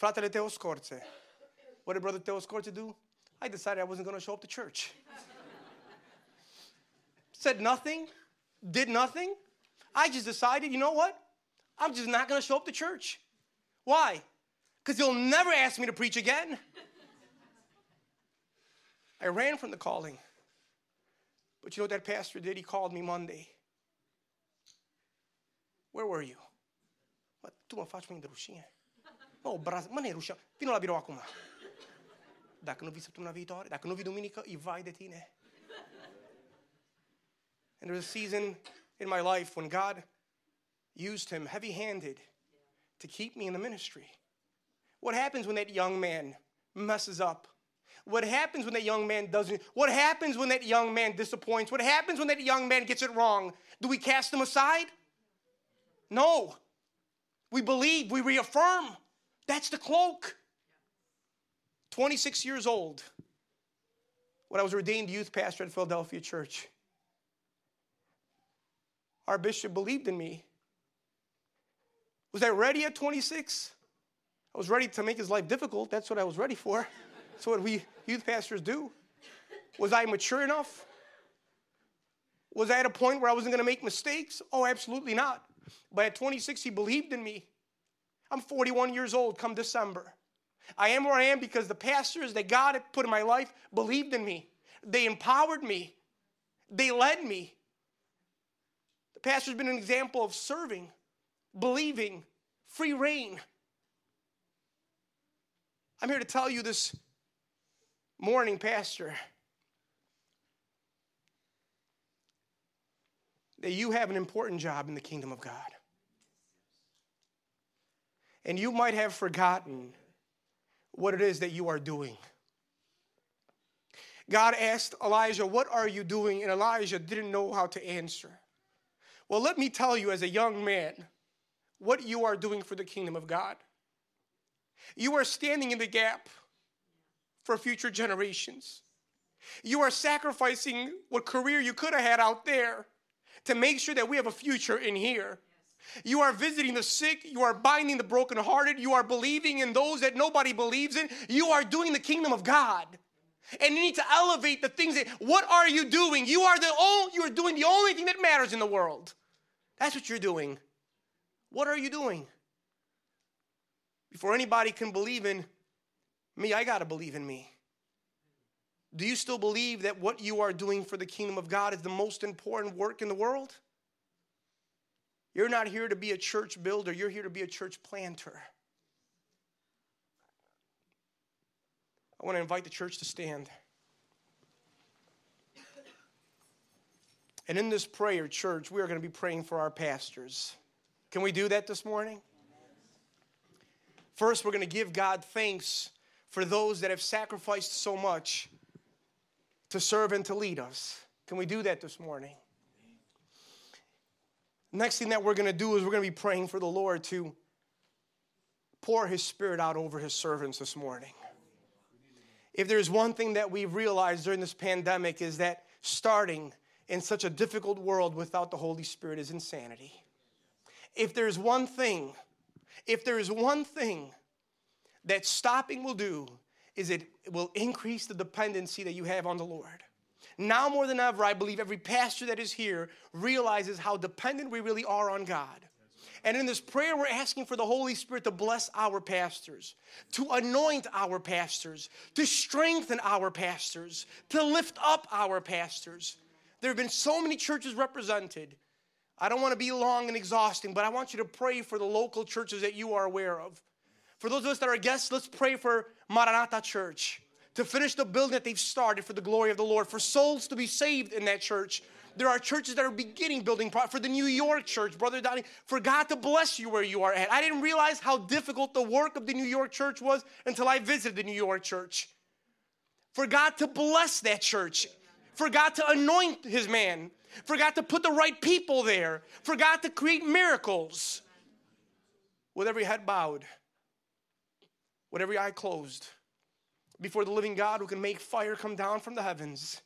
Speaker 12: Fratele Teo Scorze. What did Brother Teo Scorze do? I decided I wasn't going to show up to church. Said nothing, did nothing. I just decided, you know what? I'm just not going to show up to church. Why? Because he'll never ask me to preach again. I ran from the calling. But you know what that pastor did? He called me Monday. Where were you? Mă, tu mă faci mâine de rușine. Mă, obraz, mă, ne rușine. Vino la birou acum. Dacă nu vii săptămâna viitoare, dacă nu vii duminică, e vai de tine. And there was a season in my life when God used him heavy handed to keep me in the ministry. What happens when that young man messes up? What happens when that young man doesn't? What happens when that young man disappoints? What happens when that young man gets it wrong? Do we cast him aside? No. We believe, we reaffirm. That's the cloak. 26 years old, when I was ordained youth pastor at Philadelphia Church, our bishop believed in me. Was I ready at 26? I was ready to make his life difficult. That's what I was ready for. That's what we youth pastors do. Was I mature enough? Was I at a point where I wasn't going to make mistakes? Oh, absolutely not. But at 26, he believed in me. I'm 41 years old come December. I am where I am because the pastors that God had put in my life believed in me. They empowered me. They led me. The pastor's been an example of serving, believing, free reign. I'm here to tell you this morning, Pastor, that you have an important job in the kingdom of God. And you might have forgotten what it is that you are doing. God asked Elijah, What are you doing? And Elijah didn't know how to answer. Well, let me tell you, as a young man, what you are doing for the kingdom of God. You are standing in the gap for future generations. You are sacrificing what career you could have had out there to make sure that we have a future in here. You are visiting the sick. You are binding the brokenhearted. You are believing in those that nobody believes in. You are doing the kingdom of God. And you need to elevate the things that, what are you doing? You are the only, you are doing the only thing that matters in the world. That's what you're doing. What are you doing? Before anybody can believe in me, I got to believe in me. Do you still believe that what you are doing for the kingdom of God is the most important work in the world? You're not here to be a church builder, you're here to be a church planter. I want to invite the church to stand. And in this prayer, church, we are going to be praying for our pastors. Can we do that this morning? First, we're going to give God thanks for those that have sacrificed so much to serve and to lead us. Can we do that this morning? Next thing that we're going to do is we're going to be praying for the Lord to pour his spirit out over his servants this morning. If there's one thing that we've realized during this pandemic is that starting in such a difficult world without the Holy Spirit is insanity. If there's one thing, if there is one thing that stopping will do, is it will increase the dependency that you have on the Lord. Now more than ever, I believe every pastor that is here realizes how dependent we really are on God. And in this prayer, we're asking for the Holy Spirit to bless our pastors, to anoint our pastors, to strengthen our pastors, to lift up our pastors. There have been so many churches represented I don't want to be long and exhausting, but I want you to pray for the local churches that you are aware of. For those of us that are guests, let's pray for Maranatha Church to finish the building that they've started for the glory of the Lord, for souls to be saved in that church. There are churches that are beginning building for the New York church, Brother Donnie, for God to bless you where you are at. I didn't realize how difficult the work of the New York church was until I visited the New York church. For God to bless that church, for God to anoint his man, for God to put the right people there, for God to create miracles. With every head bowed, with every eye closed, before the living God who can make fire come down from the heavens.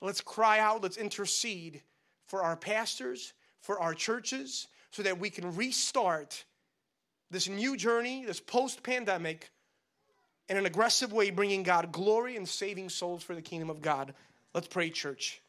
Speaker 12: Let's cry out, let's intercede for our pastors, for our churches, so that we can restart this new journey, this post pandemic, in an aggressive way, bringing God glory and saving souls for the kingdom of God. Let's pray, church.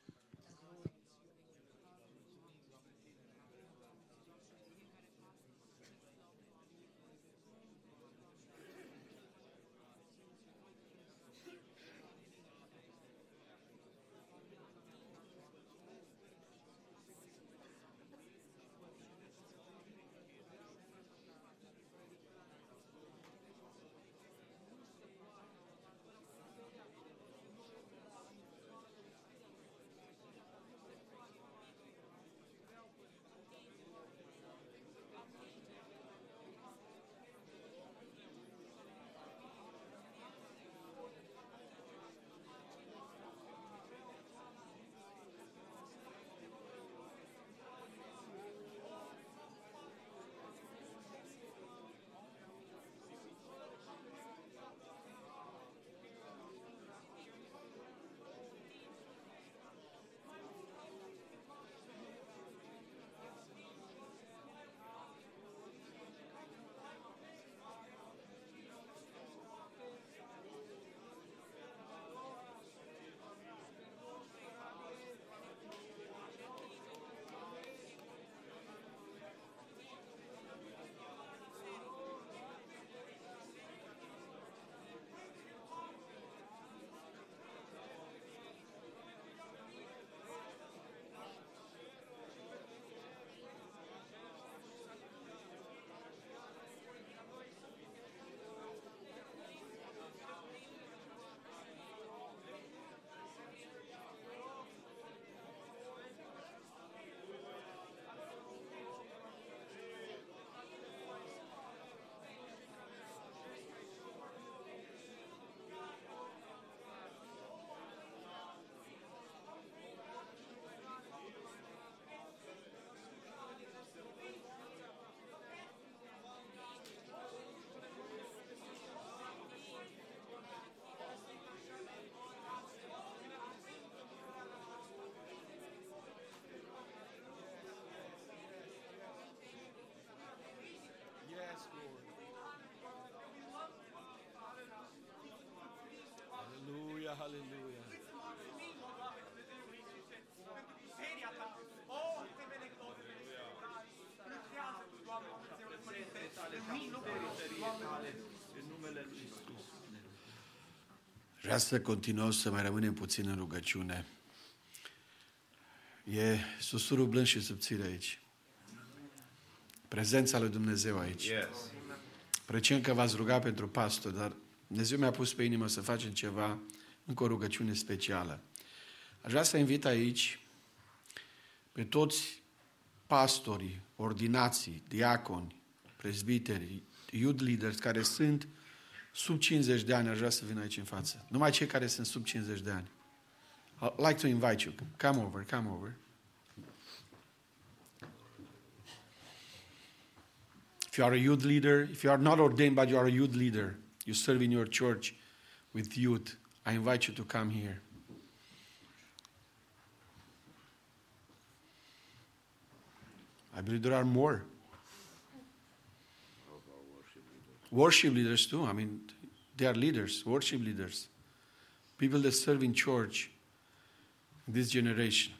Speaker 7: Hallelujah, hallelujah. Vreau să continuăm să mai rămânem puțin în rugăciune. E susurul blând și subțire aici. Prezența lui Dumnezeu aici.
Speaker 6: Yes.
Speaker 7: Precem că v-ați rugat pentru pastor, dar Dumnezeu mi-a pus pe inimă să facem ceva, încă o rugăciune specială. Aș vrea să invit aici pe toți pastorii, ordinații, diaconi, prezbiteri, youth leaders care sunt sub 50 de ani, aș vrea să vină aici în față. Numai cei care sunt sub 50 de ani. I'd like to invite you. Come over, come over. If you are a youth leader, if you are not ordained but you are a youth leader, you serve in your church with youth, I invite you to come here. I believe there are more. Worship leaders too. I mean, they are leaders, worship leaders. People that serve in church this generation.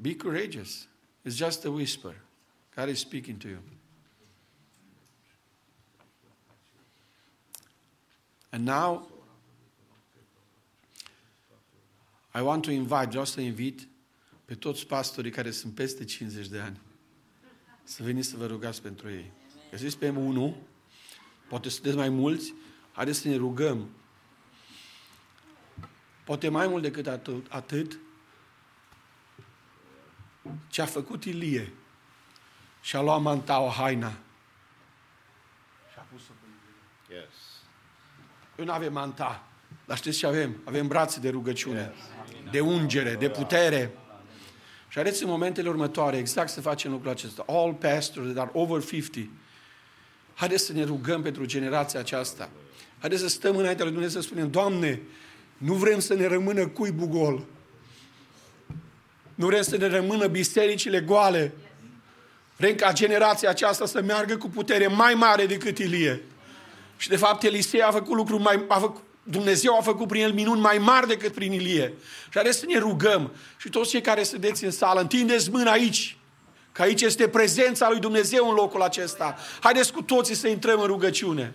Speaker 7: Be courageous. It's just a whisper. God is speaking to you. And now, I want to invite, just to invite pe toți pastorii care sunt peste 50 de ani să veniți să vă rugați pentru ei. Găsiți pe unul, poate sunteți mai mulți, haideți să ne rugăm. Poate mai mult decât atât, atât ce a făcut Ilie și-a luat mantaua, haina și-a pus-o pe
Speaker 6: Yes.
Speaker 7: Eu nu avem manta, dar știți ce avem? Avem brațe de rugăciune, de ungere, de putere. Și haideți în momentele următoare exact să facem lucrul acesta. All pastors that are over 50. Haideți să ne rugăm pentru generația aceasta. Haideți să stăm înaintea lui Dumnezeu să spunem, Doamne, nu vrem să ne rămână cuibul gol. Nu vrem să ne rămână bisericile goale. Vrem ca generația aceasta să meargă cu putere mai mare decât Ilie. Și de fapt Elisei a făcut lucruri mai... A făcut, Dumnezeu a făcut prin el minuni mai mari decât prin Ilie. Și haideți să ne rugăm. Și toți cei care sunteți în sală, întindeți mâna aici. Că aici este prezența lui Dumnezeu în locul acesta. Haideți cu toții să intrăm în rugăciune.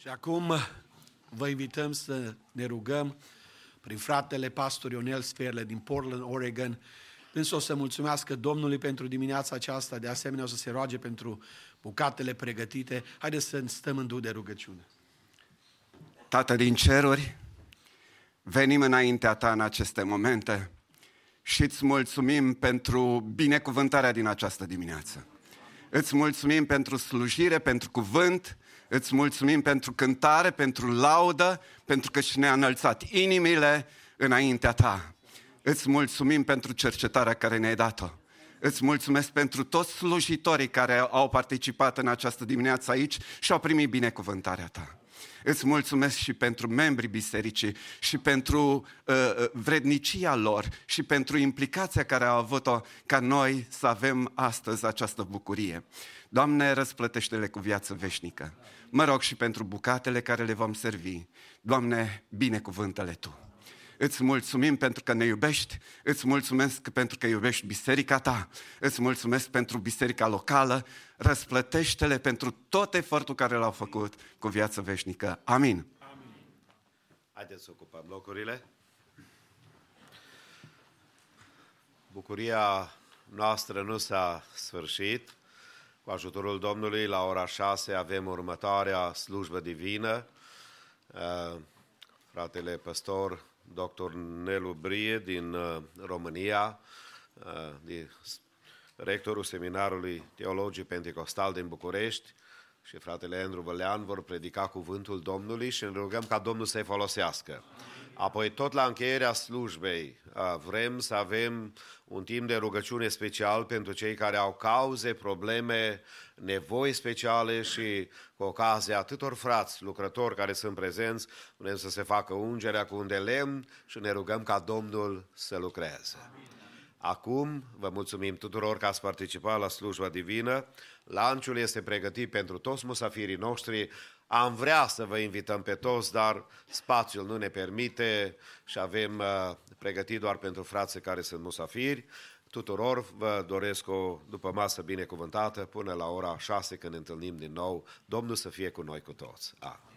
Speaker 7: Și acum vă invităm să ne rugăm prin fratele pastor Ionel Sperle din Portland, Oregon. Însă o să mulțumească Domnului pentru dimineața aceasta, de asemenea o să se roage pentru bucatele pregătite. Haideți să stăm în duh de rugăciune.
Speaker 13: Tată din ceruri, venim înaintea ta în aceste momente și îți mulțumim pentru binecuvântarea din această dimineață. Îți mulțumim pentru slujire, pentru cuvânt, îți mulțumim pentru cântare, pentru laudă, pentru că și ne-a înălțat inimile înaintea ta. Îți mulțumim pentru cercetarea care ne-ai dat-o. Îți mulțumesc pentru toți slujitorii care au participat în această dimineață aici și au primit binecuvântarea ta. Îți mulțumesc și pentru membrii bisericii și pentru uh, uh, vrednicia lor și pentru implicația care au avut-o ca noi să avem astăzi această bucurie. Doamne, răsplătește-le cu viață veșnică. Mă rog și pentru bucatele care le vom servi. Doamne, binecuvântă-le Tu. Îți mulțumim pentru că ne iubești, îți mulțumesc pentru că iubești biserica ta, îți mulțumesc pentru biserica locală, răsplătește-le pentru tot efortul care l-au făcut cu viață veșnică. Amin.
Speaker 6: Haideți să ocupăm locurile. Bucuria noastră nu s-a sfârșit. Cu ajutorul Domnului, la ora 6 avem următoarea slujbă divină. Uh, Fratele păstor dr. Nelu Brie din uh, România, uh, din rectorul Seminarului Teologii Pentecostal din București și fratele Andrew Vălean vor predica cuvântul Domnului și ne rugăm ca Domnul să-i folosească. Apoi, tot la încheierea slujbei, uh, vrem să avem un timp de rugăciune special pentru cei care au cauze, probleme, nevoi speciale și cu ocazia atâtor frați, lucrători care sunt prezenți, vrem să se facă ungerea cu un de lemn și ne rugăm ca Domnul să lucreze. Acum vă mulțumim tuturor că ați participat la slujba divină. Lanciul este pregătit pentru toți musafirii noștri. Am vrea să vă invităm pe toți, dar spațiul nu ne permite și avem uh, pregătit doar pentru frații care sunt musafiri. Tuturor vă doresc o după masă binecuvântată până la ora 6 când ne întâlnim din nou. Domnul să fie cu noi cu toți. Amin.